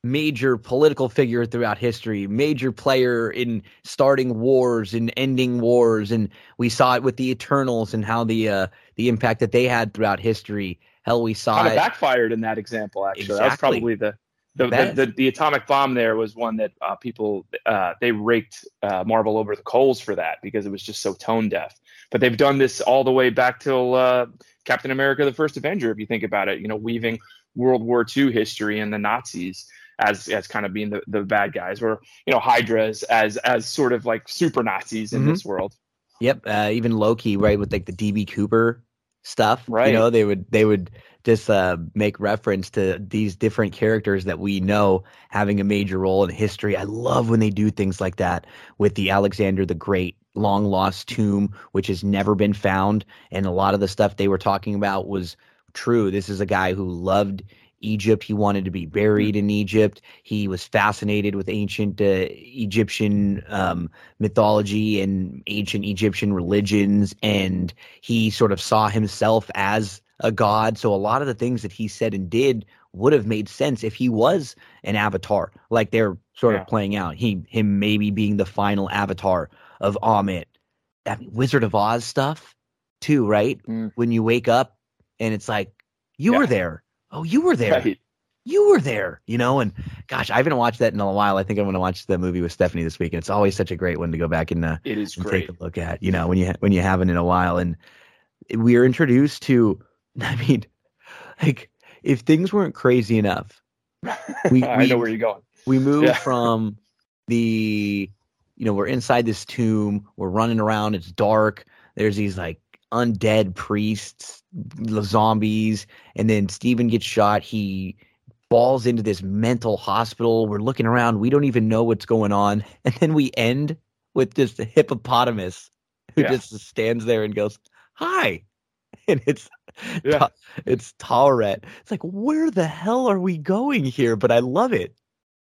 major political figure throughout history, major player in starting wars and ending wars, and we saw it with the Eternals and how the uh, the impact that they had throughout history. Hell, we saw kind of it. backfired in that example. Actually, that was probably the the, the, the the atomic bomb. There was one that uh, people uh, they raked uh, Marvel over the coals for that because it was just so tone deaf. But they've done this all the way back till uh, Captain America: The First Avenger. If you think about it, you know, weaving World War II history and the Nazis as as kind of being the, the bad guys, or you know, Hydra as as, sort of like super Nazis in Mhm. this world. Yep, uh, even Loki, right, with like the DB Cooper stuff. Right. You know, they would they would just uh, make reference to these different characters that we know having a major role in history. I love when they do things like that with the Alexander the Great long lost tomb, which has never been found, and a lot of the stuff they were talking about was true. This is a guy who loved Egypt. He wanted to be buried in Egypt. He was fascinated with ancient uh, Egyptian um, mythology and ancient Egyptian religions, and he sort of saw himself as a god. So a lot of the things that he said and did would have made sense if he was an avatar, like they're sort Yeah. of playing out. He him maybe being the final avatar of Ammit. Mean, Wizard of Oz stuff too, right? Mm. When you wake up and it's like you were there. Oh, you were there Right. you were there, you know. And gosh, I haven't watched that in a while. I think I'm going to watch the movie with Stephanie this week, and it's always such a great one to go back and, uh, It is and great. take a look at. You know, when you ha- when you haven't in a while, and we are introduced to. I mean, like if things weren't crazy enough, we- I we- know where you're going. we move Yeah. from the you know we're inside this tomb we're running around it's dark there's these like undead priests the zombies and then steven gets shot he falls into this mental hospital we're looking around we don't even know what's going on and then we end with this hippopotamus who Yeah. just stands there and goes hi and it's Yeah. it's Taweret. It's like, where the hell are we going here? But I love it.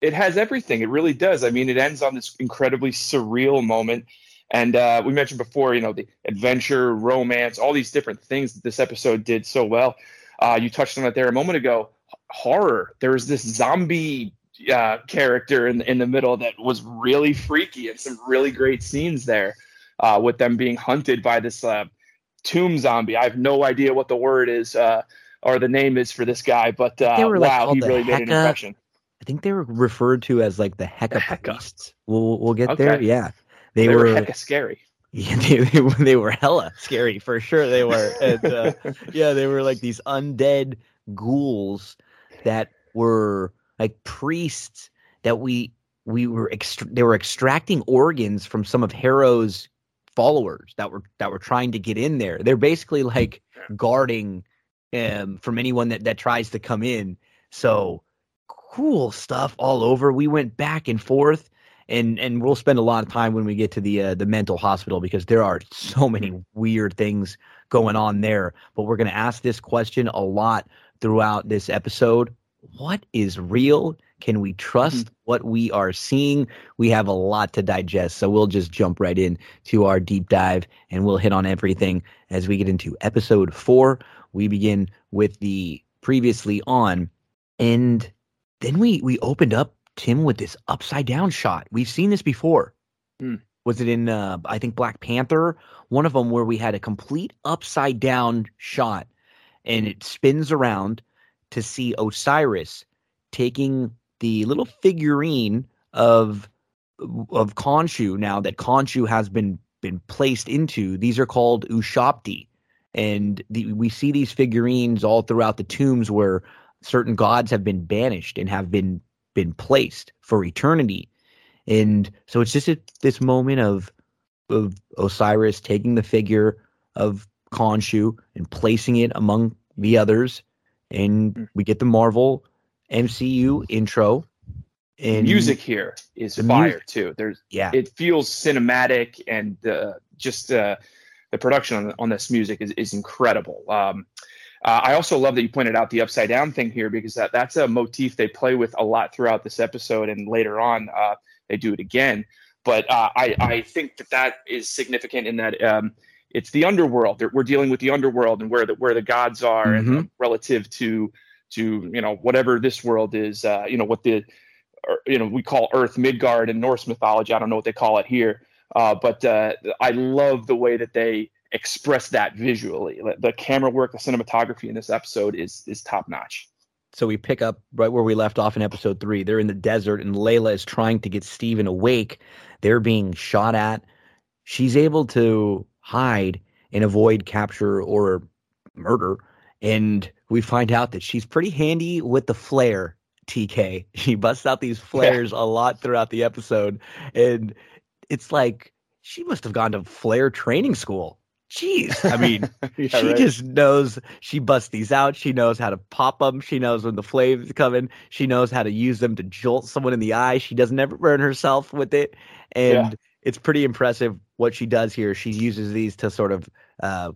it has everything. It really does. I mean, it ends on this incredibly surreal moment. And uh, we mentioned before, you know, the adventure, romance, all these different things that this episode did so well. Uh, you touched on it there a moment ago. Horror. There was this zombie uh, character in in the middle that was really freaky, and some really great scenes there uh, with them being hunted by this uh, tomb zombie. I have no idea what the word is uh, or the name is for this guy, but uh, They were, like, wow, he really made an impression. I think they were referred to as like the Hecka, Hecka. priests. We'll we'll get there. Yeah, they, They, were. were hecka scary. yeah, they, they were they were hella scary for sure. They were. And, uh, yeah, they were like these undead ghouls that were like priests that we we were ext- they were extracting organs from some of Harrow's followers that were that were trying to get in there. They're basically like guarding um from anyone that that tries to come in. So cool stuff all over. We went back and forth and and we'll spend a lot of time when we get to the uh, the mental hospital because there are so many weird things going on there. But we're going to ask this question a lot throughout this episode. What is real? Can we trust what we are seeing? We have a lot to digest, so we'll just jump right in to our deep dive and we'll hit on everything as we get into episode 4. We begin with the previously on and then we we opened up Tim with this upside down shot. We've seen this before. Hmm. Was it in uh, I think Black Panther? One of them where we had a complete upside down shot, and it spins around to see Osiris taking the little figurine of of Khonshu. Now that Khonshu has been been placed into, these are called Ushabti, and the, we see these figurines all throughout the tombs where certain gods have been banished and have been been placed for eternity and so it's just a, this moment of of Osiris taking the figure of Khonshu and placing it among the others, and Mm. we get the Marvel MCU intro. And music here is fire music- too. There's yeah, it feels cinematic and uh, just uh, the production on, on this music is, is incredible. Um, uh, I also love that you pointed out the upside down thing here because that, that's a motif they play with a lot throughout this episode and later on uh, they do it again. But uh, I, I think that that is significant in that um, it's the underworld. We're dealing with the underworld and where the where the gods are and Mhm. relative to to you know whatever this world is. Uh, you know what the you know we call Earth Midgard in Norse mythology. I don't know what they call it here, uh, but uh, I love the way that they express that visually. The camera work, the cinematography in this episode is is top notch. So we pick up right where we left off in episode three. They're in the desert, and Layla is trying to get Steven awake. They're being shot at. She's able to hide and avoid capture or murder. And we find out that she's pretty handy with the flare, TK. She busts out these flares a lot throughout the episode. And it's like she must have gone to flare training school. Jeez. I mean, Yeah, she right. just knows she busts these out. She knows how to pop them. She knows when the flames coming. She knows how to use them to jolt someone in the eye. She doesn't ever burn herself with it, and Yeah. it's pretty impressive what she does here. She uses these to sort of uh,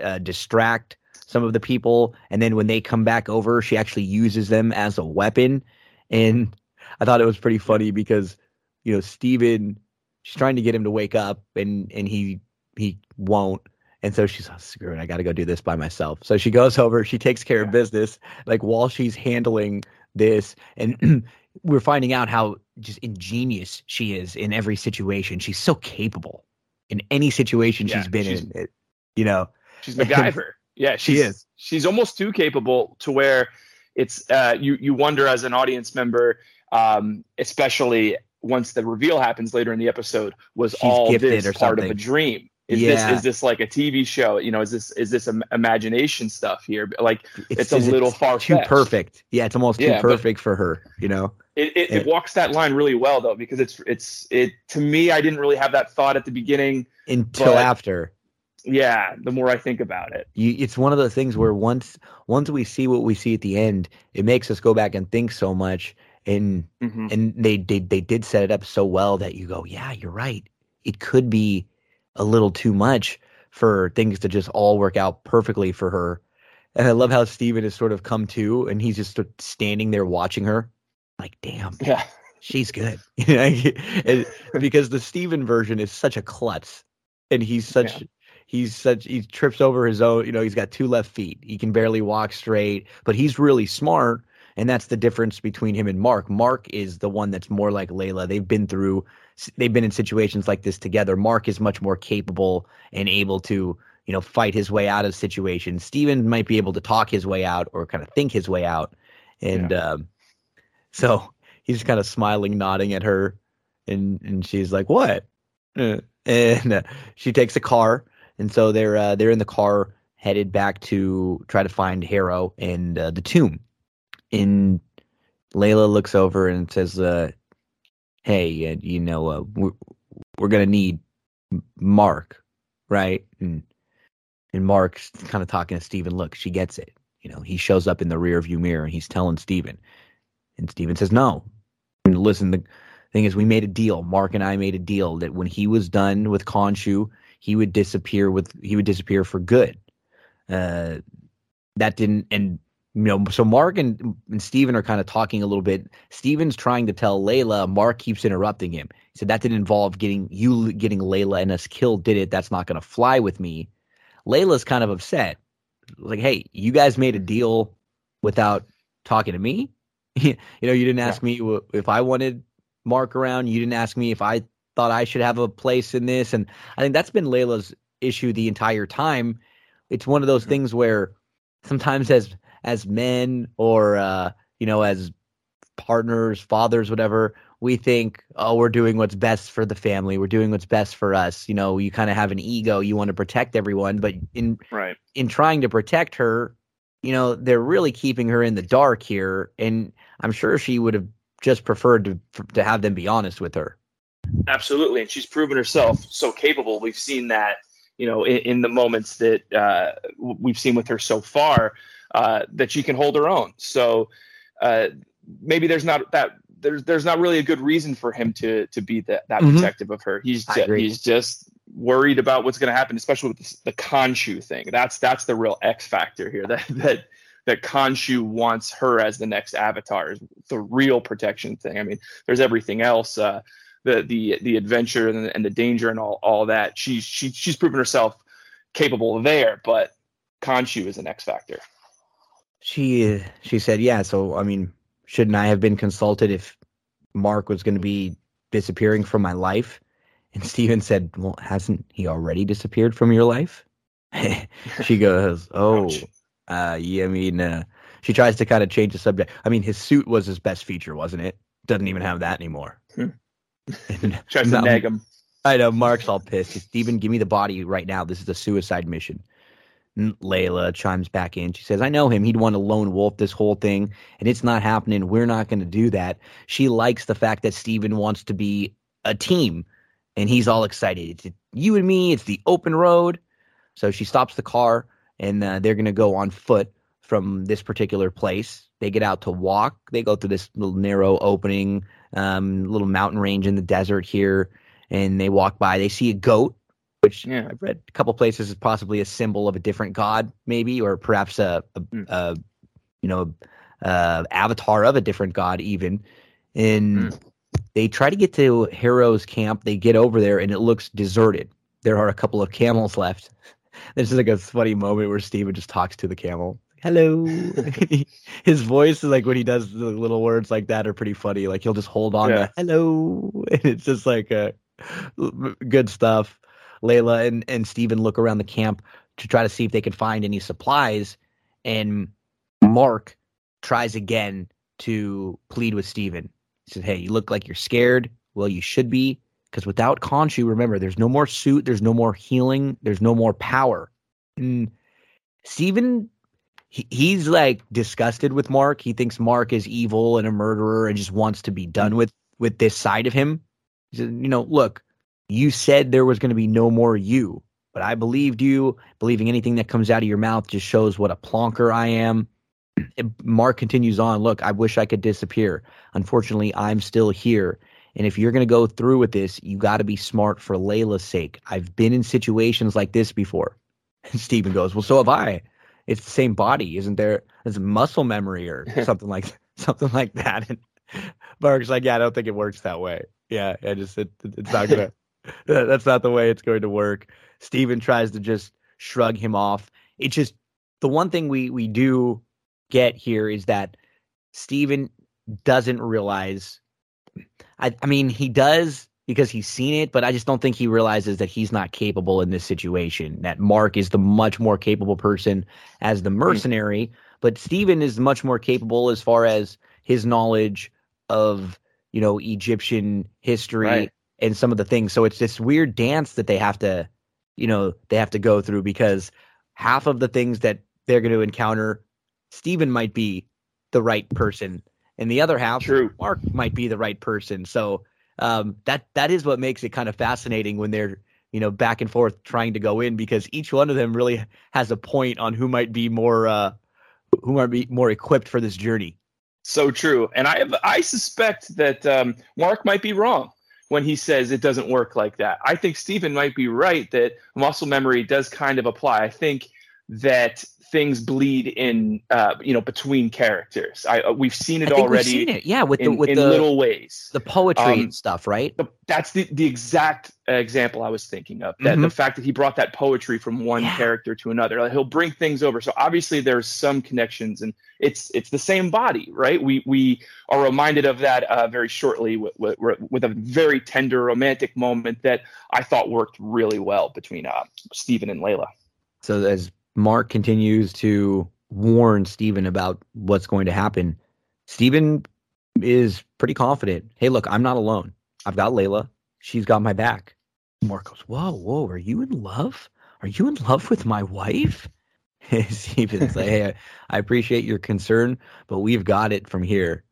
uh, distract some of the people, and then when they come back over, she actually uses them as a weapon. And I thought it was pretty funny because you know Steven, she's trying to get him to wake up, and and he he won't. And so she's, oh, screw it, I got to go do this by myself. So she goes over, she takes care of business, like while she's handling this. And we're finding out how just ingenious she is in every situation. She's so capable in any situation Yeah, she's been she's- in. It, you know, She's MacGyver. Yeah, She is. She's almost too capable to where it's uh, you you wonder as an audience member, um, especially once the reveal happens later in the episode, was She's all gifted this or part of a dream? Is Yeah. this is this like a TV show? You know, is this is this imagination stuff here? Like It's a little far too perfect. Yeah, it's almost too perfect for her, you know? it, it, it walks that line really well though because it's it's it to me I didn't really have that thought at the beginning. Until But- after. Yeah, the more I think about it. you it's one of the things where once once we see what we see at the end it makes us go back and think so much and Mhm. and they they, they did set it up so well that you go yeah you're right it could be a little too much for things to just all work out perfectly for her. And i love how steven has sort of come to and he's just standing there watching her like damn Yeah. she's good. You know, and- because the Steven version is such a klutz and he's such he's such he trips over his own you know he's got two left feet. He can barely walk straight but he's really smart and that's the difference between him and Mark. Mark is the one that's more like Layla. They've been through they've been in situations like this together. Mark is much more capable and able to you know fight his way out of situations. Steven might be able to talk his way out or kind of think his way out. And um so he's kind of smiling, nodding at her, and and she's like, "What?" Uh, And uh, she takes a car, and so they're uh, they're in the car headed back to try to find Harrow and uh, the tomb. And Layla looks over and says, uh, "Hey, uh, you know, uh, we're we're gonna need Mark, right?" And and Mark's kind of talking to Steven. Look, she gets it. You know, he shows up in the rear view mirror and he's telling Steven. And Steven says, No. And listen, the thing is, we made a deal. Mark and I made a deal that when he was done with Khonshu, he would disappear with he would disappear for good. Uh, that didn't and you know, so Mark and, and Steven are kind of talking a little bit. Steven's trying to tell Layla, Mark keeps interrupting him. He said that didn't involve getting you getting Layla and us killed, did it? That's not gonna fly with me. Layla's kind of upset. Like, hey, you guys made a deal without talking to me. you know, you didn't ask me if I wanted Mark around. You didn't ask me if I thought I should have a place in this. And I think that's been Layla's issue the entire time. It's one of those mm-hmm. things where sometimes as as men or uh, you know, as partners, fathers, whatever, we think, oh, we're doing what's best for the family. We're doing what's best for us. You know, you kind of have an ego. You want to protect everyone, but in Right. in trying to protect her, you know, they're really keeping her in the dark here. And I'm sure she would have just preferred to to have them be honest with her. Absolutely, and she's proven herself so capable. We've seen that, you know, in, in the moments that uh, we've seen with her so far, uh, that she can hold her own. So uh, maybe there's not that there's there's not really a good reason for him to to be that that Mhm. protective of her. He's I ju- agree. he's just worried about what's going to happen, especially with this, the Khonshu thing. That's that's the real X factor here. That that that Khonshu wants her as the next Avatar is the real protection thing. I mean, there's everything else. Uh, the the the adventure and the, and the danger and all all that. She's she she's proven herself capable there, but Khonshu is an X factor. She she said, "Yeah, so I mean, shouldn't I have been consulted if Mark was going to be disappearing from my life?" And Steven said, "Well, hasn't he already disappeared from your life?" she goes, "Oh, uh, yeah, I mean, uh, she tries to kind of change the subject. I mean, his suit was his best feature, wasn't it? Doesn't even have that anymore." Hmm. Tries to nag him. I know Mark's all pissed. Steven, give me the body right now. This is a suicide mission. Layla chimes back in. She says, I know him. He'd want a lone wolf this whole thing, and it's not happening. We're not going to do that. She likes the fact that Steven wants to be a team, and he's all excited. It's you and me. It's the open road. So she stops the car, and uh, they're going to go on foot from this particular place. They get out to walk. They go through this little narrow opening, um, little mountain range in the desert here and they walk by. They see a goat, which Yeah. I've read a couple places is possibly a symbol of a different god, maybe, or perhaps a, a, Mm. a you know, uh, avatar of a different god, even. And Mm. they try to get to Harrow's camp. They get over there, and it looks deserted. There are a couple of camels left. This is like a funny moment where Steven just talks to the camel. Hello. His voice is like when he does the little words like that are pretty funny. Like he'll just hold on Yeah. to hello. And it's just like uh, good stuff. Layla and, and Steven look around the camp to try to see if they can find any supplies. And Mark tries again to plead with Steven. He says, Hey, you look like you're scared. Well, you should be. Because without Khonshu, remember, there's no more suit, there's no more healing, there's no more power. And Steven, he, he's like disgusted with Mark. He thinks Mark is evil and a murderer and just wants to be done with with this side of him. He said, you know, look, you said there was going to be no more you, but I believed you. Believing anything that comes out of your mouth just shows what a plonker I am. Mark continues on, look, I wish I could disappear. Unfortunately, I'm still here. And if you're going to go through with this, you got to be smart for Layla's sake. I've been in situations like this before. And Steven goes, Well, so have I. It's the same body, isn't there? It's muscle memory or something like something like that. And Mark's like, Yeah, I don't think it works that way. Yeah, I just it, it's not gonna. that's not the way it's going to work. Steven tries to just shrug him off. It just the one thing we we do get here is that Steven doesn't realize I, I mean, he does because he's seen it, but I just don't think he realizes that he's not capable in this situation. That Mark is the much more capable person as the hmm. mercenary, but Steven is much more capable as far as his knowledge of, you know, Egyptian history Right. And some of the things. So it's this weird dance that they have to, you know, they have to go through because half of the things that they're going to encounter, Steven might be the right person. And the other half, True. Mark might be the right person. So um, that that is what makes it kind of fascinating when they're you know back and forth trying to go in because each one of them really has a point on who might be more uh, who might be more equipped for this journey. So true. And I have, I suspect that um, Mark might be wrong when he says it doesn't work like that. I think Steven might be right that muscle memory does kind of apply. I think that things bleed in, uh, you know, between characters. I uh, we've seen it I think already we've seen it, yeah, with in, the with in the little ways. the poetry Um, and stuff, right? that's the, the exact example I was thinking of. That the fact that he brought that poetry from one Mm-hmm. Yeah. character to another, like, he'll bring things over. So obviously there's some connections, and it's it's the same body, right? We we are reminded of that uh, very shortly with, with with a very tender romantic moment that I thought worked really well between uh, Steven and Layla. So as Mark continues to warn Steven about what's going to happen, Steven is pretty confident. Hey, look, I'm not alone. I've got Layla. She's got my back. Mark goes, Whoa, whoa, are you in love? Are you in love with my wife? Steven's like, Hey, I appreciate your concern, but we've got it from here.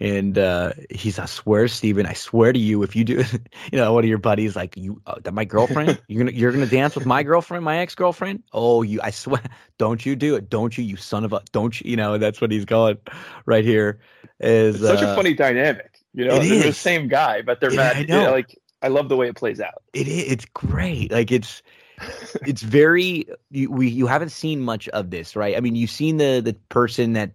And uh, he's, I swear, Steven, I swear to you, if you do, you know, one of your buddies like you, uh, that my girlfriend, you're gonna, you're gonna dance with my girlfriend, my ex girlfriend. Oh, you, I swear, don't you do it, don't you, you son of a, don't you, you know, that's what he's going right here. Is It's such a uh, funny dynamic. You know, they're the same guy, but they're Yeah, mad. I know. like I love the way it plays out. It is. It's great. Like it's it's very you, we you haven't seen much of this, right? I mean, you've seen the the person that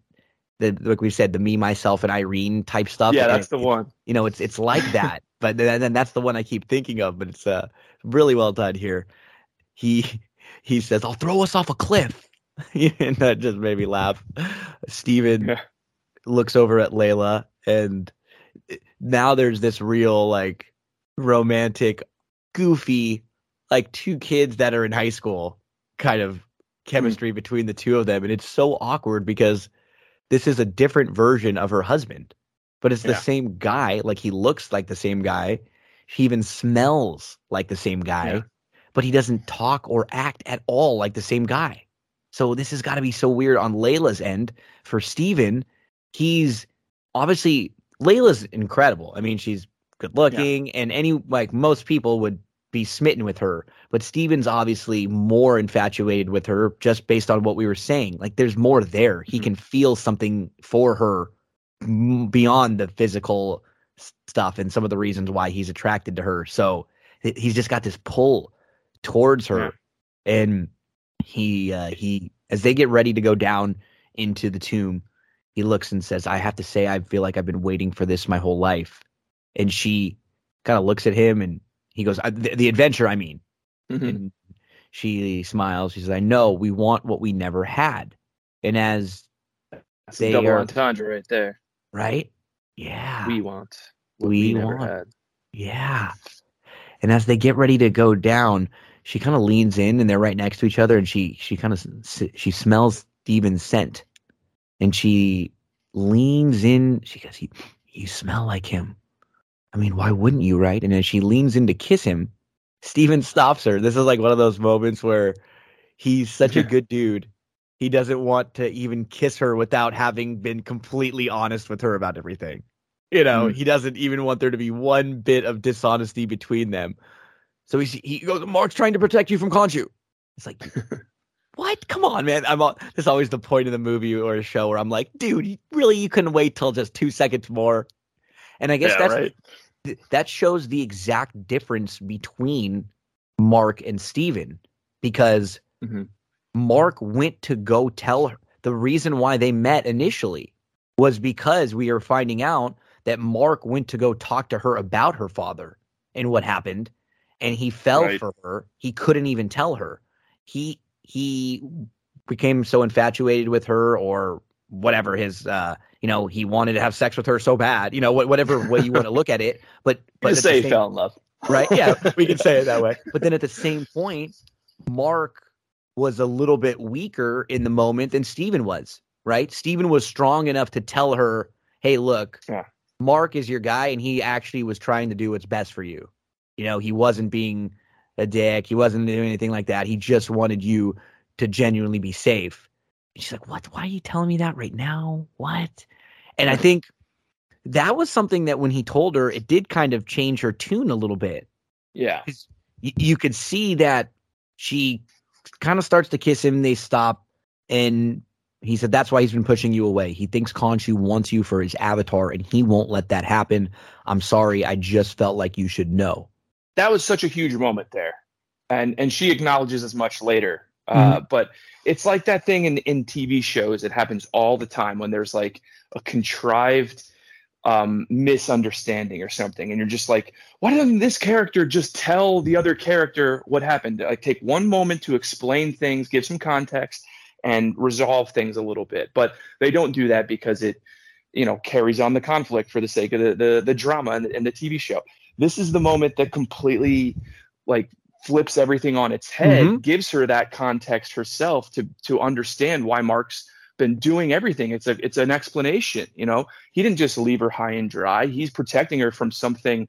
the like we said the me myself and Irene type stuff. yeah, that's the one. You know, it's it's like that, but then, then that's the one I keep thinking of. But it's uh really well done here. He he says, "I'll throw us off a cliff," and that just made me laugh. Steven Yeah. looks over at Layla, and now there's this real like romantic, goofy, like two kids that are in high school kind of chemistry between the two of them, and it's so awkward because this is a different version of her husband, but it's the Yeah. same guy. Like he looks like the same guy. He even smells like the same guy, Yeah. but he doesn't talk or act at all like the same guy. So this has got to be so weird on Layla's end. For Steven, he's obviously Layla's incredible. I mean, she's good looking, and any like most people would be smitten with her. But Steven's obviously more infatuated with her just based on what we were saying. Like there's more there. He Mhm. can feel something for her beyond the physical stuff and some of the reasons why he's attracted to her. So he's just got this pull towards her. And he uh he as they get ready to go down into the tomb, he looks and says, "I have to say I feel like I've been waiting for this my whole life." And she kind of looks at him and he goes, the, "The adventure, I mean." Mhm. And she smiles. She says, "I know we want what we never had." And as That's They a double are- entendre right there. right, yeah, We want. We never want. had. Yeah. And as they get ready to go down, she kind of leans in and they're right next to each other and she she kind of she smells Steven's scent. And she leans in, she goes, "You, you smell like him." I mean, why wouldn't you, right? And as she leans in to kiss him, Steven stops her. This is like one of those moments where he's such a good dude. He doesn't want to even kiss her without having been completely honest with her about everything. You know, Mhm. he doesn't even want there to be one bit of dishonesty between them. So he he goes, Mark's trying to protect you from Khonshu. It's like, what? Come on, man. I'm all, that's always the point of the movie or a show where I'm like, dude, really, you couldn't wait till just two seconds more. And I guess Yeah, that's right. Th- that shows the exact difference between Mark and Steven because Mhm. Mark went to go tell her the reason why they met initially was because we are finding out that Mark went to go talk to her about her father and what happened and he fell Right. for her he couldn't even tell her he he became so infatuated with her or whatever his uh you know he wanted to have sex with her so bad you know wh- whatever way you want to look at it but but Just at say he same- fell in love. right? Yeah. We can say it that way. But then at the same point mark was a little bit weaker in the moment than Steven was right? Steven was strong enough to tell her hey look Yeah. mark is your guy and he actually was trying to do what's best for you. You know he wasn't being a dick. He wasn't doing anything like that. He just wanted you to genuinely be safe. and she's like what why are you telling me that right now what and i think that was something that when he told her it did kind of change her tune a little bit Yeah. y- you could see that she kind of starts to kiss him. They stop, and he said, "That's why he's been pushing you away. He thinks Khonshu wants you for his avatar, and he won't let that happen. I'm sorry. I just felt like you should know." that was such a huge moment there and and she acknowledges as much later uh, Mm-hmm. but it's like that thing in in tv shows it happens all the time when there's like a contrived um misunderstanding or something and you're just like why doesn't this character just tell the other character what happened? Like take one moment to explain things give some context and resolve things a little bit. But they don't do that because it you know carries on the conflict for the sake of the the, the drama and, and the tv show. This is the moment that completely like flips everything on its head Mhm. gives her that context herself to to understand why mark's been doing everything. It's a it's an explanation you know? He didn't just leave her high and dry. He's protecting her from something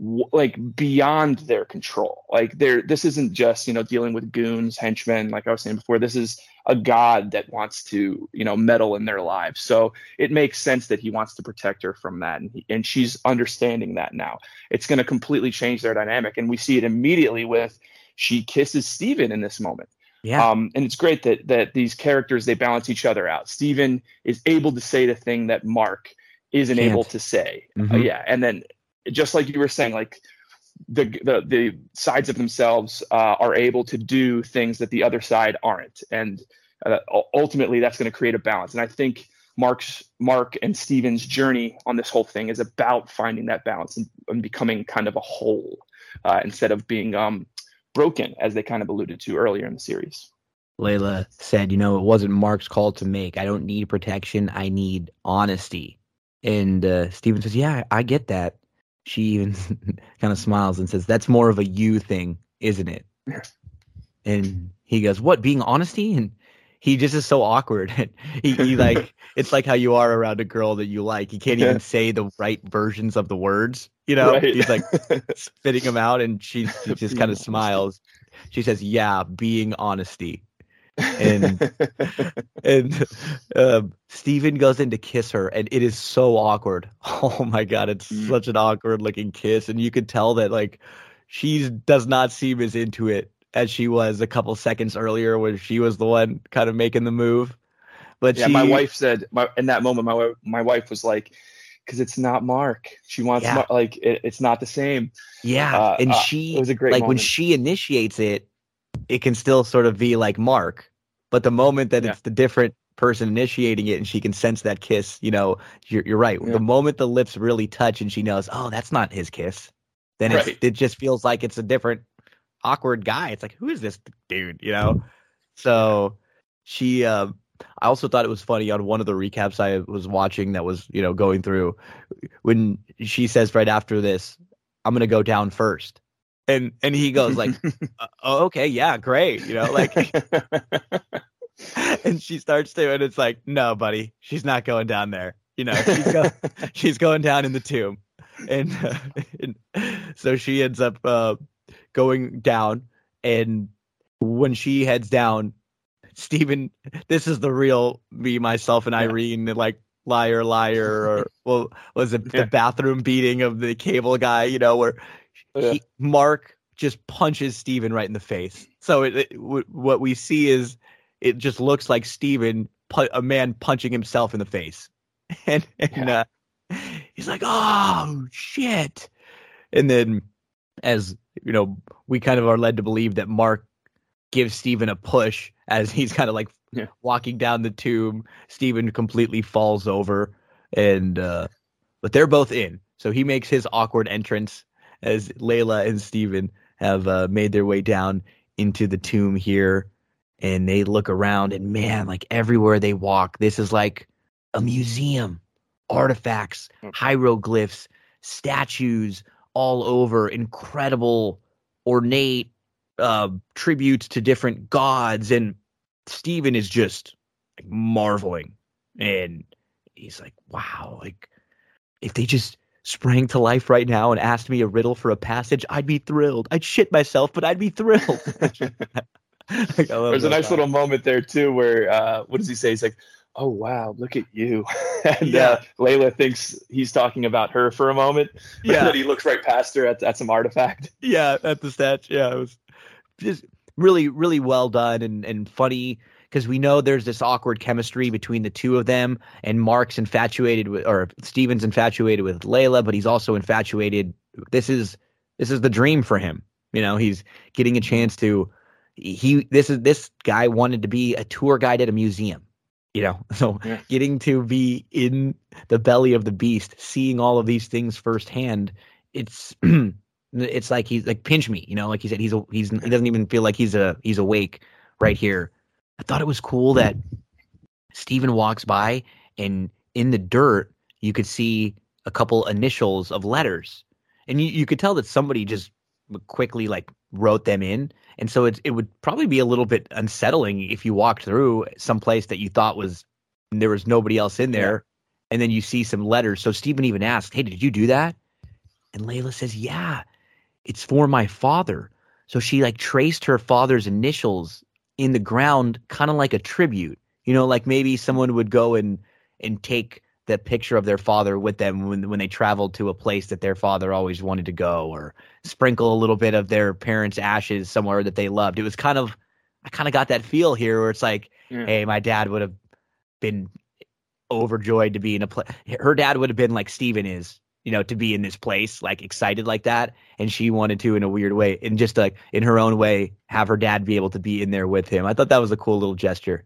like beyond their control. Like there, this isn't just you know dealing with goons, henchmen. Like I was saying before, this is a god that wants to you know meddle in their lives. So it makes sense that he wants to protect her from that, and he, and she's understanding that now. It's going to completely change their dynamic, and we see it immediately with she kisses Steven in this moment. Yeah. Um, and it's great that that these characters they balance each other out. Steven is able to say the thing that Mark isn't Can't. able to say. Uh, Mhm. yeah, and then just like you were saying, like the the the sides of themselves uh, are able to do things that the other side aren't, and uh, ultimately that's going to create a balance. And I think Mark's Mark and Steven's journey on this whole thing is about finding that balance and, and becoming kind of a whole uh, instead of being um, broken, as they kind of alluded to earlier in the series. Layla said, you know, it wasn't Mark's call to make. I don't need protection. I need honesty. And uh, Steven says, yeah, I get that. She even kind of smiles and says, that's more of a you thing, isn't it? Yeah. And he goes, what, being honesty? And he just is so awkward. he, he like, it's like how you are around a girl that you like. He can't even say the right versions of the words, you know? Right. He's like spitting them out and she, she just kind of smiles. She says, yeah, being honesty and and um, Steven goes in to kiss her, and it is so awkward. Oh my god, it's Mm. such an awkward looking kiss, and you could tell that like she does not seem as into it as she was a couple seconds earlier, when she was the one kind of making the move. But yeah, she, my wife said my, in that moment, my wife, my wife was like, "Because it's not Mark. She wants Yeah. Mar- like it, it's not the same." yeah, uh, and uh, she it was a great like when she initiates it, it can still sort of be like Mark, but the moment that Yeah. it's the different person initiating it and she can sense that kiss, you know, you're, you're right. Yeah. The moment the lips really touch and she knows, oh, that's not his kiss, then it's, Right. it just feels like it's a different awkward guy. It's like, who is this dude, you know? So she, um, I also thought it was funny on one of the recaps I was watching that was, you know, going through when she says right after this, I'm going to go down first. And, and he goes like, uh, oh, okay, yeah, great. You know, like, and she starts to, and it's like, no, buddy, she's not going down there. You know, she's, go, she's going down in the tomb. And, uh, and so she ends up uh, going down. And when she heads down, Steven, this is the real me, myself, and Yeah. Irene, like liar, liar, or well, was it Yeah. the bathroom beating of the cable guy? You know, where Yeah. he, Mark just punches Steven right in the face. So it, it, w- what we see is it just looks like Steven, pu- a man punching himself in the face. And, and uh, he's like, oh, shit. And then, as you know, we kind of are led to believe that Mark gives Steven a push as he's kind of like Yeah. walking down the tomb. Steven completely falls over. And, uh, but they're both in. So he makes his awkward entrance as Layla and Steven have uh, made their way down into the tomb here. And they look around, and man, like everywhere they walk, this is like a museum. Artifacts, hieroglyphs, statues all over, incredible, ornate uh, tributes to different gods. And Steven is just like, marveling. And he's like, wow, like if they just sprang to life right now and asked me a riddle for a passage, I'd be thrilled. I'd shit myself, but I'd be thrilled. Like, There's a nice little moment there too, where uh, what does he say? He's like, "Oh wow, look at you," and Yeah. uh, Layla thinks he's talking about her for a moment. but Yeah. then he looks right past her at, at some artifact. yeah, at the statue. Yeah, it was just really, really well done and and funny because we know there's this awkward chemistry between the two of them, and Mark's infatuated with, or Steven's infatuated with Layla, but he's also infatuated. This is this is the dream for him. You know, he's getting a chance to. He this is this guy wanted to be a tour guide at a museum. You know, so Yeah. getting to be in the belly of the beast, seeing all of these things firsthand, it's it's like he's like pinch me, you know, like he said, he's a, he's he doesn't even feel like he's a he's awake right here. I thought it was cool that Steven walks by and in the dirt you could see a couple initials of letters, and you, you could tell that somebody just quickly like wrote them in, and so it it would probably be a little bit unsettling if you walked through some place that you thought was there was nobody else in there, and then you see some letters. So Steven even asked, "Hey, did you do that?" And Layla says, Yeah, it's for my father. So she like traced her father's initials in the ground, kind of like a tribute. You know, like maybe someone would go and and take the picture of their father with them when when they traveled to a place that their father always wanted to go, or sprinkle a little bit of their parents' ashes somewhere that they loved. It was kind of I kind of got that feel here where it's like, Yeah. hey, my dad would have been overjoyed to be in a place. Her dad would have been like Steven is, you know, to be in this place, like excited like that. And she wanted to in a weird way, and just like in her own way, have her dad be able to be in there with him. I thought that was a cool little gesture.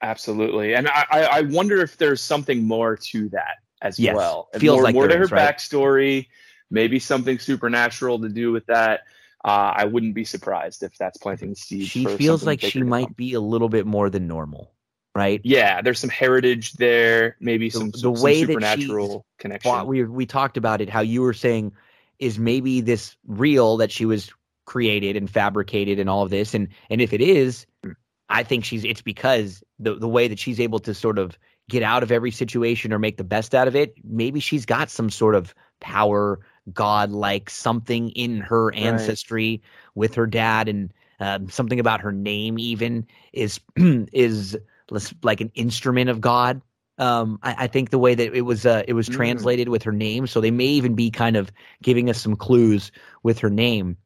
Absolutely, and I, I wonder if there's something more to that as Yes, well. And feels more, like more to her is, right? backstory, maybe something supernatural to do with that. Uh, I wouldn't be surprised if that's planting seeds. She feels like she might come. be a little bit more than normal, right? Yeah, there's some heritage there, maybe The- some, the some, some way that supernatural connection. Well, we we talked about it. How you were saying is maybe this real that she was created and fabricated and all of this, and and if it is, Hmm. I think she's it's because the the way that she's able to sort of get out of every situation or make the best out of it. Maybe she's got some sort of power, god-like something in her ancestry with her dad, and um, something about her name even is is less like an instrument of God. Um, I, I think the way that it was uh, it was Mm. translated with her name, so they may even be kind of giving us some clues with her name,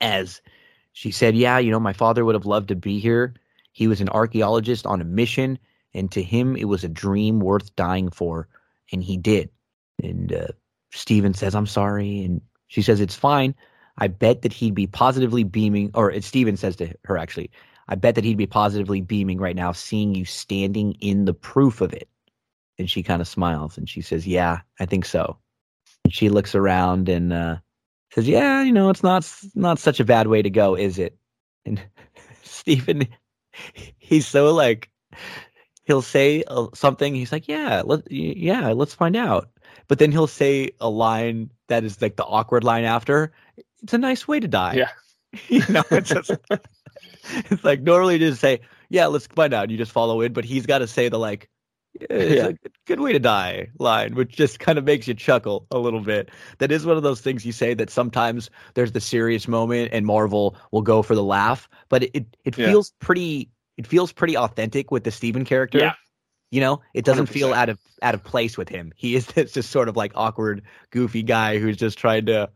as she said, "Yeah, you know, my father would have loved to be here. He was an archaeologist on a mission, and to him, it was a dream worth dying for, and he did." And uh, Steven says, "I'm sorry," and she says, "It's fine." I bet that he'd be positively beaming, or Steven says to her actually, I bet that he'd be positively beaming right now, seeing you standing in the proof of it. And she kind of smiles and she says, Yeah, I think so. And she looks around and uh, says, Yeah, you know, it's not not such a bad way to go, is it? And Steven, he's so like, he'll say something. He's like, Yeah, let, yeah, let's find out. But then he'll say a line that is like the awkward line after. It's a nice way to die. Yeah. you know, it's just it's like normally you just say, yeah, let's find out. You just follow in, but he's got to say the like, it's Yeah. a good, way to die line, which just kind of makes you chuckle a little bit. That is one of those things you say that sometimes there's the serious moment and Marvel will go for the laugh, but it it, it Yeah. feels pretty it feels pretty authentic with the Steven character. Yeah. You know, it doesn't feel 100%. out of out of place with him. He is this just sort of like awkward, goofy guy who's just trying to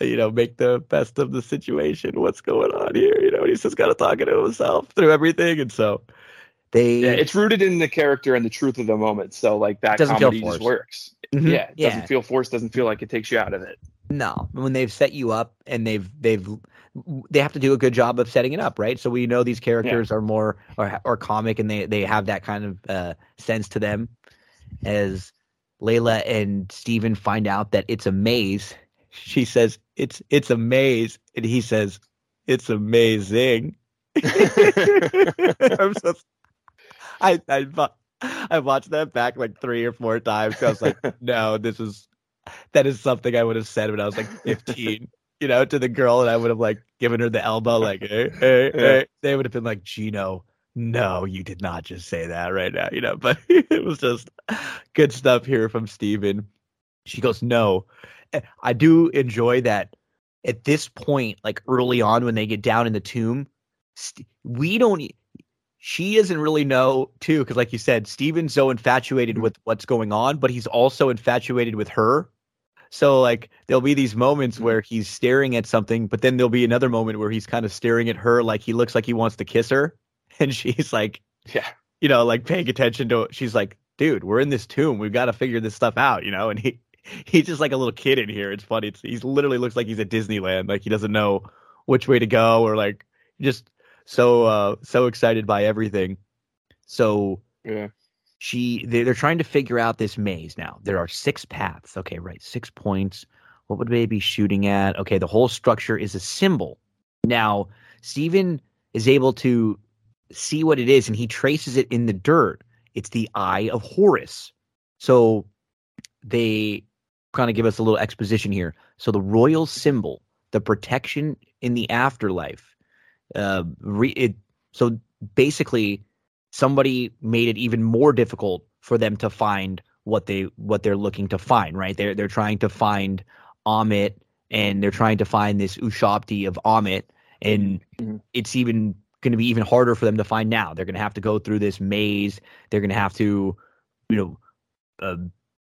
you know, make the best of the situation. What's going on here? You know, and he's just got to talk to himself through everything. And so they, yeah, it's rooted in the character and the truth of the moment. So like that Doesn't feel comedy just forced. works. Mhm. Yeah, it yeah, doesn't feel forced. Doesn't feel like it takes you out of it. no, when they've set you up and they've, they've, they have to do a good job of setting it up, right? So we know these characters are more or, or comic and they, they have that kind of uh, sense to them as Layla and Steven find out that it's a maze. She says, it's, it's a maze. And he says, it's amazing. I'm so. I I I watched that back like three or four times. I was like, no, this is that is something I would have said when I was like 15. You know, to the girl, and I would have like given her the elbow, like, hey, hey, Yeah. hey. They would have been like, Gino, no, you did not just say that right now. You know, but it was just good stuff here from Steven. She goes, no. Eh, I do enjoy that at this point, like early on when they get down in the tomb, st- we don't. She doesn't really know too, because like you said, Steven's so infatuated with what's going on, but he's also infatuated with her. So like there'll be these moments where he's staring at something, but then there'll be another moment where he's kind of staring at her, like he looks like he wants to kiss her, and she's like, Yeah. you know, like paying attention to. She's like, dude, we're in this tomb, we've got to figure this stuff out, you know, and he. He's just like a little kid in here. It's funny. It's, he's literally looks like he's at Disneyland. Like he doesn't know which way to go, or like just so uh so excited by everything. So Yeah. she they, they're trying to figure out this maze now. There are six paths. Okay, right, six points. What would they be shooting at? Okay, the whole structure is a symbol. Now Steven is able to see what it is, and he traces it in the dirt. It's the Eye of Horus. So they kind of give us a little exposition here. So the royal symbol, the protection in the afterlife. Uh, re- it, so basically, somebody made it even more difficult for them to find what they what they're looking to find. Right? They're they're trying to find Ammit, and they're trying to find this Ushabti of Ammit, and Mhm. it's even going to be even harder for them to find now. They're going to have to go through this maze. They're going to have to, you know, uh,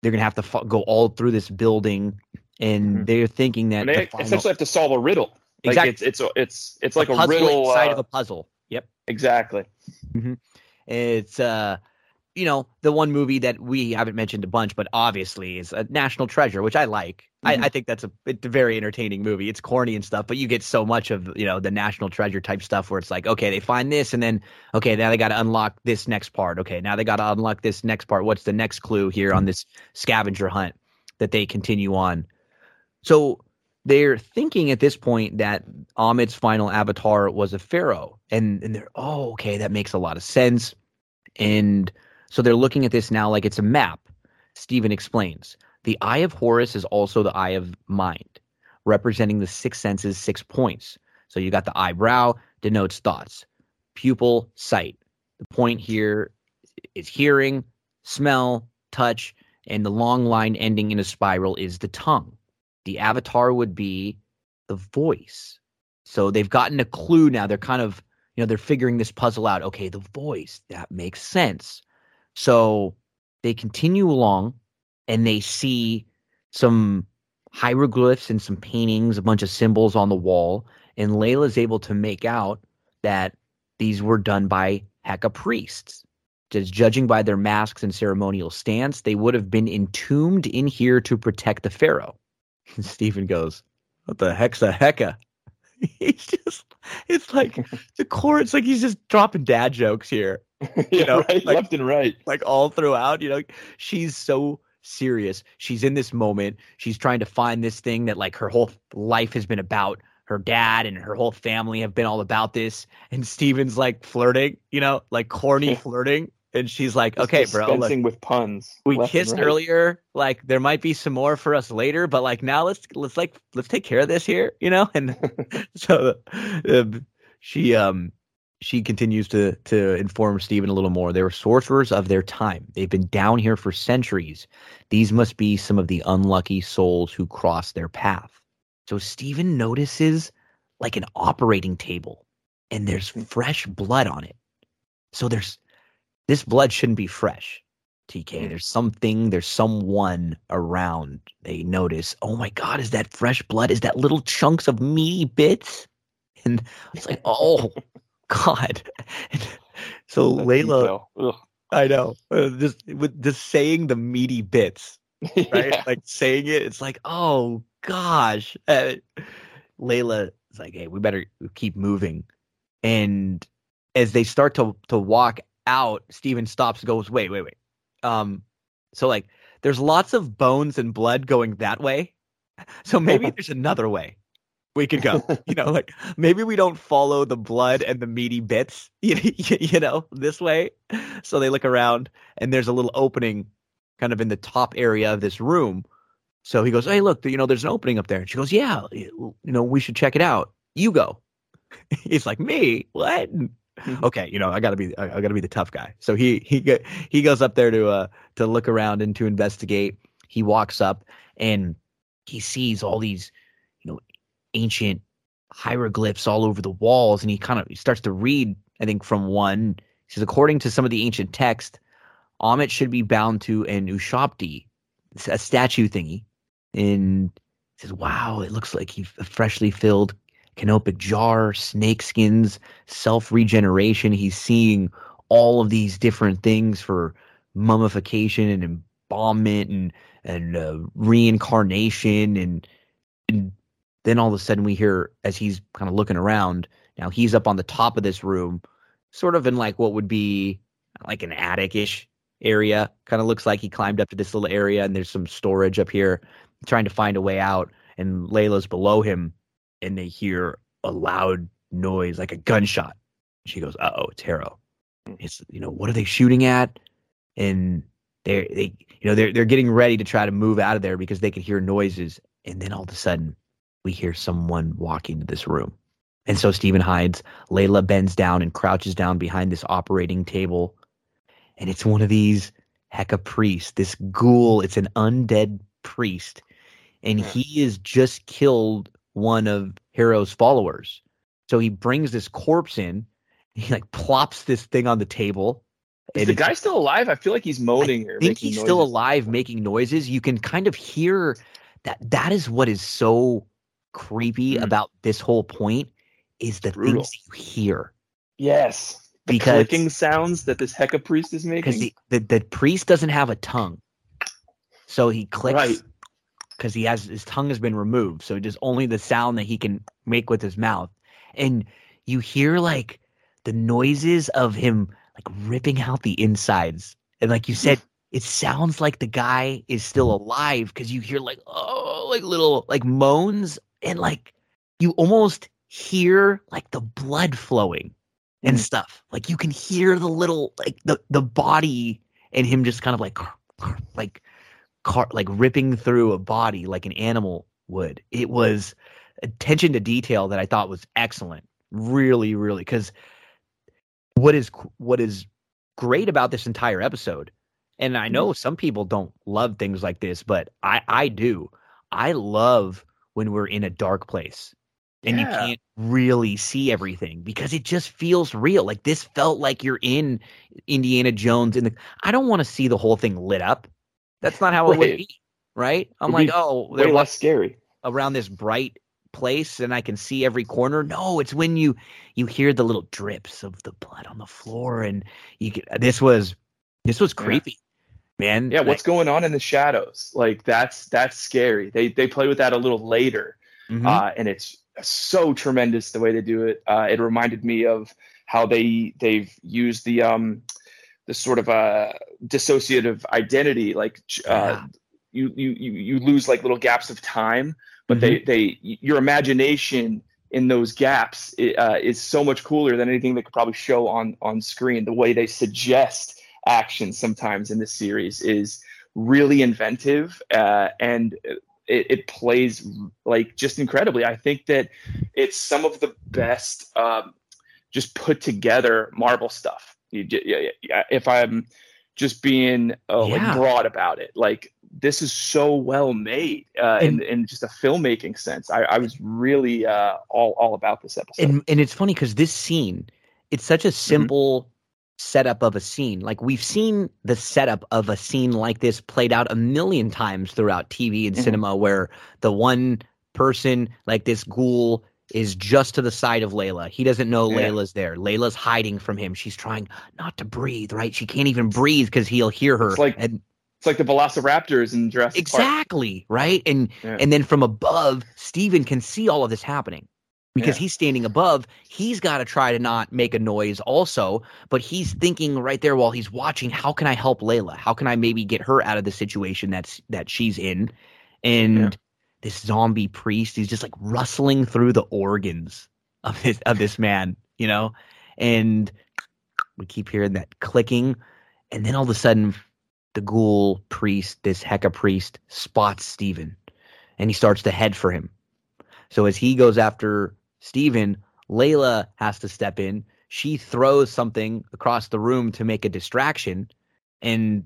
they're going to have to f- go all through this building, and Mhm. they're thinking that And the they final- essentially have to solve a riddle. Like Exactly. it's it's a- it's it's like a, puzzle riddle. inside uh, of a puzzle. Yep. exactly. It's uh you know, the one movie that we haven't mentioned a bunch, but obviously is a national treasure, which I like. Mhm. I, I think that's a, it's a very entertaining movie. It's corny and stuff, but you get so much of, you know, the national treasure type stuff where it's like, okay, they find this and then, okay, now they got to unlock this next part. Okay, now they got to unlock this next part. What's the next clue here on this scavenger hunt that they continue on? So they're thinking at this point that Ammit's final avatar was a pharaoh. And, and they're, oh, okay, that makes a lot of sense. And so they're looking at this now like it's a map. Steven explains the eye of Horus is also the eye of mind, representing the six senses, six points. So you got the eyebrow, denotes thoughts, pupil, sight. The point here is hearing, smell, touch, and the long line ending in a spiral is the tongue. The avatar would be the voice. So they've gotten a clue now. They're kind of, you know, they're figuring this puzzle out. Okay, the voice, that makes sense. So they continue along and they see some hieroglyphs and some paintings, a bunch of symbols on the wall. And Layla's able to make out that these were done by Heka priests. Just judging by their masks and ceremonial stance, they would have been entombed in here to protect the pharaoh. And Steven goes, What the heck's a Heka? He's just, it's like the core, it's like he's just dropping dad jokes here yeah, know, right, like- left and right. like all throughout. You know, she's so serious. She's in this moment. She's trying to find this thing that like her whole life has been about. Her dad and her whole family have been all about this. And Steven's like flirting, you know, like corny flirting. And she's like, Just okay, bro, look, with puns. we kissed right. earlier. Like there might be some more for us later, but like now let's let's like let's take care of this here, you know. And so um, she um she continues to to inform Steven a little more. They were sorcerers of their time. They've been down here for centuries. These must be some of the unlucky souls who crossed their path. So Steven notices like an operating table, and there's fresh blood on it. So there's this blood shouldn't be fresh. TK, there's something, there's someone around. They notice, oh my God, is that fresh blood? Is that little chunks of meaty bits? And it's like, oh God. And so Layla, I know, uh, just with just saying the meaty bits, right? Yeah. Like saying it, it's like, oh gosh. Uh, Layla is like, hey, we better keep moving. And as they start to to walk out, Steven stops and goes, wait, wait, wait. Um, so like there's lots of bones and blood going that way. So maybe there's another way we could go. You know, like maybe we don't follow the blood and the meaty bits, you, you know, this way. So they look around and there's a little opening kind of in the top area of this room. So he goes, Hey, look, you know, there's an opening up there. And she goes, Yeah, you know, we should check it out. You go. He's like, Me? What? Mhm. Okay, you know, I gotta be I, gotta be the tough guy. So he he he goes up there to uh to look around and to investigate. He walks up and he sees all these, you know, ancient hieroglyphs all over the walls, and he kind of starts to read. I think from one, he says, according to some of the ancient text, Ammit should be bound to an Ushabti, a statue thingy, and says, "Wow, it looks like he a freshly filled canopic jar, snake skins, self regeneration. He's seeing all of these different things for mummification and embalmment and and uh, reincarnation. And and then all of a sudden we hear as he's kind of looking around now he's up on the top of this room sort of in like what would be like an attic-ish area. Kind of looks like he climbed up to this little area and there's some storage up here trying to find a way out. And layla's below him and they hear a loud noise like a gunshot. She goes uh-oh it's harrow hmm. it's you know what are they shooting at? And they're they you know they're they're getting ready to try to move out of there because they can hear noises. And then all of a sudden we hear someone walk into this room. And so Steven hides Layla bends down and crouches down behind this operating table. And it's one of these Heka priests this ghoul. It's an undead priest. And he has just killed one of Harrow's followers. So he brings this corpse in. He like plops this thing on the table. Is the guy still alive? I feel like he's moaning or I think making he's still alive making noises. You can kind of hear that that is what is so creepy Mm. about this whole point is the Brutal. things you hear. Yes. The Because- clicking sounds that this Heka priest is Because making. the, the, the priest doesn't have a tongue. So he clicks Right. Because he has his tongue has been removed. So just only the sound that he can make with his mouth. And you hear like the noises of him like ripping out the insides. And like you said, it sounds like the guy is still alive because you hear like oh like little like moans and like you almost hear like the blood flowing and Mm. stuff. Like you can hear the little like the the body and him just kind of like like car like ripping through a body like an animal would. It was attention to detail that I thought was excellent. Really, really, because what is what is great about this entire episode, and I know mm-hmm. some people don't love things like this, but I I do. I love when we're in a dark place and you can't really see everything because it just feels real. Like this felt like you're in Indiana Jones in the I don't want to see the whole thing lit up. That's not how it would be. Right? I'm Would like, oh, they're less scary. around this bright place and I can see every corner. No, it's when you you hear the little drips of the blood on the floor and you get this was this was Yeah. creepy. Man. Yeah, Like, what's going on in the shadows? Like that's that's scary. They they play with that a little later, mhm. uh, and it's so tremendous the way they do it. Uh, it reminded me of how they they've used the um the sort of uh dissociative identity, like uh, Yeah. you you you you lose like little gaps of time, but Mm-hmm. they they your imagination in those gaps uh, is so much cooler than anything that could probably show on on screen. The way they suggest action sometimes in this series is really inventive uh, and it, it plays like just incredibly. I think that it's some of the best um, just put together Marvel stuff. You, yeah, yeah, if I'm just being uh, Yeah. like broad about it, like this is so well made uh, in, in just a filmmaking sense. I, I was really uh, all all about this episode. and and it's funny because this scene, it's such Mm-hmm. a simple setup of a scene. Like we've seen the setup of a scene like this played out a million times throughout TV and Mhm. cinema, where the one person, like this ghoul, is just to the side of Layla. He doesn't know Yeah. Layla's there. Layla's hiding from him. She's trying not to breathe. Right? She can't even breathe because he'll hear her. It's like and it's like the Velociraptors in Jurassic Park. exactly right. And Yeah. and then from above, Steven can see all of this happening because Yeah. he's standing above. He's got to try to not make a noise also, but he's thinking right there while he's watching, how can I help Layla? How can I maybe get her out of the situation that's that she's in? And. This zombie priest, he's just like rustling through the organs of this of this man, you know? And we keep hearing that clicking, and then all of a sudden the ghoul priest, this Heka priest, spots Steven and he starts to head for him. So as he goes after Steven, Layla has to step in. She throws something across the room to make a distraction. And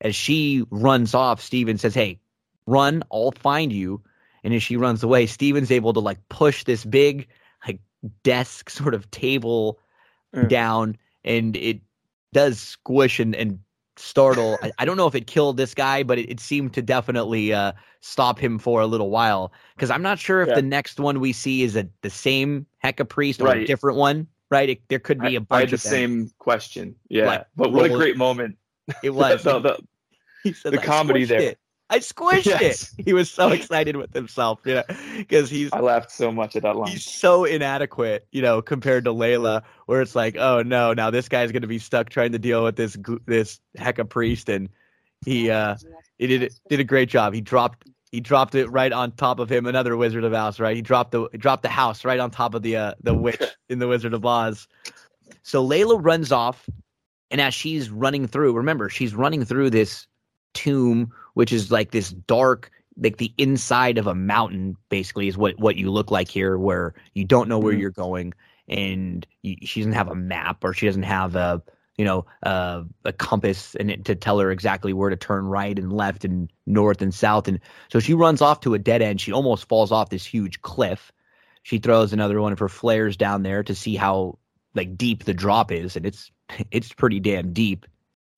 as she runs off, Steven says, Hey, run, I'll find you. And as she runs away, Steven's able to like push this big like desk sort of table Yeah. down and it does squish and, and startle. I, I don't know if it killed this guy, but it, it seemed to definitely uh, stop him for a little while. Because I'm not sure if Yeah. the next one we see is a the same Heka priest or a different one. Right? It, there could be a I, I bunch had the them. same question. Yeah, Like, but what a great moment! It was. the, the, He said, the "I comedy there." It. I squished Yes. it. He was so excited with himself, you know, because he's I laughed so much at that line. he's so inadequate, you know, compared to Layla, where it's like, oh no, now this guy's gonna be stuck trying to deal with this gu- this Heka priest, and he uh he did it- did a great job. He dropped he dropped it right on top of him. Another Wizard of Oz, right? He dropped the he dropped the house right on top of the uh the witch in the Wizard of Oz. So Layla runs off, and as she's running through, remember she's running through this tomb, which is like this dark, like the inside of a mountain, basically, is what what you look like here, where you don't know where Mhm. you're going, and you, she doesn't have a map or she doesn't have a you know, uh, a compass and it, to tell her exactly where to turn right and left and north and south. And so she runs off to a dead end. She almost falls off this huge cliff. She throws another one of her flares down there to see how like deep the drop is, and it's it's pretty damn deep.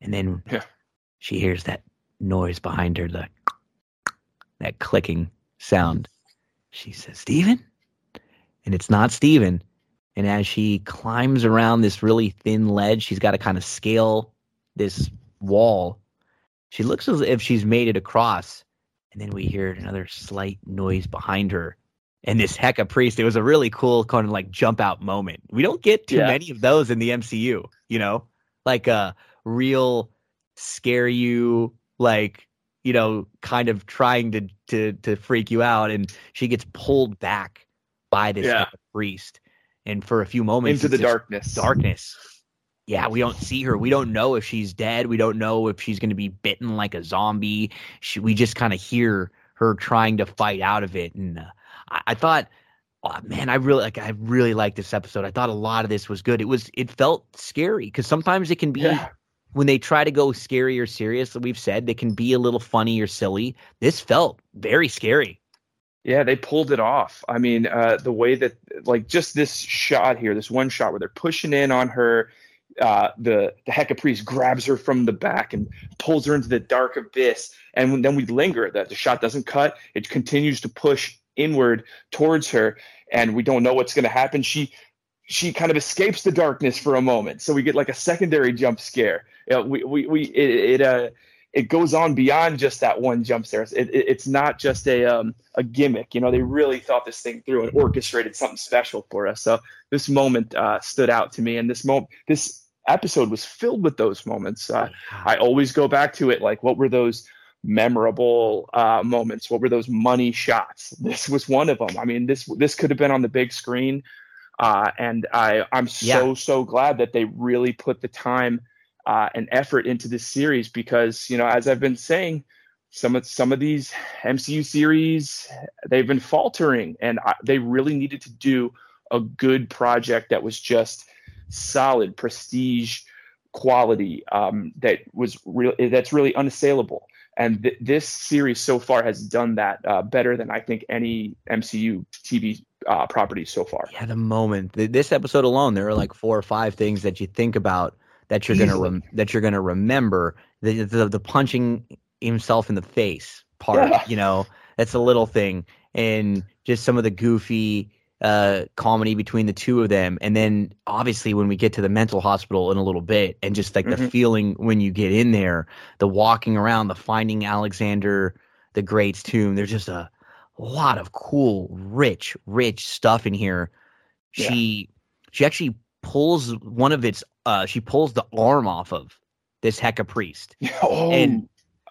And then Yeah. she hears that noise behind her, the that clicking sound. She says, Steven? And it's not Steven. And as she climbs around this really thin ledge, she's got to kind of scale this wall. She looks as if she's made it across. And then we hear another slight noise behind her. And this Heka priest, it was a really cool kind of like jump out moment. We don't get too Yeah. many of those in the MCU, you know? Like a real scare you, like, you know, kind of trying to to to freak you out. And she gets pulled back by this Yeah. Priest. And for a few moments Into the darkness. darkness. Yeah, we don't see her. We don't know if she's dead. We don't know if she's going to be bitten like a zombie. She, we just kind of hear her trying to fight out of it. And uh, I, I thought, oh, man, I really like. I really liked this episode. I thought a lot of this was good. It was. It felt scary because sometimes it can be Yeah. When they try to go scary or serious. We've said they can be a little funny or silly. This felt very scary. Yeah, they pulled it off. I mean, uh, the way that, like, just this shot here, this one shot where they're pushing in on her, uh, the the priest grabs her from the back and pulls her into the dark abyss, and then we linger. That the shot doesn't cut; it continues to push inward towards her, and we don't know what's going to happen. She she kind of escapes the darkness for a moment, so we get like a secondary jump scare. Yeah, we we, we it, it uh it goes on beyond just that one jump scare. It, it, it's not just a um, a gimmick. You know, they really thought this thing through and orchestrated something special for us. So this moment uh, stood out to me, and this moment, this episode was filled with those moments. Uh, I always go back to it. Like, what were those memorable uh, moments? What were those money shots? This was one of them. I mean, this this could have been on the big screen, uh, and I I'm so Yeah. so glad that they really put the time uh, and effort into this series because you know, as I've been saying, some of some of these MCU series they've been faltering, and I, they really needed to do a good project that was just solid prestige quality um, that was real that's really unassailable and th- this series so far has done that uh, better than i think any mcu tv uh, property so far Yeah, the moment this episode alone, there are like four or five things that you think about that you're gonna rem- that you're gonna remember. The, the the punching himself in the face part, Yeah. you know, that's a little thing, and just some of the goofy uh comedy between the two of them, and then obviously when we get to the mental hospital in a little bit, and just like the Mhm. feeling when you get in there, the walking around, the finding Alexander the Great's tomb. There's just a lot of cool, rich, rich stuff in here. Yeah. She she actually pulls one of its uh she pulls the arm off of this Heka priest. oh And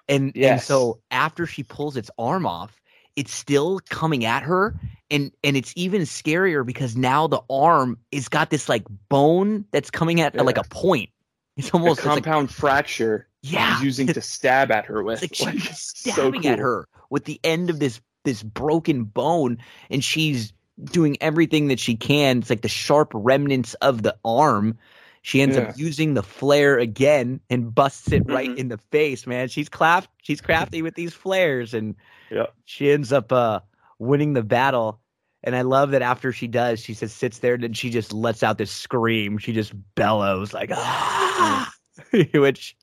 and and so after she pulls its arm off, it's still coming at her and and it's even scarier because now the arm is got this like bone that's coming at like a point. It's a almost like, compound fracture yeah, using to stab at her with it's like she's so stabbing at cool. her with the end of this this broken bone and she's doing everything that she can it's like the sharp remnants of the arm she ends Yeah. up using the flare again and busts it right Mhm. in the face man she's craft she's crafty with these flares and Yeah. she ends up uh winning the battle and I love that after she does, she just sits there and she just lets out this scream. She just bellows like ah, which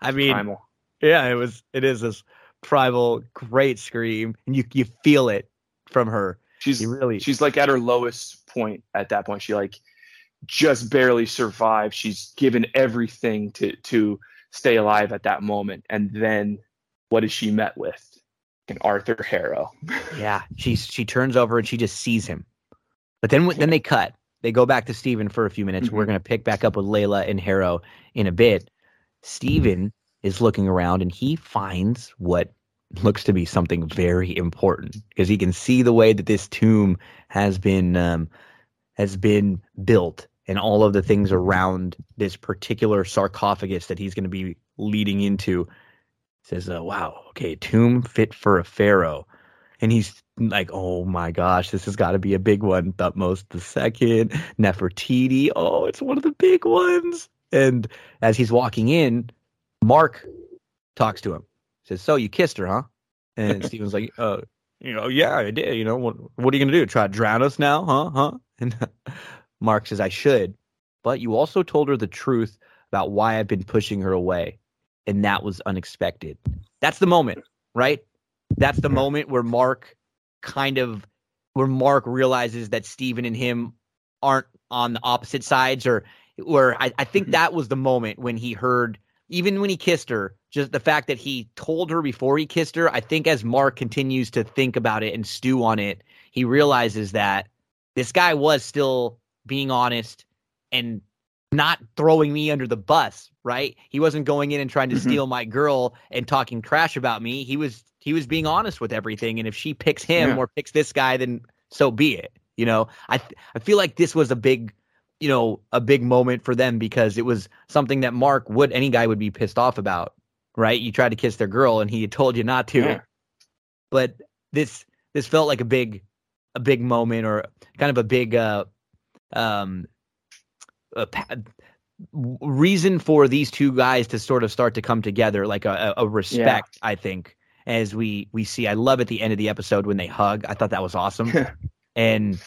I mean, Primal. yeah, it was. It is this primal, great scream, and you you feel it from her. she's You really, she's like at her lowest point at that point she like just barely survived she's given everything to to stay alive at that moment and then what is she met with an arthur harrow yeah. She she turns over and she just sees him, but then then they cut. They go back to Steven for a few minutes. We're Mhm. gonna pick back up with Layla and Harrow in a bit. Steven is looking around and he finds what looks to be something very important because he can see the way that this tomb has been um, has been built and all of the things around this particular sarcophagus that he's going to be leading into. Says uh, wow okay tomb fit for a pharaoh. And he's like oh my gosh this has got to be a big one. Thutmose the second nefertiti oh it's one of the big ones. And as he's walking in, Mark talks to him. Says, "So you kissed her, huh?" And Steven's like, "Uh, you know, yeah, I did. You know, what what are you gonna do? Try to drown us now, huh? Huh?" And Mark says, "I should, but you also told her the truth about why I've been pushing her away, and that was unexpected. That's the moment, right? That's the moment where Mark kind of where Mark realizes that Steven and him aren't on the opposite sides or where I, I think that was the moment when he heard even when he kissed her, just the fact that he told her before he kissed her, I think as Mark continues to think about it and stew on it, he realizes that this guy was still being honest and not throwing me under the bus, right? He wasn't going in and trying to Mhm. steal my girl and talking trash about me. He was he was being honest with everything and if she picks him Yeah. or picks this guy then so be it. You know, I th- I feel like this was a big you know, a big moment for them because it was something that Mark would any guy would be pissed off about, right? You tried to kiss their girl and he had told you not to. Yeah. But this this felt like a big a big moment or kind of a big uh um a pa- reason for these two guys to sort of start to come together like a, a a respect i think as we we see i love at the end of the episode when they hug i thought that was awesome and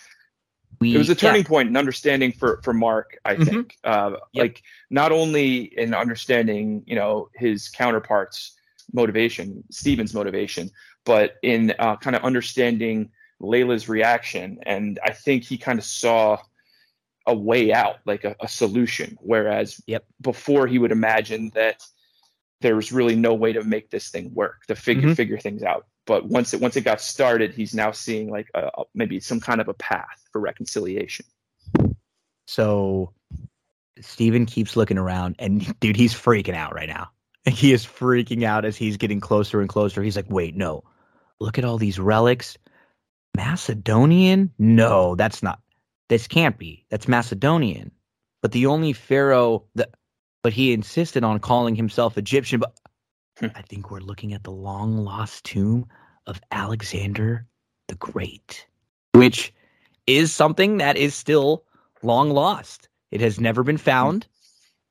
we it was a yeah, turning point in understanding for for Mark. I Mhm. think, uh, Yep. like not only in understanding, you know, his counterparts' motivation, Steven's motivation, but in uh, kind of understanding Layla's reaction. And I think he kind of saw a way out, like a, a solution. Whereas Yep. before he would imagine that there was really no way to make this thing work, to figure Mhm. figure things out. But once it once it got started, he's now seeing like a, maybe some kind of a path for reconciliation. so steven keeps looking around and dude he's freaking out right now. He is freaking out as he's getting closer and closer. He's like wait no. Look at all these relics. Macedonian? No that's not this can't be. That's macedonian. But the only pharaoh that but he insisted on calling himself egyptian but. I think we're looking at the long lost tomb of alexander the great which is something that is still long lost. It has never been found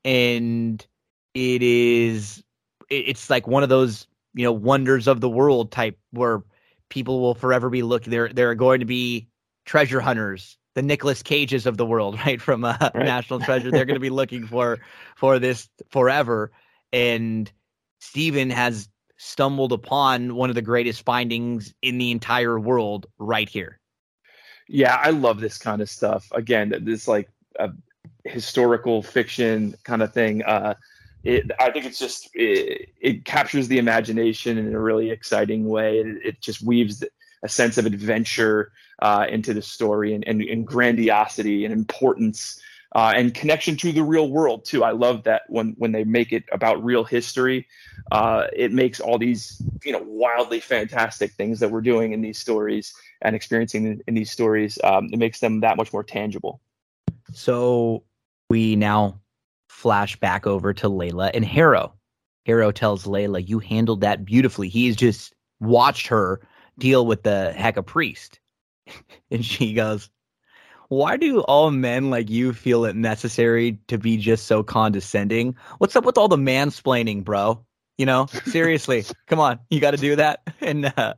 and it is, it's like one of those you know wonders of the world type where people will forever be looking there there are going to be treasure hunters the Nicolas Cages of the world right from uh, Right. National Treasure. They're going to be looking for for this forever and Steven has stumbled upon one of the greatest findings in the entire world right here Yeah, I love this kind of stuff. Again, this like a historical fiction kind of thing. Uh, it, I think it's just it, it captures the imagination in a really exciting way, and it, just weaves a sense of adventure uh, into the story and, and, and grandiosity and importance. Uh, and connection to the real world too. I love that when when they make it about real history, uh, it makes all these you know wildly fantastic things that we're doing in these stories and experiencing in, in these stories. Um, it makes them that much more tangible. So we now flash back over to Layla and Harrow. Harrow tells Layla, You handled that beautifully. He's just watched her deal with the Heka priest. and she goes, Why do all men like you feel it necessary to be just so condescending? What's up with all the mansplaining, bro? You know, seriously, come on, you got to do that. And uh,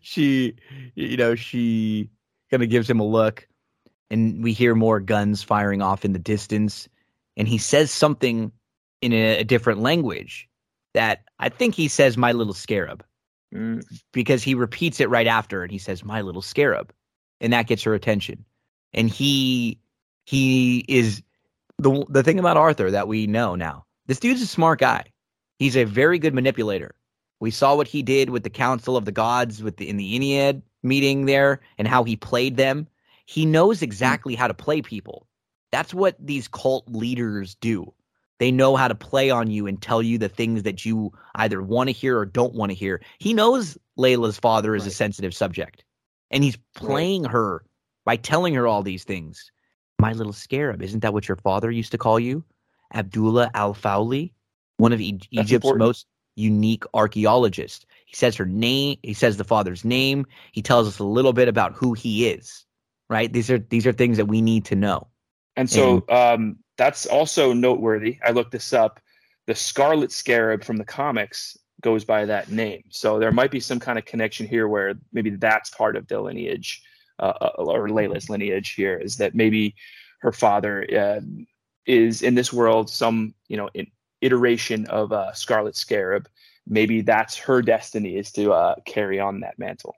she, you know, she kind of gives him a look and we hear more guns firing off in the distance and he says something in a, a different language that i think he says my little scarab Mm, because he repeats it right after and he says my little scarab and that gets her attention and he he is the the thing about arthur that we know now. This dude's a smart guy. He's a very good manipulator. We saw what he did with the council of the gods with the in the Ennead meeting there and how he played them. He knows hmm. exactly how to play people. That's what these cult leaders do. They know how to play on you and tell you the things that you either want to hear or don't want to hear. He knows Layla's father is a sensitive subject, and he's playing her by telling her all these things. My little scarab, isn't that what your father used to call you? Abdullah El-Faouly, one of e- Egypt's important. most unique archaeologists. He says her name, he says the father's name, he tells us a little bit about who he is. Right? These are these are things that we need to know. and so um, that's also noteworthy. I looked this up. The Scarlet Scarab from the comics goes by that name. So there might be some kind of connection here where maybe that's part of the lineage uh, uh, or Layla's lineage here is that maybe her father uh, is in this world some you know iteration of uh, Scarlet Scarab. Maybe that's her destiny is to uh, carry on that mantle.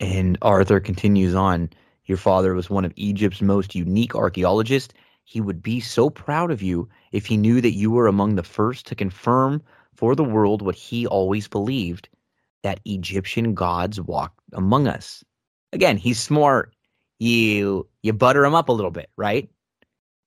And Arthur continues on. Your father was one of Egypt's most unique archaeologists. He would be so proud of you if he knew that you were among the first to confirm for the world what he always believed that Egyptian gods walked among us. Again, he's smart. You you butter him up a little bit, right?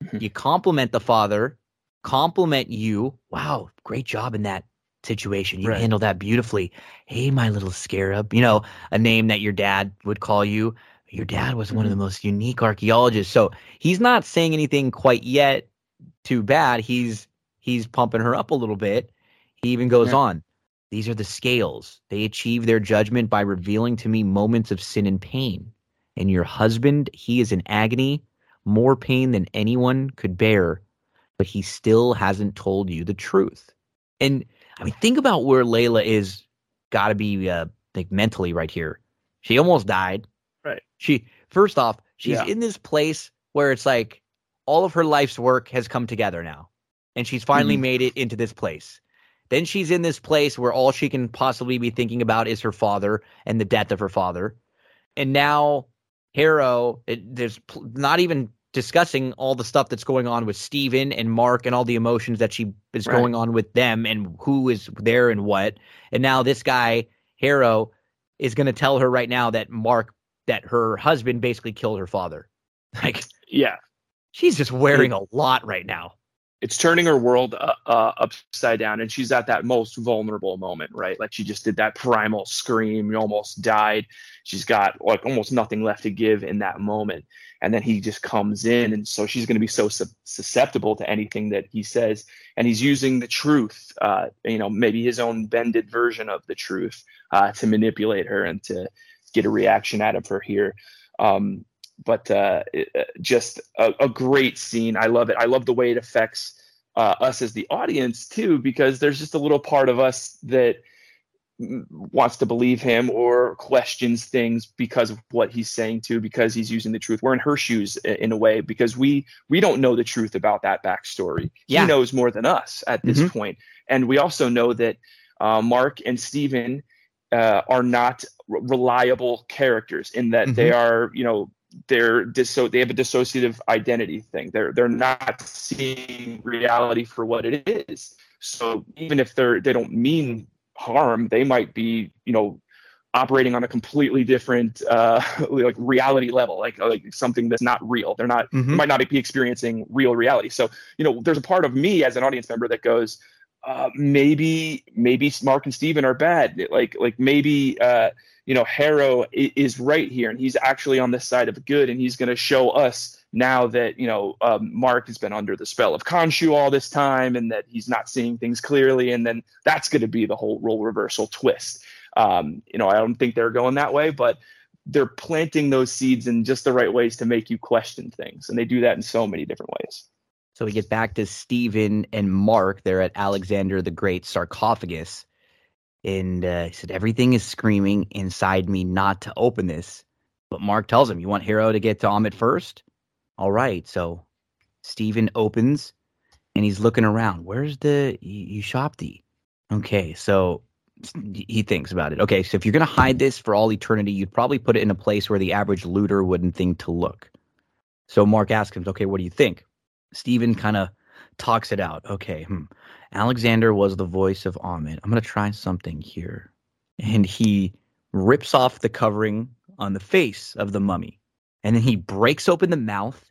Mhm. You compliment the father, compliment you. Wow, great job in that situation. You Right. handled that beautifully. Hey, my little scarab. You know, a name that your dad would call you. Your dad was one of the most unique archaeologists. So he's not saying anything quite yet too bad. He's he's pumping her up a little bit. He even goes Yeah. on. These are the scales. They achieve their judgment by revealing to me moments of sin and pain. And your husband, he is in agony, more pain than anyone could bear, but he still hasn't told you the truth. And I mean, think about where Layla is got to be uh, like mentally right here. She almost died. Right. She first off, she's Yeah. in this place where it's like all of her life's work has come together now, and she's finally Mhm. made it into this place. Then she's in this place where all she can possibly be thinking about is her father and the death of her father. And now Harrow, it, there's pl- not even discussing all the stuff that's going on with Steven and Mark and all the emotions that she is Right. going on with them and who is there and what. And now this guy, Harrow, is going to tell her right now that Mark, that her husband basically killed her father. Like, Yeah, she's just wearing a lot right now. It's turning her world uh, uh, upside down, and she's at that most vulnerable moment, right? Like she just did that primal scream, almost died. She's got like almost nothing left to give in that moment, and then he just comes in, and so she's going to be so sus- susceptible to anything that he says, and he's using the truth, uh, you know, maybe his own bended version of the truth, uh, to manipulate her and to get a reaction out of her here. Um, but uh, it- uh, just a, a great scene. I love it. I love the way it affects uh, us as the audience too, because there's just a little part of us that wants to believe him or questions things because of what he's saying too, because he's using the truth. We're in her shoes in a way because we we don't know the truth about that backstory. Yeah. He knows more than us at this Mhm. point. and we also know that uh, Mark and Steven uh, are not reliable characters in that they are, you know, they're disso- they have a dissociative identity thing. They're they're not seeing reality for what it is. So even if they're they don't mean harm, they might be, you know, operating on a completely different uh, like reality level, like like something that's not real. They're not Mhm. they might not be experiencing real reality. So you know, there's a part of me as an audience member that goes, uh, maybe maybe Mark and Steven are bad. Like like maybe uh, you know Harrow is right here, and he's actually on the side of good, and he's going to show us now that you know um, Mark has been under the spell of Khonshu all this time, and that he's not seeing things clearly, and then that's going to be the whole role reversal twist. Um, you know, I don't think they're going that way, but they're planting those seeds in just the right ways to make you question things, and they do that in so many different ways. So we get back to Steven and Mark. They're at Alexander the Great sarcophagus. And uh, he said, Everything is screaming inside me not to open this. But Mark tells him, You want Harrow to get to Ammit first? All right. So Steven opens and he's looking around. Where's the you thee? Okay. So he thinks about it. Okay. So if you're going to hide this for all eternity, you'd probably put it in a place where the average looter wouldn't think to look. So Mark asks him, Okay, what do you think? Steven kind of talks it out. Okay, hmm. Alexander was the voice of Ammit. I'm going to try something here. And he rips off the covering on the face of the mummy. And then he breaks open the mouth.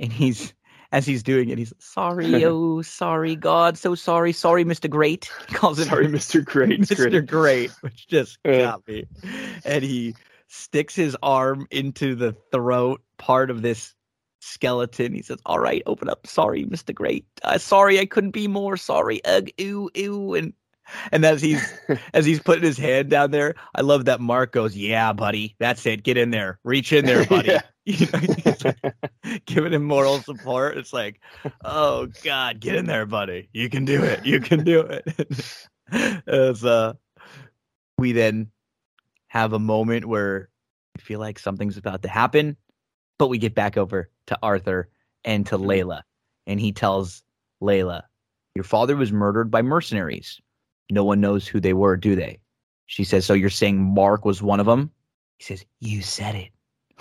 And he's, as he's doing it, he's sorry, oh, sorry, God, so sorry, sorry, Mr. Great. He calls him Sorry, Mr. Great. Mr. Great, which just Yeah. got me. And he sticks his arm into the throat part of this skeleton. He says, "All right, open up. Sorry, Mr. Great. Uh, sorry, I couldn't be more sorry. Ugh, ooh, ooh." And and as he's as he's putting his hand down there, I love that Mark goes, "Yeah, buddy, that's it. Get in there, reach in there, buddy." You know, like giving him moral support. It's like, oh God, get in there, buddy. You can do it. You can do it. As uh, we then have a moment where we feel like something's about to happen, but we get back over to Arthur and to mm-hmm. Layla, and he tells Layla, "Your father was murdered by mercenaries. No one knows who they were, do they?" She says, "So you're saying Mark was one of them?" He says, "You said it."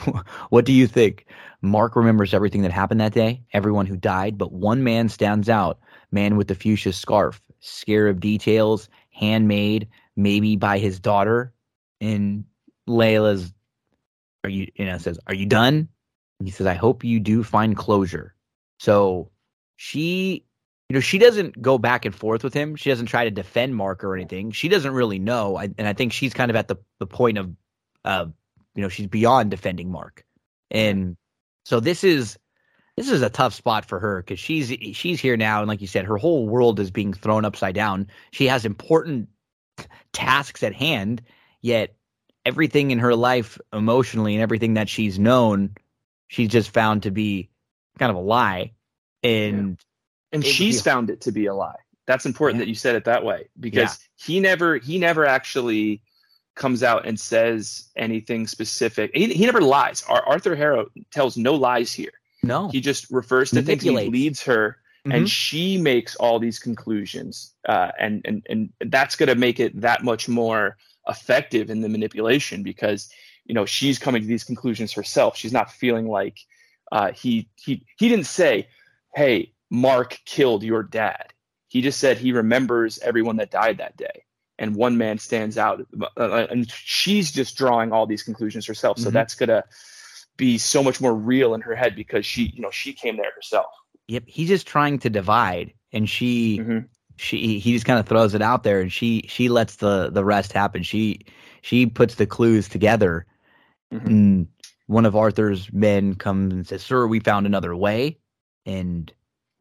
what do you think? Mark remembers everything that happened that day, everyone who died, but one man stands out man with the fuchsia scarf, scarab details, handmade, maybe by his daughter. And Layla's, are you, you know, says, Are you done? He says, I hope you do find closure. So she, you know, she doesn't go back and forth with him. She doesn't try to defend Mark or anything. She doesn't really know. And I think she's kind of at the, the point of, uh, you know, she's beyond defending Mark. And so this is this is a tough spot for her because she's she's here now, and like you said, her whole world is being thrown upside down. She has important tasks at hand, yet everything in her life, emotionally, and everything that she's known, she's just found to be kind of a lie. And and she's be- found it to be a lie. That's important Yeah. that you said it that way because he never he never actually comes out and says anything specific. He, he never lies. Ar- Arthur Harrow tells no lies here. no, He just refers to things. He leads her, Mhm. and she makes all these conclusions. Uh, and and and that's going to make it that much more effective in the manipulation because you know she's coming to these conclusions herself. She's not feeling like uh, he he he didn't say, "Hey, Mark killed your dad." He just said he remembers everyone that died that day, and one man stands out. Uh, and she's just drawing all these conclusions herself. So Mhm. that's gonna be so much more real in her head because she, you know, she came there herself. Yep, he's just trying to divide, and she Mhm. she he just kind of throws it out there, and she she lets the the rest happen. She she puts the clues together, Mhm. and one of Arthur's men comes and says, "Sir, we found another way," and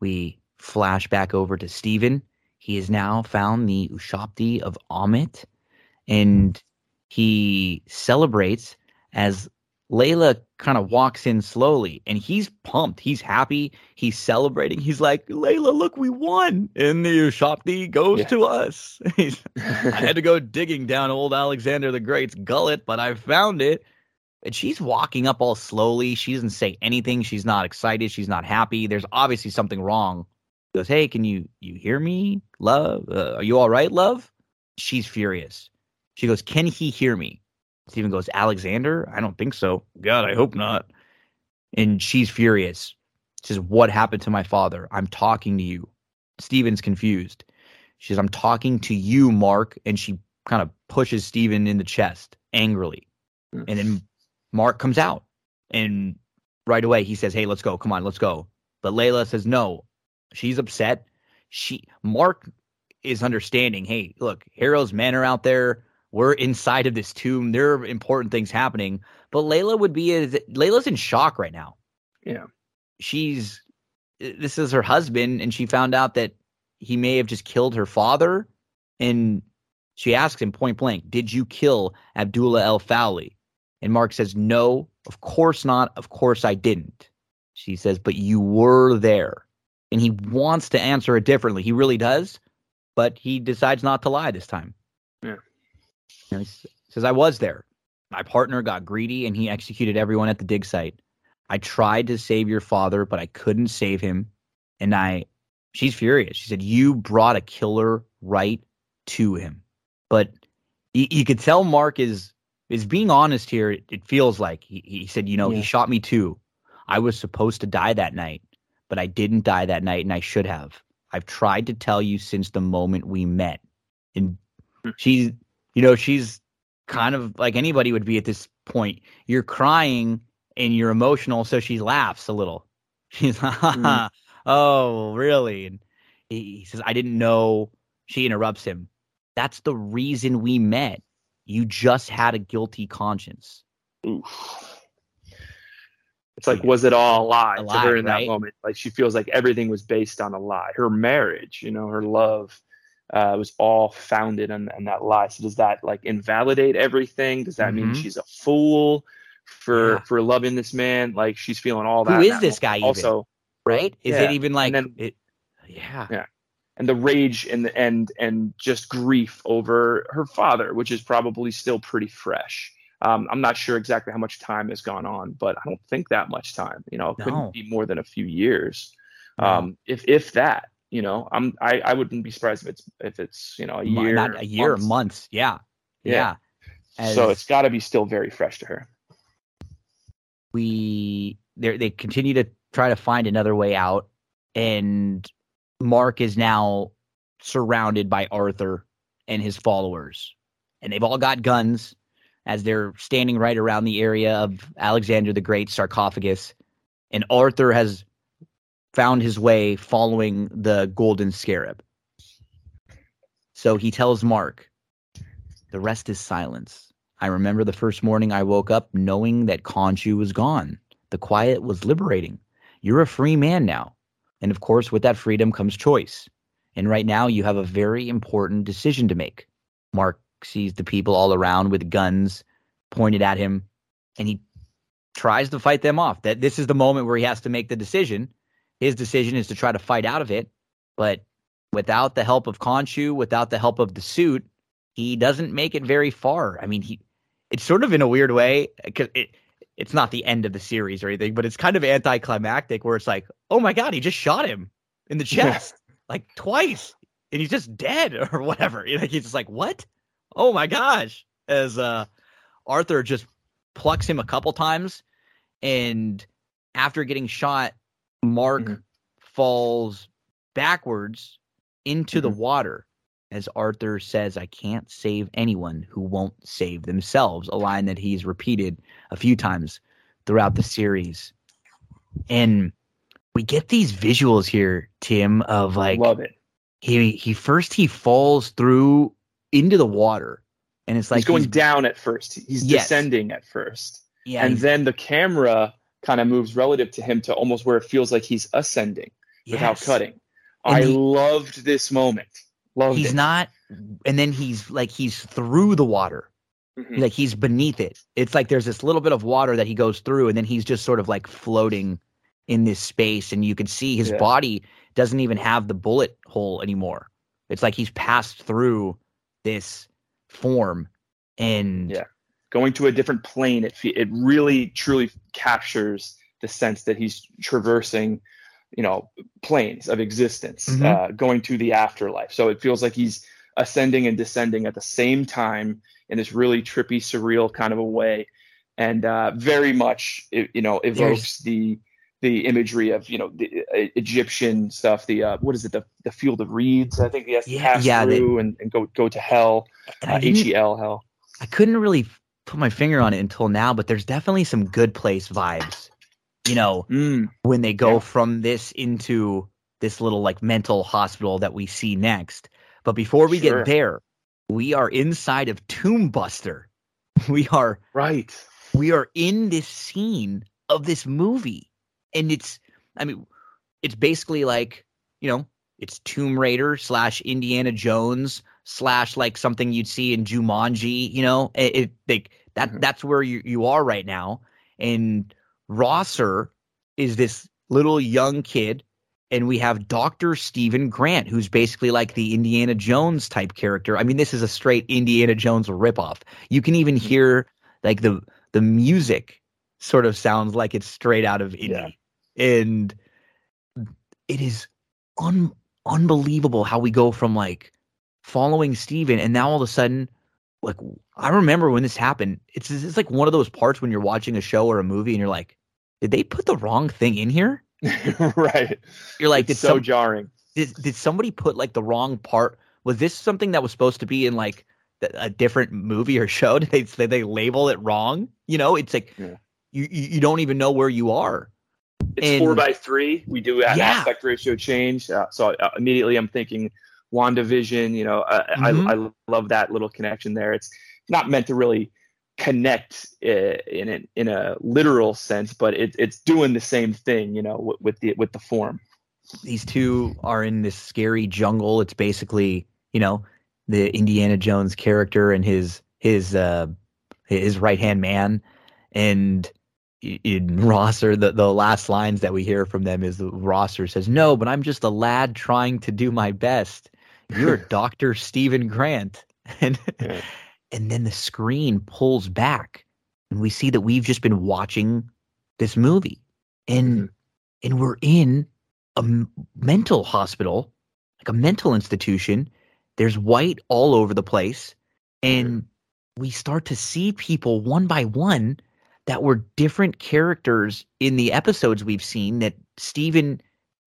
we flash back over to Steven. He has now found the Ushabti of Ammit, and he celebrates as Layla kind of walks in slowly and he's pumped. He's happy. He's celebrating. He's like, Layla, look, we won. And the Ushabti goes Yeah. to us. I had to go digging down old Alexander the Great's gullet, but I found it. And she's walking up all slowly. She doesn't say anything. She's not excited. She's not happy. There's obviously something wrong. He goes, Hey, can you you hear me, love? Uh, are you all right, love? She's furious. She goes, Can he hear me? Steven goes, Alexander? I don't think so. God, I hope not. And she's furious. She says, What happened to my father? I'm talking to you. Steven's confused. She says, I'm talking to you, Mark. And she kind of pushes Steven in the chest angrily. And then Mark comes out. And right away he says, Hey, let's go. Come on, let's go. But Layla says, No. She's upset. She Mark is understanding, hey, look, Harrow's men are out there. We're inside of this tomb. There are important things happening. But Layla would be Layla's in shock right now. Yeah. She's this is her husband, and she found out that he may have just killed her father. And she asks him point blank, Did you kill Abdullah El-Faouly? And Mark says, No, of course not. Of course I didn't. She says, But you were there. And he wants to answer it differently. He really does, but he decides not to lie this time. Yeah. Know, he says, I was there. My partner got greedy and he executed everyone at the dig site. I tried to save your father, but I couldn't save him. And I, she's furious. She said, You brought a killer right to him. But you, you could tell Mark is is being honest here. It, it feels like he, he said, You know, Yeah. he shot me too. I was supposed to die that night, but I didn't die that night and I should have. I've tried to tell you since the moment we met. And she's, you know, she's kind of like anybody would be at this point. You're crying and you're emotional, so she laughs a little. She's like, Mhm. oh, really? And he says, I didn't know. She interrupts him. That's the reason we met. You just had a guilty conscience. Oof. It's like, was it all a lie, A to her in right? that moment? Like she feels like everything was based on a lie. Her marriage, you know, her love, uh, was all founded on, on that lie. So does that like invalidate everything? Does that mean Mhm. she's a fool for Yeah. for loving this man? Like she's feeling all Who Who is this guy even? Also, right? Is Yeah, it even like then- it? Yeah. Yeah. And the rage and the and and just grief over her father, which is probably still pretty fresh. Um, I'm not sure exactly how much time has gone on, but I don't think that much time. You know, it No. couldn't be more than a few years, No. um, if if that. You know, I'm I, I wouldn't be surprised if it's if it's you know a year, not a year, months. months. Yeah. Yeah. Yeah. so it's got to be still very fresh to her. we they they continue to try to find another way out, and Mark is now surrounded by Arthur and his followers, and they've all got guns as they're standing right around the area of Alexander the Great sarcophagus, and Arthur has found his way following the golden scarab. So he tells Mark, the rest is silence. I remember the first morning I woke up knowing that Khonshu was gone. The quiet was liberating. You're a free man now. And of course, with that freedom comes choice. And right now, you have a very important decision to make. Mark sees the people all around with guns pointed at him, and he tries to fight them off. That this is the moment where he has to make the decision. His decision is to try to fight out of it, but without the help of Khonshu, without the help of the suit, he doesn't make it very far. I mean, he it's sort of in a weird way because it it's not the end of the series or anything, but it's kind of anticlimactic where it's like, oh my god, he just shot him in the chest like twice, and he's just dead or whatever. You know, he's just like, what? Oh my gosh! As uh, Arthur just plucks him a couple times, and after getting shot, Mark Mhm. falls backwards into the Mhm. water as Arthur says, I can't save anyone who won't save themselves, a line that he's repeated a few times throughout the series. And we get these visuals here, Tim, of like Love it. he he first he falls through into the water. And it's like he's going down at first. He's Yes. descending at first. yeah, and then the camera kind of moves relative to him to almost where it feels like he's ascending without cutting. And I he- loved this moment. Loved He's it. not and then he's like he's through the water. Mhm. like he's beneath it. It's like there's this little bit of water that he goes through, and then he's just sort of like floating in this space, and you can see his Yeah. body doesn't even have the bullet hole anymore. It's like he's passed through this form, and Yeah. going to a different plane. It it really truly captures the sense that he's traversing, you know, planes of existence, Mhm. uh, going to the afterlife. So it feels like he's ascending and descending at the same time in this really trippy, surreal kind of a way, and uh, very much you know evokes the the imagery of you know the uh, Egyptian stuff. The uh, what is it? The the field of reeds. I think he has to Yeah, pass yeah, they- and, and go go to hell. Uh, H E L hell. I couldn't really put my finger on it until now, but there's definitely some good place vibes. You know, Mm. when they go Yeah. from this into this little like mental hospital that we see next. But before we Sure. get there, we are inside of Tomb Buster. We are Right. we are in this scene of this movie. And it's I mean, it's basically like, you know, it's Tomb Raider slash Indiana Jones slash like something you'd see in Jumanji, you know? It, it like that Mhm. that's where you, you are right now. And Rosser is this little young kid and we have Dr. Steven Grant, who's basically like the Indiana Jones type character. I mean, this is a straight Indiana Jones ripoff. You can even mm-hmm. hear like the the music sort of sounds like it's straight out of Indy. And it is un- unbelievable how we go from like following Steven and now all of a sudden like I remember when this happened. It's it's like one of those parts when you're watching a show or a movie and you're like, did they put the wrong thing in here? right. You're like, it's so some, jarring. did, did somebody put like the wrong part? Was this something that was supposed to be in like a different movie or show? Did they did they label it wrong? You know, it's like Yeah. you, you you don't even know where you are. It's And- four by three. We do an Yeah. aspect ratio change. Uh, so uh, immediately I'm thinking WandaVision. You know, uh, Mhm. I, I love that little connection there. It's not meant to really connect uh, in a, in a literal sense, but it, it's doing the same thing. You know, with, with the with the form. These two are in this scary jungle. It's basically you know, the Indiana Jones character and his his uh his right hand man, and in Rosser, the the last lines that we hear from them is the Rosser says, "No, but I'm just a lad trying to do my best. You're Doctor Steven Grant," and Yeah. And then the screen pulls back, and we see that we've just been watching this movie, and mm-hmm. and we're in a mental hospital, like a mental institution. There's white all over the place, and we start to see people one by one that were different characters in the episodes we've seen that Steven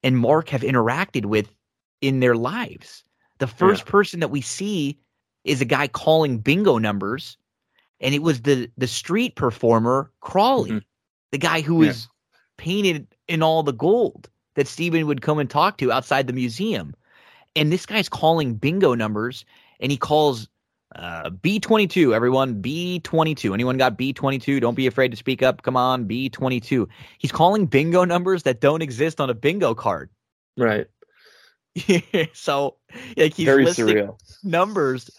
and Mark have interacted with in their lives. The first person that we see is a guy calling bingo numbers, and it was the the street performer Crawley, Mhm. the guy who Yeah. was painted in all the gold that Steven would come and talk to outside the museum. And this guy's calling bingo numbers, and he calls uh, B22, everyone, B22. Anyone got B22? Don't be afraid to speak up. Come on, B22. He's calling bingo numbers that don't exist on a bingo card. Right. so, like, he's Very listing surreal. numbers.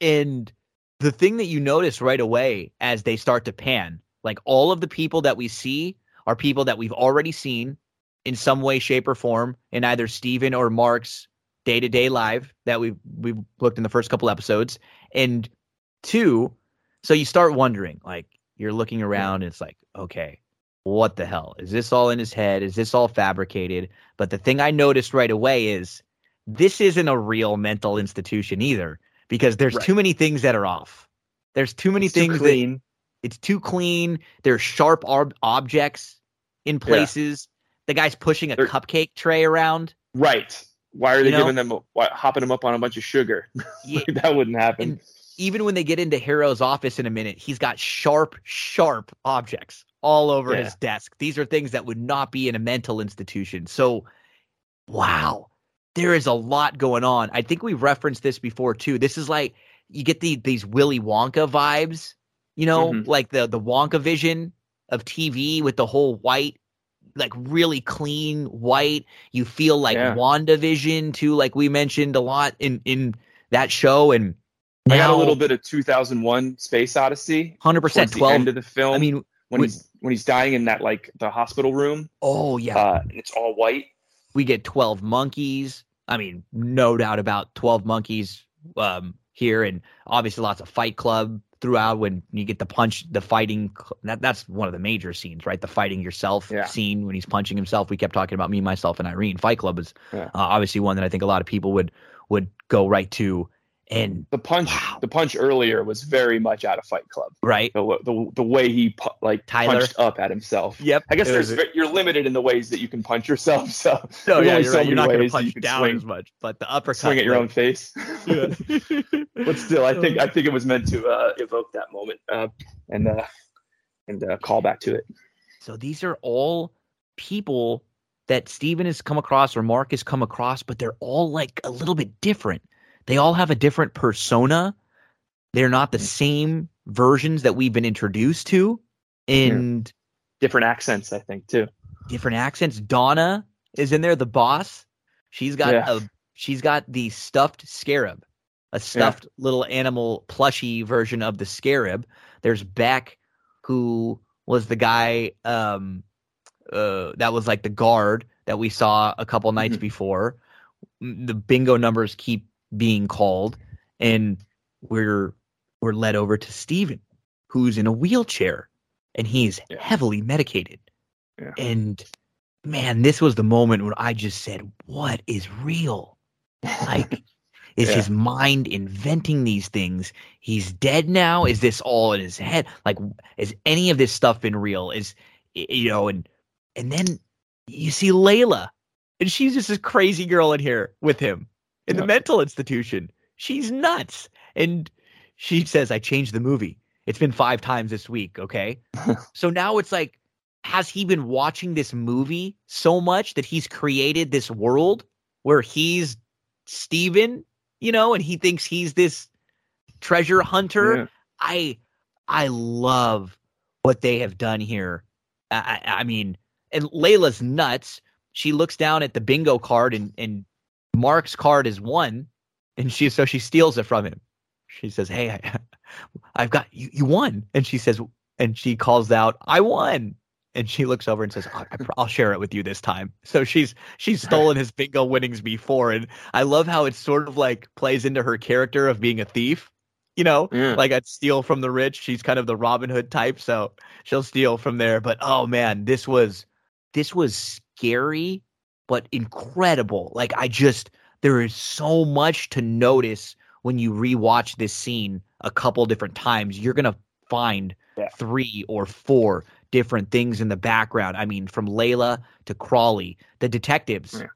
And the thing that you notice right away as they start to pan, like, all of the people that we see are people that we've already seen in some way, shape, or form in either Steven or Mark's day to day live that we've we've looked in the first couple episodes. And two, so you start wondering, like you're looking around, and it's like, okay, what the hell? Is this all in his head? Is this all fabricated? But the thing I noticed right away is this isn't a real mental institution either, because there's Right. too many things that are off. There's too many It's too things that it's too clean. There's sharp ob- objects in places. The guy's pushing a There- cupcake tray around. Right. Why are they You know? giving them why, hopping them up on a bunch of sugar? Yeah, that wouldn't happen. and even when they get into Harrow's office in a minute, he's got sharp, sharp objects all over Yeah. his desk. These are things that would not be in a mental institution. So, wow, there is a lot going on. I think we've referenced this before too. This is like you get the these Willy Wonka vibes, you know, Mhm. like the the Wonka vision of TV with the whole white, like really clean white. You feel like Yeah. WandaVision too, like we mentioned a lot in in that show and. I got a little bit of 2001 Space Odyssey. Hundred percent. Twelve. end of the film. I mean, when we- he's when he's dying in that like the hospital room, oh yeah, uh, and it's all white. We get twelve monkeys. I mean, no doubt about twelve monkeys um, here, and obviously lots of Fight Club throughout. When you get the punch, the fighting. That that's one of the major scenes, right? The fighting yourself Yeah. scene when he's punching himself. We kept talking about me, myself, and Irene. Fight Club is Yeah. uh, obviously one that I think a lot of people would would go right to, and The punch, Wow. the punch earlier was very much out of Fight Club. right. The the, the way he pu- like Tyler. punched up at himself. Yep. I guess It there's was- ve- you're limited in the ways that you can punch yourself. So No, yeah, you're, so right. you're not going to punch you down swing, as much, but the uppercut. swing at your like- own face. but still, I think I think it was meant to uh, evoke that moment uh, and uh, and uh, call back to it. So these are all people that Steven has come across or Mark has come across, but they're all like a little bit different. They all have a different persona. They're not the same versions that we've been introduced to and Different accents, I think, too. different accents. Donna is in there, the boss. She's got Yeah. a she's got the stuffed scarab, a stuffed little animal plushy version of the scarab. There's Beck, who was the guy um uh that was like the guard that we saw a couple nights Mhm. before. The bingo numbers keep being called, and we're we're led over to Steven, who's in a wheelchair and he's Yeah. heavily medicated. Yeah. And man, this was the moment when I just said, What is real? Like, is Yeah. his mind inventing these things? He's dead now. Is this all in his head? Like, is any of this stuff been real? Is you know, and and then you see Layla, and she's just this crazy girl in here with him in the mental institution. She's nuts, and she says, "I changed the movie. It's been five times this week." Okay, so now it's like, has he been watching this movie so much that he's created this world where he's Steven, you know, and he thinks he's this treasure hunter? Yeah. I I love what they have done here. I, I I mean, and Layla's nuts. She looks down at the bingo card and and Mark's card is one, And she so she steals it from him. She says, "Hey, I, I've got you. You won." And she says, and she calls out, "I won." And she looks over and says, I, I, pr- "I'll share it with you this time." So she's she's stolen his bingo winnings before, and I love how it sort of like plays into her character of being a thief. You know, like I'd steal from the rich. She's kind of the Robin Hood type, so she'll steal from there. But oh man, this was this was scary, but incredible. Like I just there is so much to notice when you rewatch this scene a couple different times. You're gonna find Yeah. three or four different things in the background. I mean, from Layla to Crawley, the detectives. Yeah.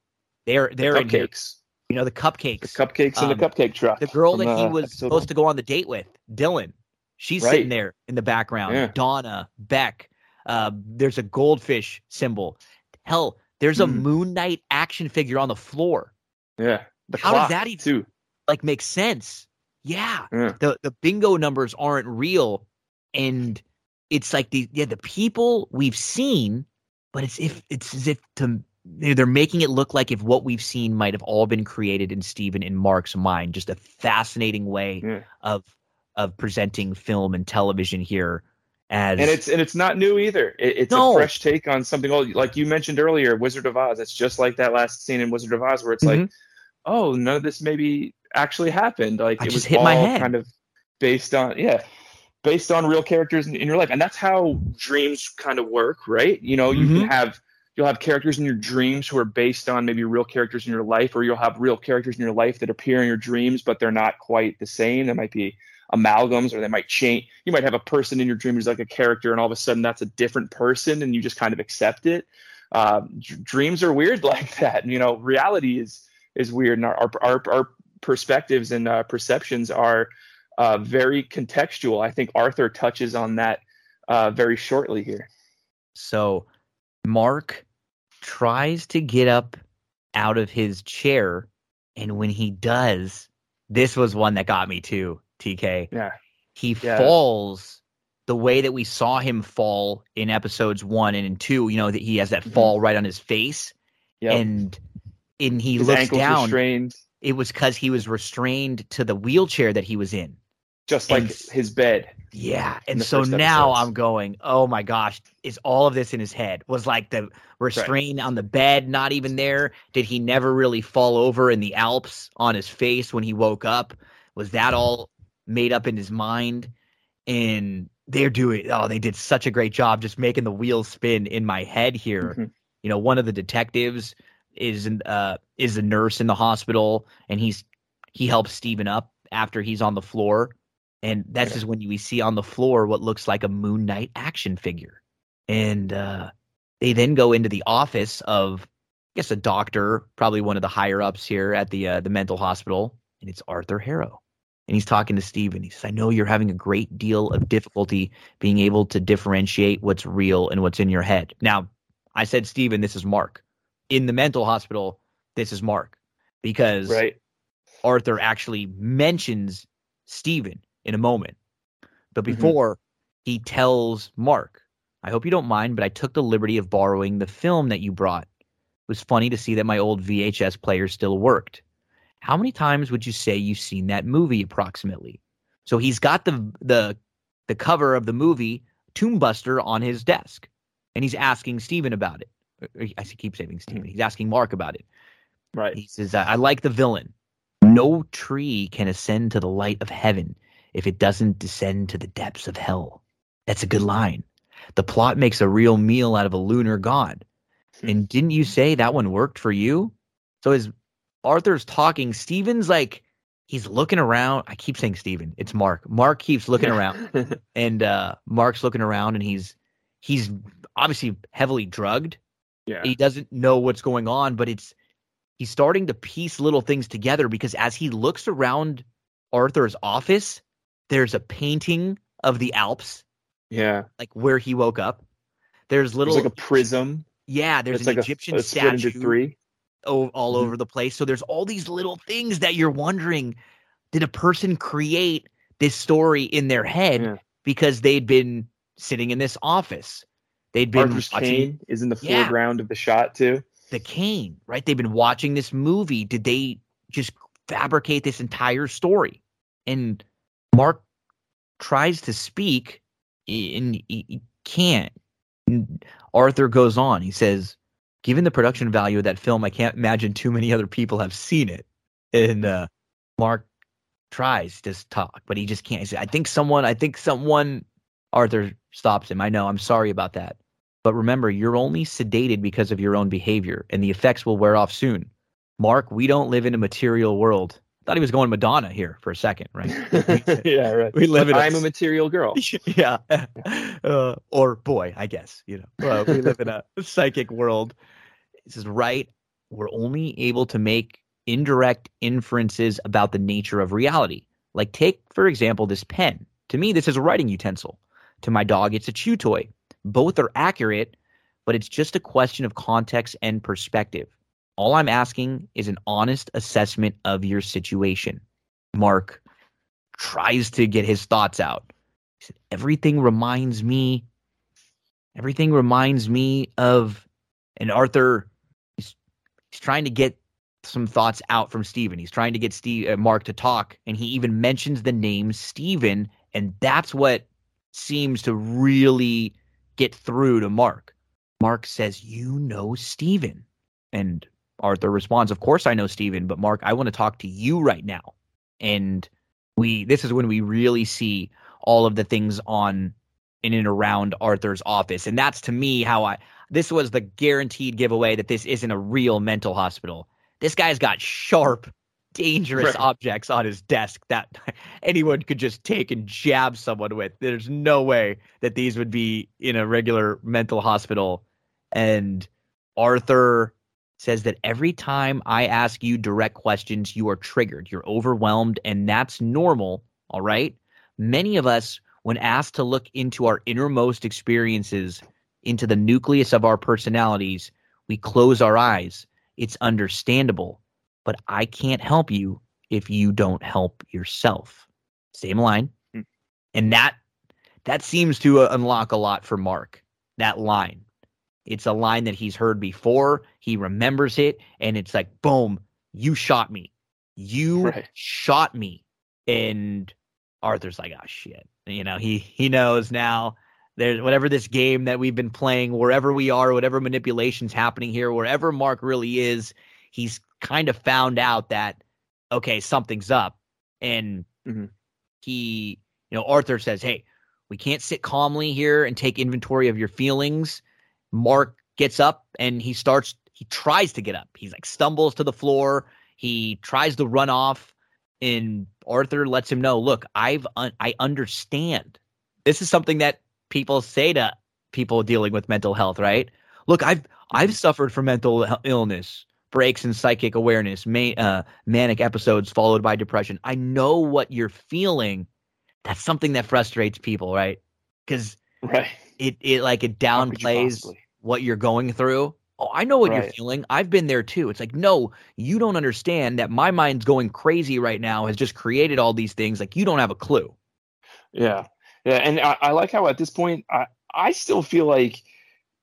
They're they're in here. cupcakes. You know the cupcakes. The cupcakes in Um, the cupcake truck. The girl that he was supposed one. to go on the date with, Dylan. She's sitting there in the background. Yeah. Donna, Beck. Uh, there's a goldfish symbol. Hell, there's a Mm. Moon Knight action figure on the floor. Yeah. The How does that even- too? Like, makes sense. Yeah. Yeah. The the bingo numbers aren't real, and it's like the yeah the people we've seen, but it's if it's as if to they're they're making it look like if what we've seen might have all been created in Steven and Mark's mind. Just a fascinating way Yeah. of of presenting film and television here as and it's and it's not new either. It, it's No. a fresh take on something old, like you mentioned earlier, Wizard of Oz. It's just like that last scene in Wizard of Oz, where it's like, oh, none of this maybe actually happened. Like Mm-hmm. I it was hit all my head. kind of based on yeah, based on real characters in, in your life, and that's how dreams kind of work, right? You know, you Mm-hmm. can have you'll have characters in your dreams who are based on maybe real characters in your life, or you'll have real characters in your life that appear in your dreams, but they're not quite the same. They might be amalgams or they might change you might have a person in your dream who's like a character and all of a sudden that's a different person and you just kind of accept it. Uh, d- dreams are weird like that you know reality is is weird and our our, our, our perspectives and uh, perceptions are uh, very contextual. I think arthur touches on that uh, very shortly here. So Mark tries to get up out of his chair, and when he does, this was one that got me too, TK. yeah He Yeah. falls the way that we saw him fall in episodes one and in two, you know, that he has that Mhm. fall right on his face. yeah And and he his looks down. strained It was because he was restrained to the wheelchair that he was in. just like And- his bed Yeah. And so now episodes. I'm going, oh my gosh, is all of this in his head? Was like the restraint on the bed not even there? Did he never really fall over in the Alps on his face when he woke up? Was that all made up in his mind? And they're doing, oh, they did such a great job just making the wheels spin in my head here. Mhm. You know, one of the detectives is in, uh is a nurse in the hospital and he's he helps Steven up after he's on the floor and that's Yeah. just when you we see on the floor what looks like a Moon Knight action figure. And uh, they then go into the office of, I guess, a doctor, probably one of the higher ups here at the uh, the mental hospital, and it's Arthur Harrow. And he's talking to Steven. He says, I know you're having a great deal of difficulty being able to differentiate what's real and what's in your head. Now, I said, Steven, this is Mark. In the mental hospital, this is Mark. Because right Arthur actually mentions Steven in a moment. But Mhm. before he tells Mark, I hope you don't mind, but I took the liberty of borrowing the film that you brought. It was funny to see that my old VHS player still worked. How many times would you say you've seen that movie approximately? So he's got the the the cover of the movie Tomb Buster on his desk, and he's asking Steven about it. Or- I keep saying Steven. Hmm. He's asking Mark about it. right He says, I like the villain. No tree can ascend to the light of heaven if it doesn't descend to the depths of hell. That's a good line. The plot makes a real meal out of a lunar god. Hmm. And didn't you say that one worked for you? So as Arthur's talking, Steven's like, he's looking around. I keep saying Steven. It's Mark. Mark keeps looking around. And uh Mark's looking around and he's he's obviously heavily drugged. Yeah. He doesn't know what's going on, but it's he's starting to piece little things together because as he looks around Arthur's office, there's a painting of the Alps, yeah. Like where he woke up. There's little there's like a prism. Yeah, there's an like Egyptian a, a statue. three all Mhm. over the place. So there's all these little things that you're wondering, did a person create this story in their head Yeah. because they'd been sitting in this office? They'd been Arthur's watching cane is in the Yeah. foreground of the shot too. the cane, right? They've been watching this movie. Did they just fabricate this entire story. And Mark tries to speak and he, he can't. And Arthur goes on. He says, Given the production value of that film, I can't imagine too many other people have seen it. And uh, Mark tries to talk, but he just can't. Said, I think someone, I think someone, Arthur stops him. I know, I'm sorry about that. But remember, you're only sedated because of your own behavior, and the effects will wear off soon. Mark, we don't live in a material world. Thought he was going Madonna here for a second, right? yeah, right. we live in I'm a material girl. yeah, uh, or boy, I guess you know. Uh, we live in a psychic world. This is right. We're only able to make indirect inferences about the nature of reality. Like, take for example this pen. To me, this is a writing utensil. To my dog, it's a chew toy. Both are accurate, but it's just a question of context and perspective. All I'm asking is an honest assessment of your situation. Mark tries to get his thoughts out. He said, Everything reminds me, everything reminds me of, and Arthur, he's trying to get some thoughts out from Steven. He's trying to get Steve, uh, Mark to talk, and he even mentions the name Steven, and that's what seems to really get through to Mark. Mark says, You know Steven. And Arthur responds, Of course I know Steven, but Mark, I want to talk to you right now. And we this is when we really see all of the things on in and around Arthur's office. And that's to me how I this was the guaranteed giveaway that this isn't a real mental hospital. This guy's got sharp, dangerous Right. objects on his desk that anyone could just take and jab someone with. There's no way that these would be in a regular mental hospital. And Arthur says that every time I ask you direct questions, you are triggered, you're overwhelmed, and that's normal. All right. Many of us, when asked to look into our innermost experiences, into the nucleus of our personalities, we close our eyes. It's understandable, but I can't help you if you don't help yourself. Same line. Hmm. And that that seems to uh, unlock a lot for Mark. That line. It's a line that he's heard before. He remembers it, and it's like, boom, you shot me. You Right. shot me. And Arthur's like, oh shit. You know, he he knows now. There's whatever this game that we've been playing, wherever we are, whatever manipulations happening here, wherever Mark really is, he's kind of found out that okay, something's up. And Mhm. he, you know, Arthur says, Hey, we can't sit calmly here and take inventory of your feelings. Mark gets up and he starts, he tries to get up. He's like stumbles to the floor. He tries to run off, and Arthur lets him know, look, I've, un- I understand. This is something that people say to people dealing with mental health, right? Look, I've, I've suffered from mental illness, breaks in psychic awareness, ma- uh, manic episodes followed by depression. I know what you're feeling. That's something that frustrates people, right? Because Right. it it like it you downplays what you're going through. Oh, I know what you're feeling. I've been there too. It's like, no, you don't understand that my mind's going crazy right now has just created all these things. Like you don't have a clue. Yeah, yeah, and I, I like how at this point I I still feel like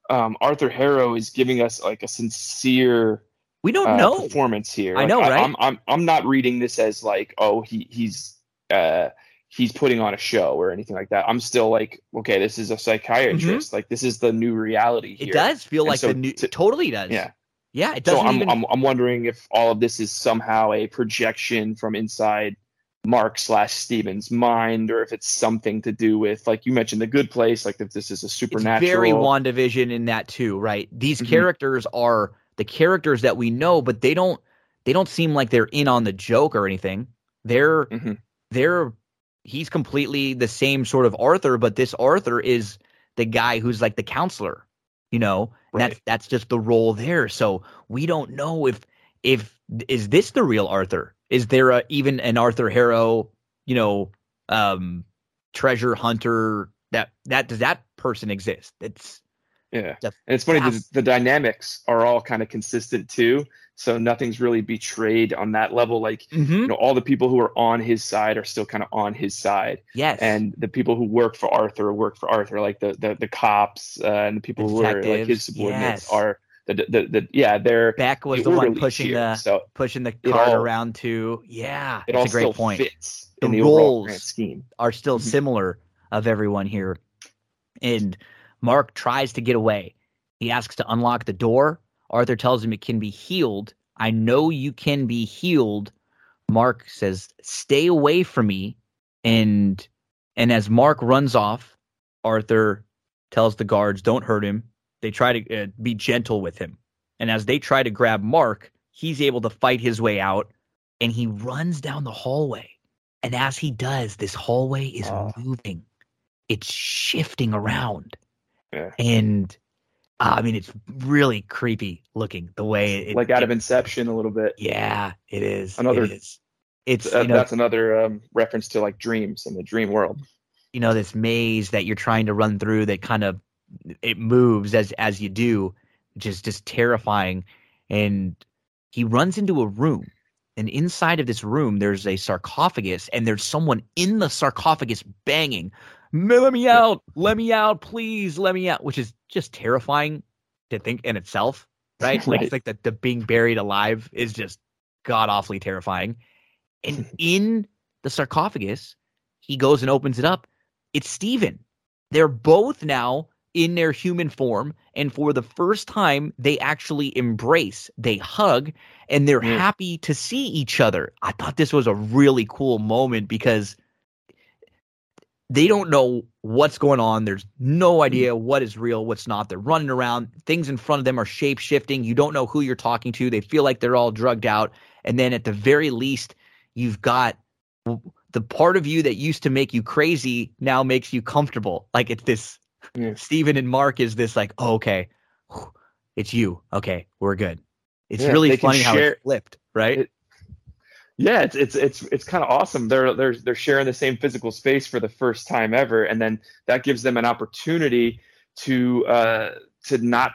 um, Arthur Harrow is giving us like a sincere We don't uh, know. performance here. I know, right? I, am I'm I'm not reading this as like oh he he's uh he's putting on a show or anything like that. I'm still like okay this is a psychiatrist like this is the new reality Mm-hmm. It does feel And like so the new to- totally does. Yeah. Yeah. It doesn't I'm, even I'm I'm wondering if all of this is somehow a projection from inside Mark slash Steven's mind, or if it's something to do with, like you mentioned, the good place, like if this is a it's supernatural. very WandaVision in that too, right? These Mhm. characters are the characters that we know, but they don't they don't seem like they're in on the joke or anything. They're Mhm. they're he's completely the same sort of Arthur, but this Arthur is the guy who's like the counselor, you know. And That's Right. that's just the role there. So we don't know if if is this the real Arthur? Is there a, even an Arthur Harrow, you know, um treasure hunter that that does that person exist? It's Yeah, and it's funny the, the dynamics are all kind of consistent too. So nothing's really betrayed on that level. Like you know, all the people who are on his side are still kind of on his side, yes. and the people who work for Arthur work for Arthur. Like the the, the cops uh, and the people who are like his subordinates yes. are the the, the yeah they're Beck was the the one pushing here, the so pushing the it cart all- around too. Yeah, it it's all a great still point. fits The the roles scheme. are still Mhm. similar of everyone here. And Mark tries to get away. He asks to unlock the door. Arthur tells him it can be healed. I know you can be healed. Mark says, "Stay away from me." And and as Mark runs off, Arthur tells the guards, "Don't hurt him." They try to uh, be gentle with him. And as they try to grab Mark, he's able to fight his way out and he runs down the hallway. And as he does, this hallway is Oh. moving. It's shifting around. Yeah. And uh, I mean, it's really creepy looking the way it, like out of Inception a little bit. yeah, it is. Another- it is. It's Uh, you know, that's another um, reference to like dreams in the dream world. you know this maze that you're trying to run through that kind of it moves as as you do just just terrifying. And he runs into a room and inside of this room there's a sarcophagus and there's someone in the sarcophagus banging let me out let me out please let me out which is just terrifying to think in itself right. like it's like the, the being buried alive is just god awfully terrifying. And in the sarcophagus he goes and opens it up. It's Steven. They're both now in their human form, and for the first time, they actually embrace, they hug, and they're Mm. happy to see each other. I thought this was a really cool moment because they don't know what's going on. There's no idea what is real, what's not. They're running around. Things in front of them are shape shifting. You don't know who you're talking to. They feel like they're all drugged out. And then at the very least, you've got the part of you that used to make you crazy now makes you comfortable. Like it's this Yeah. Steven and Mark is this like, oh, okay, it's you. Okay, we're good. It's Yeah, really funny how share- it flipped, right? It- Yeah, it's it's it's it's kind of awesome. They're they're they're sharing the same physical space for the first time ever, and then that gives them an opportunity to uh, to not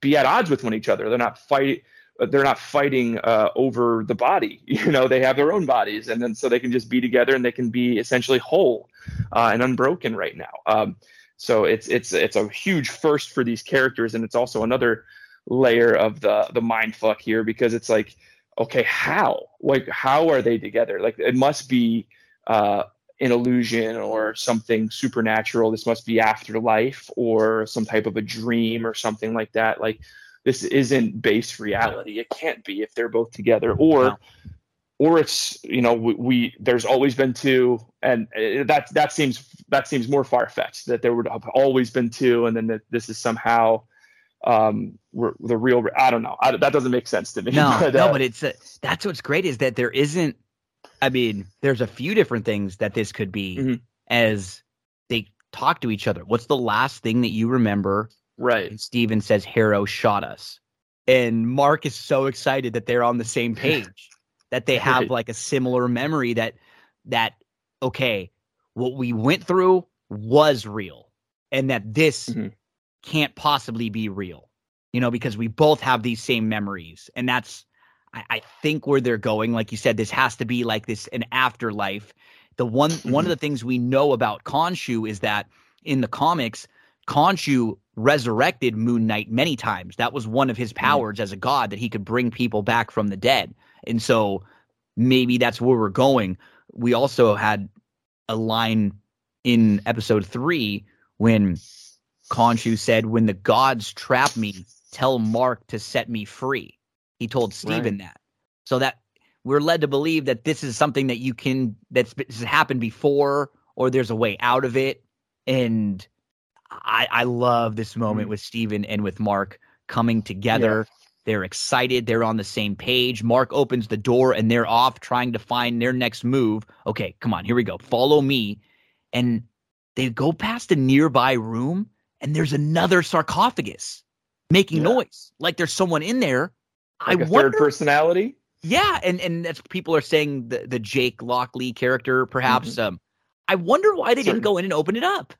be at odds with one each other. They're not fight. They're not fighting uh, over the body. You know, they have their own bodies, and then so they can just be together and they can be essentially whole uh, and unbroken right now. Um, so it's it's it's a huge first for these characters, and it's also another layer of the the mind fuck here because it's like okay how? Like how are they together? Like it must be uh an illusion or something supernatural. This must be afterlife or some type of a dream or something like that. Like this isn't base reality. It can't be if they're both together. Or. Or it's you know we, we there's always been two and uh, that that seems that seems more far-fetched that there would have always been two and then that this is somehow um the real i don't know I, that doesn't make sense to me No, but, no, uh, but it's uh, that's what's great is that there isn't. I mean, there's a few different things that this could be Mhm. as they talk to each other. What's the last thing that you remember? right And Steven says, "Harrow shot us," and Mark is so excited that they're on the same page, that they have like a similar memory that that okay, what we went through was real, and that this Mhm. can't possibly be real you know, because we both have these same memories. And that's, I, I think, where they're going. Like you said, this has to be like this an afterlife. The one one of the things we know about Khonshu is that in the comics, Khonshu resurrected Moon Knight many times. That was one of his powers as a god that he could bring people back from the dead. And so maybe that's where we're going. We also had a line in episode three when Khonshu said, When the gods trap me, tell Mark to set me free. He told Steven that. So that we're led to believe that this is something that you can, that's has happened before, or there's a way out of it. And I, I love this moment Mhm. with Steven and with Mark coming together. They're excited. They're on the same page. Mark opens the door and they're off trying to find their next move. Okay, come on, here we go. Follow me. And they go past a nearby room and there's another sarcophagus making Yeah. noise like there's someone in there. like I a wonder, third personality yeah, and and that's people are saying the the Jake Lockley character, perhaps. Um, I wonder why they didn't Mm-hmm. Go in and open it up.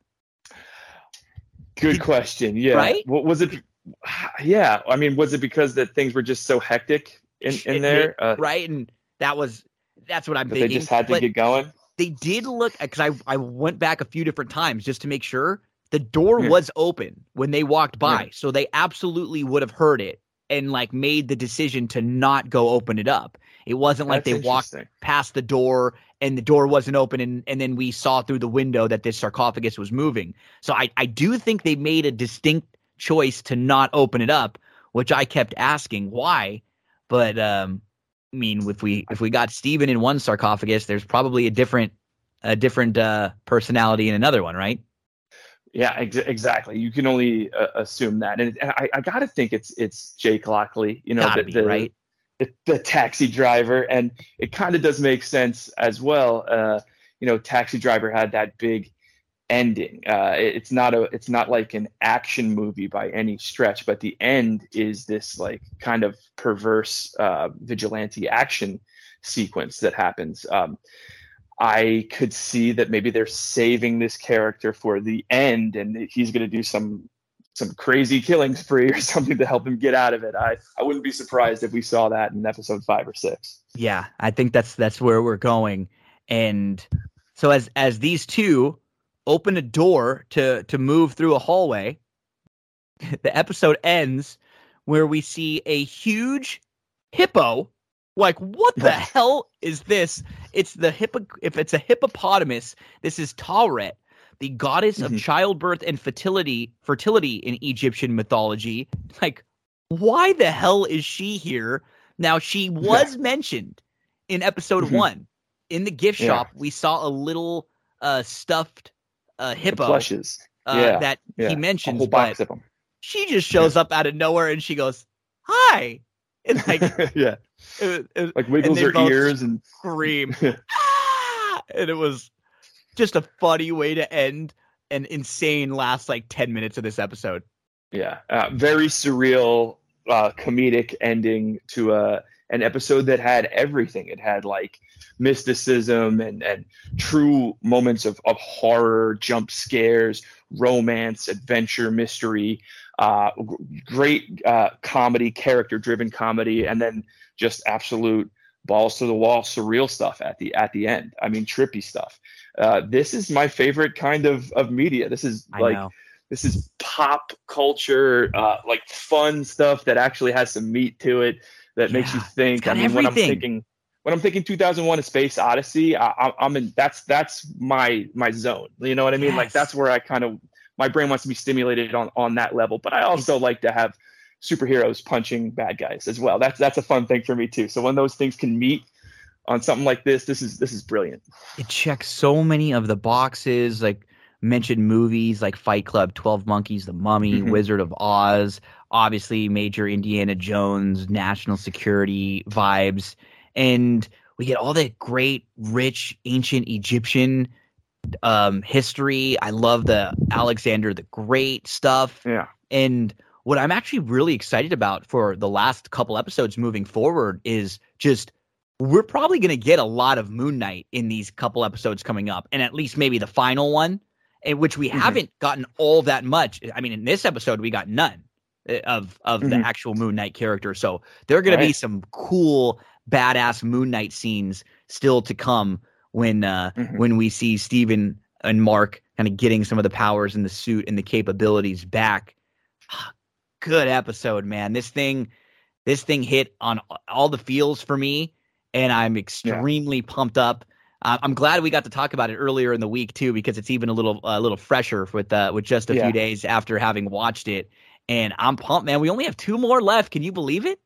good Did- question yeah right? what was it yeah i mean was it because that things were just so hectic in, in there uh, right? And that was that's what I'm that they just had to but get going they did look because I I went back a few different times just to make sure the door Yeah. was open when they walked by, Yeah. so they absolutely would have heard it and like made the decision to not go open it up. It wasn't like That's they walked past the door and the door wasn't open and, and then we saw through the window that this sarcophagus was moving. So I, I do think they made a distinct choice to not open it up, which I kept asking why. But um I mean if we if we got Steven in one sarcophagus, there's probably a different a different uh personality in another one, right? Yeah, ex- exactly. You can only uh, assume that, and, and I, I got to think it's it's Jake Lockley. You know, Gotta the, be, the, right? the, the taxi driver, and it kind of does make sense as well. Uh, you know, Taxi Driver had that big ending. Uh, it's not a it's not like an action movie by any stretch, but the end is this like kind of perverse uh, vigilante action sequence that happens. Um, I could see that maybe they're saving this character for the end, and he's going to do some some crazy killing spree or something to help him get out of it. I I wouldn't be surprised if we saw that in episode five or six. Yeah, I think that's that's where we're going. And so as as these two open a door to to move through a hallway, the episode ends where we see a huge hippo. Like what the hell is this? It's the hippo if it's a hippopotamus, this is Taweret, the goddess of Mhm. childbirth and fertility fertility in Egyptian mythology. Like why the hell is she here? Now she was mentioned in episode Mhm. one. In the gift Yeah. shop, we saw a little uh stuffed uh The hippo plushes, uh, yeah, that yeah. he a mentions, whole but box of them. she just shows up out of nowhere and she goes, "Hi," and like yeah, it, it like wiggles her ears and scream, ah! and it was just a funny way to end an insane last like ten minutes of this episode. Yeah, uh, very surreal, uh, comedic ending to a an episode that had everything. It had like mysticism and and true moments of of horror, jump scares, romance, adventure, mystery. Uh, great uh, comedy, character driven comedy, and then just absolute balls to the wall surreal stuff at the at the end. I mean, trippy stuff. Uh, this is my favorite kind of of media. This is I like know. this is pop culture, uh, like fun stuff that actually has some meat to it that makes you think. I mean, when I'm thinking, when I'm thinking 2001: A Space Odyssey, I, I'm in. That's that's my my zone. You know what I mean? Like that's where I kind of my brain wants to be stimulated on on that level. But I also like to have superheroes punching bad guys as well. That's that's a fun thing for me too. So when those things can meet on something like this, this is this is brilliant. it checks so many of the boxes like mentioned movies like fight club 12 monkeys the mummy Mhm. wizard of oz obviously major indiana jones national security vibes and we get all that great rich ancient egyptian um history i love the alexander the great stuff Yeah. and what I'm actually really excited about for the last couple episodes moving forward is just we're probably going to get a lot of Moon Knight in these couple episodes coming up, and at least maybe the final one, in which we Mhm. haven't gotten all that much. I mean, in this episode, we got none uh, of of the Mhm. actual Moon Knight character. So there are going to be some cool, badass Moon Knight scenes still to come when uh, Mhm. when we see Steven and Mark kind of getting some of the powers in the suit and the capabilities back. Good episode, man. This thing, this thing hit on all the feels for me, and I'm extremely pumped up. Uh, I'm glad we got to talk about it earlier in the week too, because it's even a little a little fresher with uh, with just a Yeah. few days after having watched it. And I'm pumped, man. We only have two more left. Can you believe it?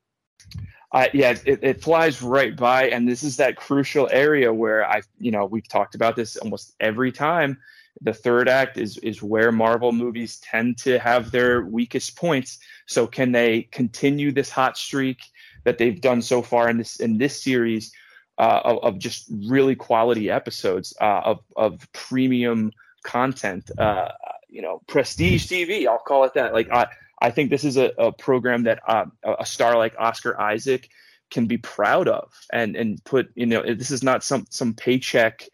Uh, yeah, it, it flies right by, and this is that crucial area where I, you know, we've talked about this almost every time. The third act is is where Marvel movies tend to have their weakest points. So can they continue this hot streak that they've done so far in this in this series uh, of, of just really quality episodes uh, of of premium content? Uh, you know, prestige TV. I'll call it that. Like I, I think this is a, a program that uh, a star like Oscar Isaac can be proud of and and put you know this is not some some paycheck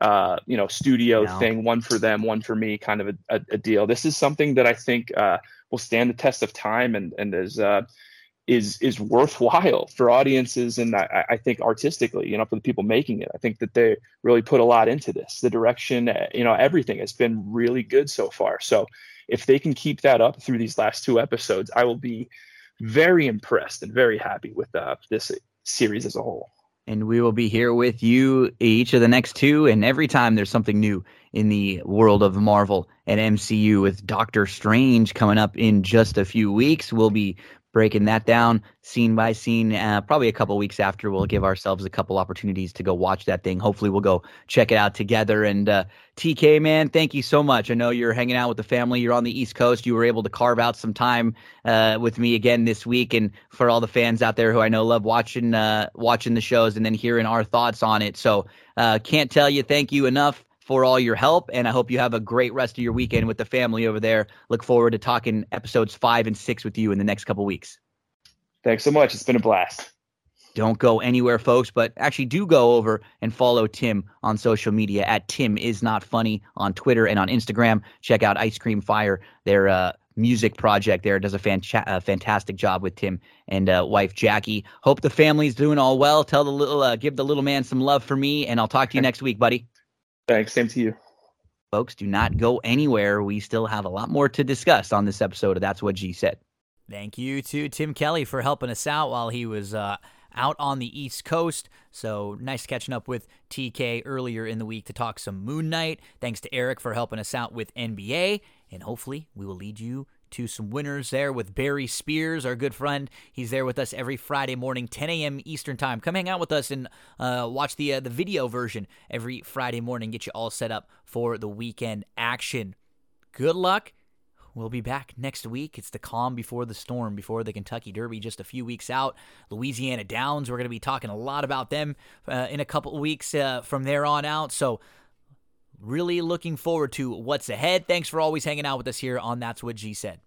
uh you know studio No. thing one for them one for me kind of a, a, a deal. This is something that i think uh will stand the test of time and and is uh is is worthwhile for audiences and I, I think artistically you know for the people making it. I think that they really put a lot into this. The direction uh, you know everything has been really good so far. So if they can keep that up through these last two episodes i will be very impressed and very happy with uh, this series as a whole. And we will be here with you each of the next two. And every time there's something new in the world of Marvel and MCU with Doctor Strange coming up in just a few weeks, we'll be breaking that down scene by scene. Uh, probably a couple weeks after, we'll give ourselves a couple opportunities to go watch that thing. Hopefully, we'll go check it out together. And uh, TK, man, thank you so much. I know you're hanging out with the family. You're on the East Coast. You were able to carve out some time uh, with me again this week. And for all the fans out there who I know love watching uh, watching the shows and then hearing our thoughts on it, so uh, can't tell you thank you enough for all your help. And I hope you have a great rest of your weekend with the family over there. Look forward to talking episodes five and six with you in the next couple weeks. Thanks so much. It's been a blast. Don't go anywhere, folks, but actually do go over and follow Tim on social media at Tim is not funny on Twitter and on Instagram. Check out Ice Cream Fire, their uh, music project there does a uh, fantastic job with Tim and uh, wife Jackie. Hope the family's doing all well. Tell the little, uh, give the little man some love for me, and I'll talk to you next week, buddy. Thanks. Same to you. Folks, do not go anywhere. We still have a lot more to discuss on this episode of That's What G Said. Thank you to Tim Kelly for helping us out while he was uh, out on the East Coast. So nice catching up with TK earlier in the week to talk some Moon Knight. Thanks to Eric for helping us out with NBA. And hopefully, we will lead you to some winners there with Barry Spears, our good friend. He's there with us every Friday morning, 10 a.m. Eastern Time. Come hang out with us and uh, watch the uh, the video version every Friday morning. Get you all set up for the weekend action. Good luck. We'll be back next week. It's the calm before the storm, before the Kentucky Derby, just a few weeks out. Louisiana Downs, we're going to be talking a lot about them uh, in a couple weeks uh, from there on out. So, really looking forward to what's ahead. Thanks for always hanging out with us here on That's What G Said.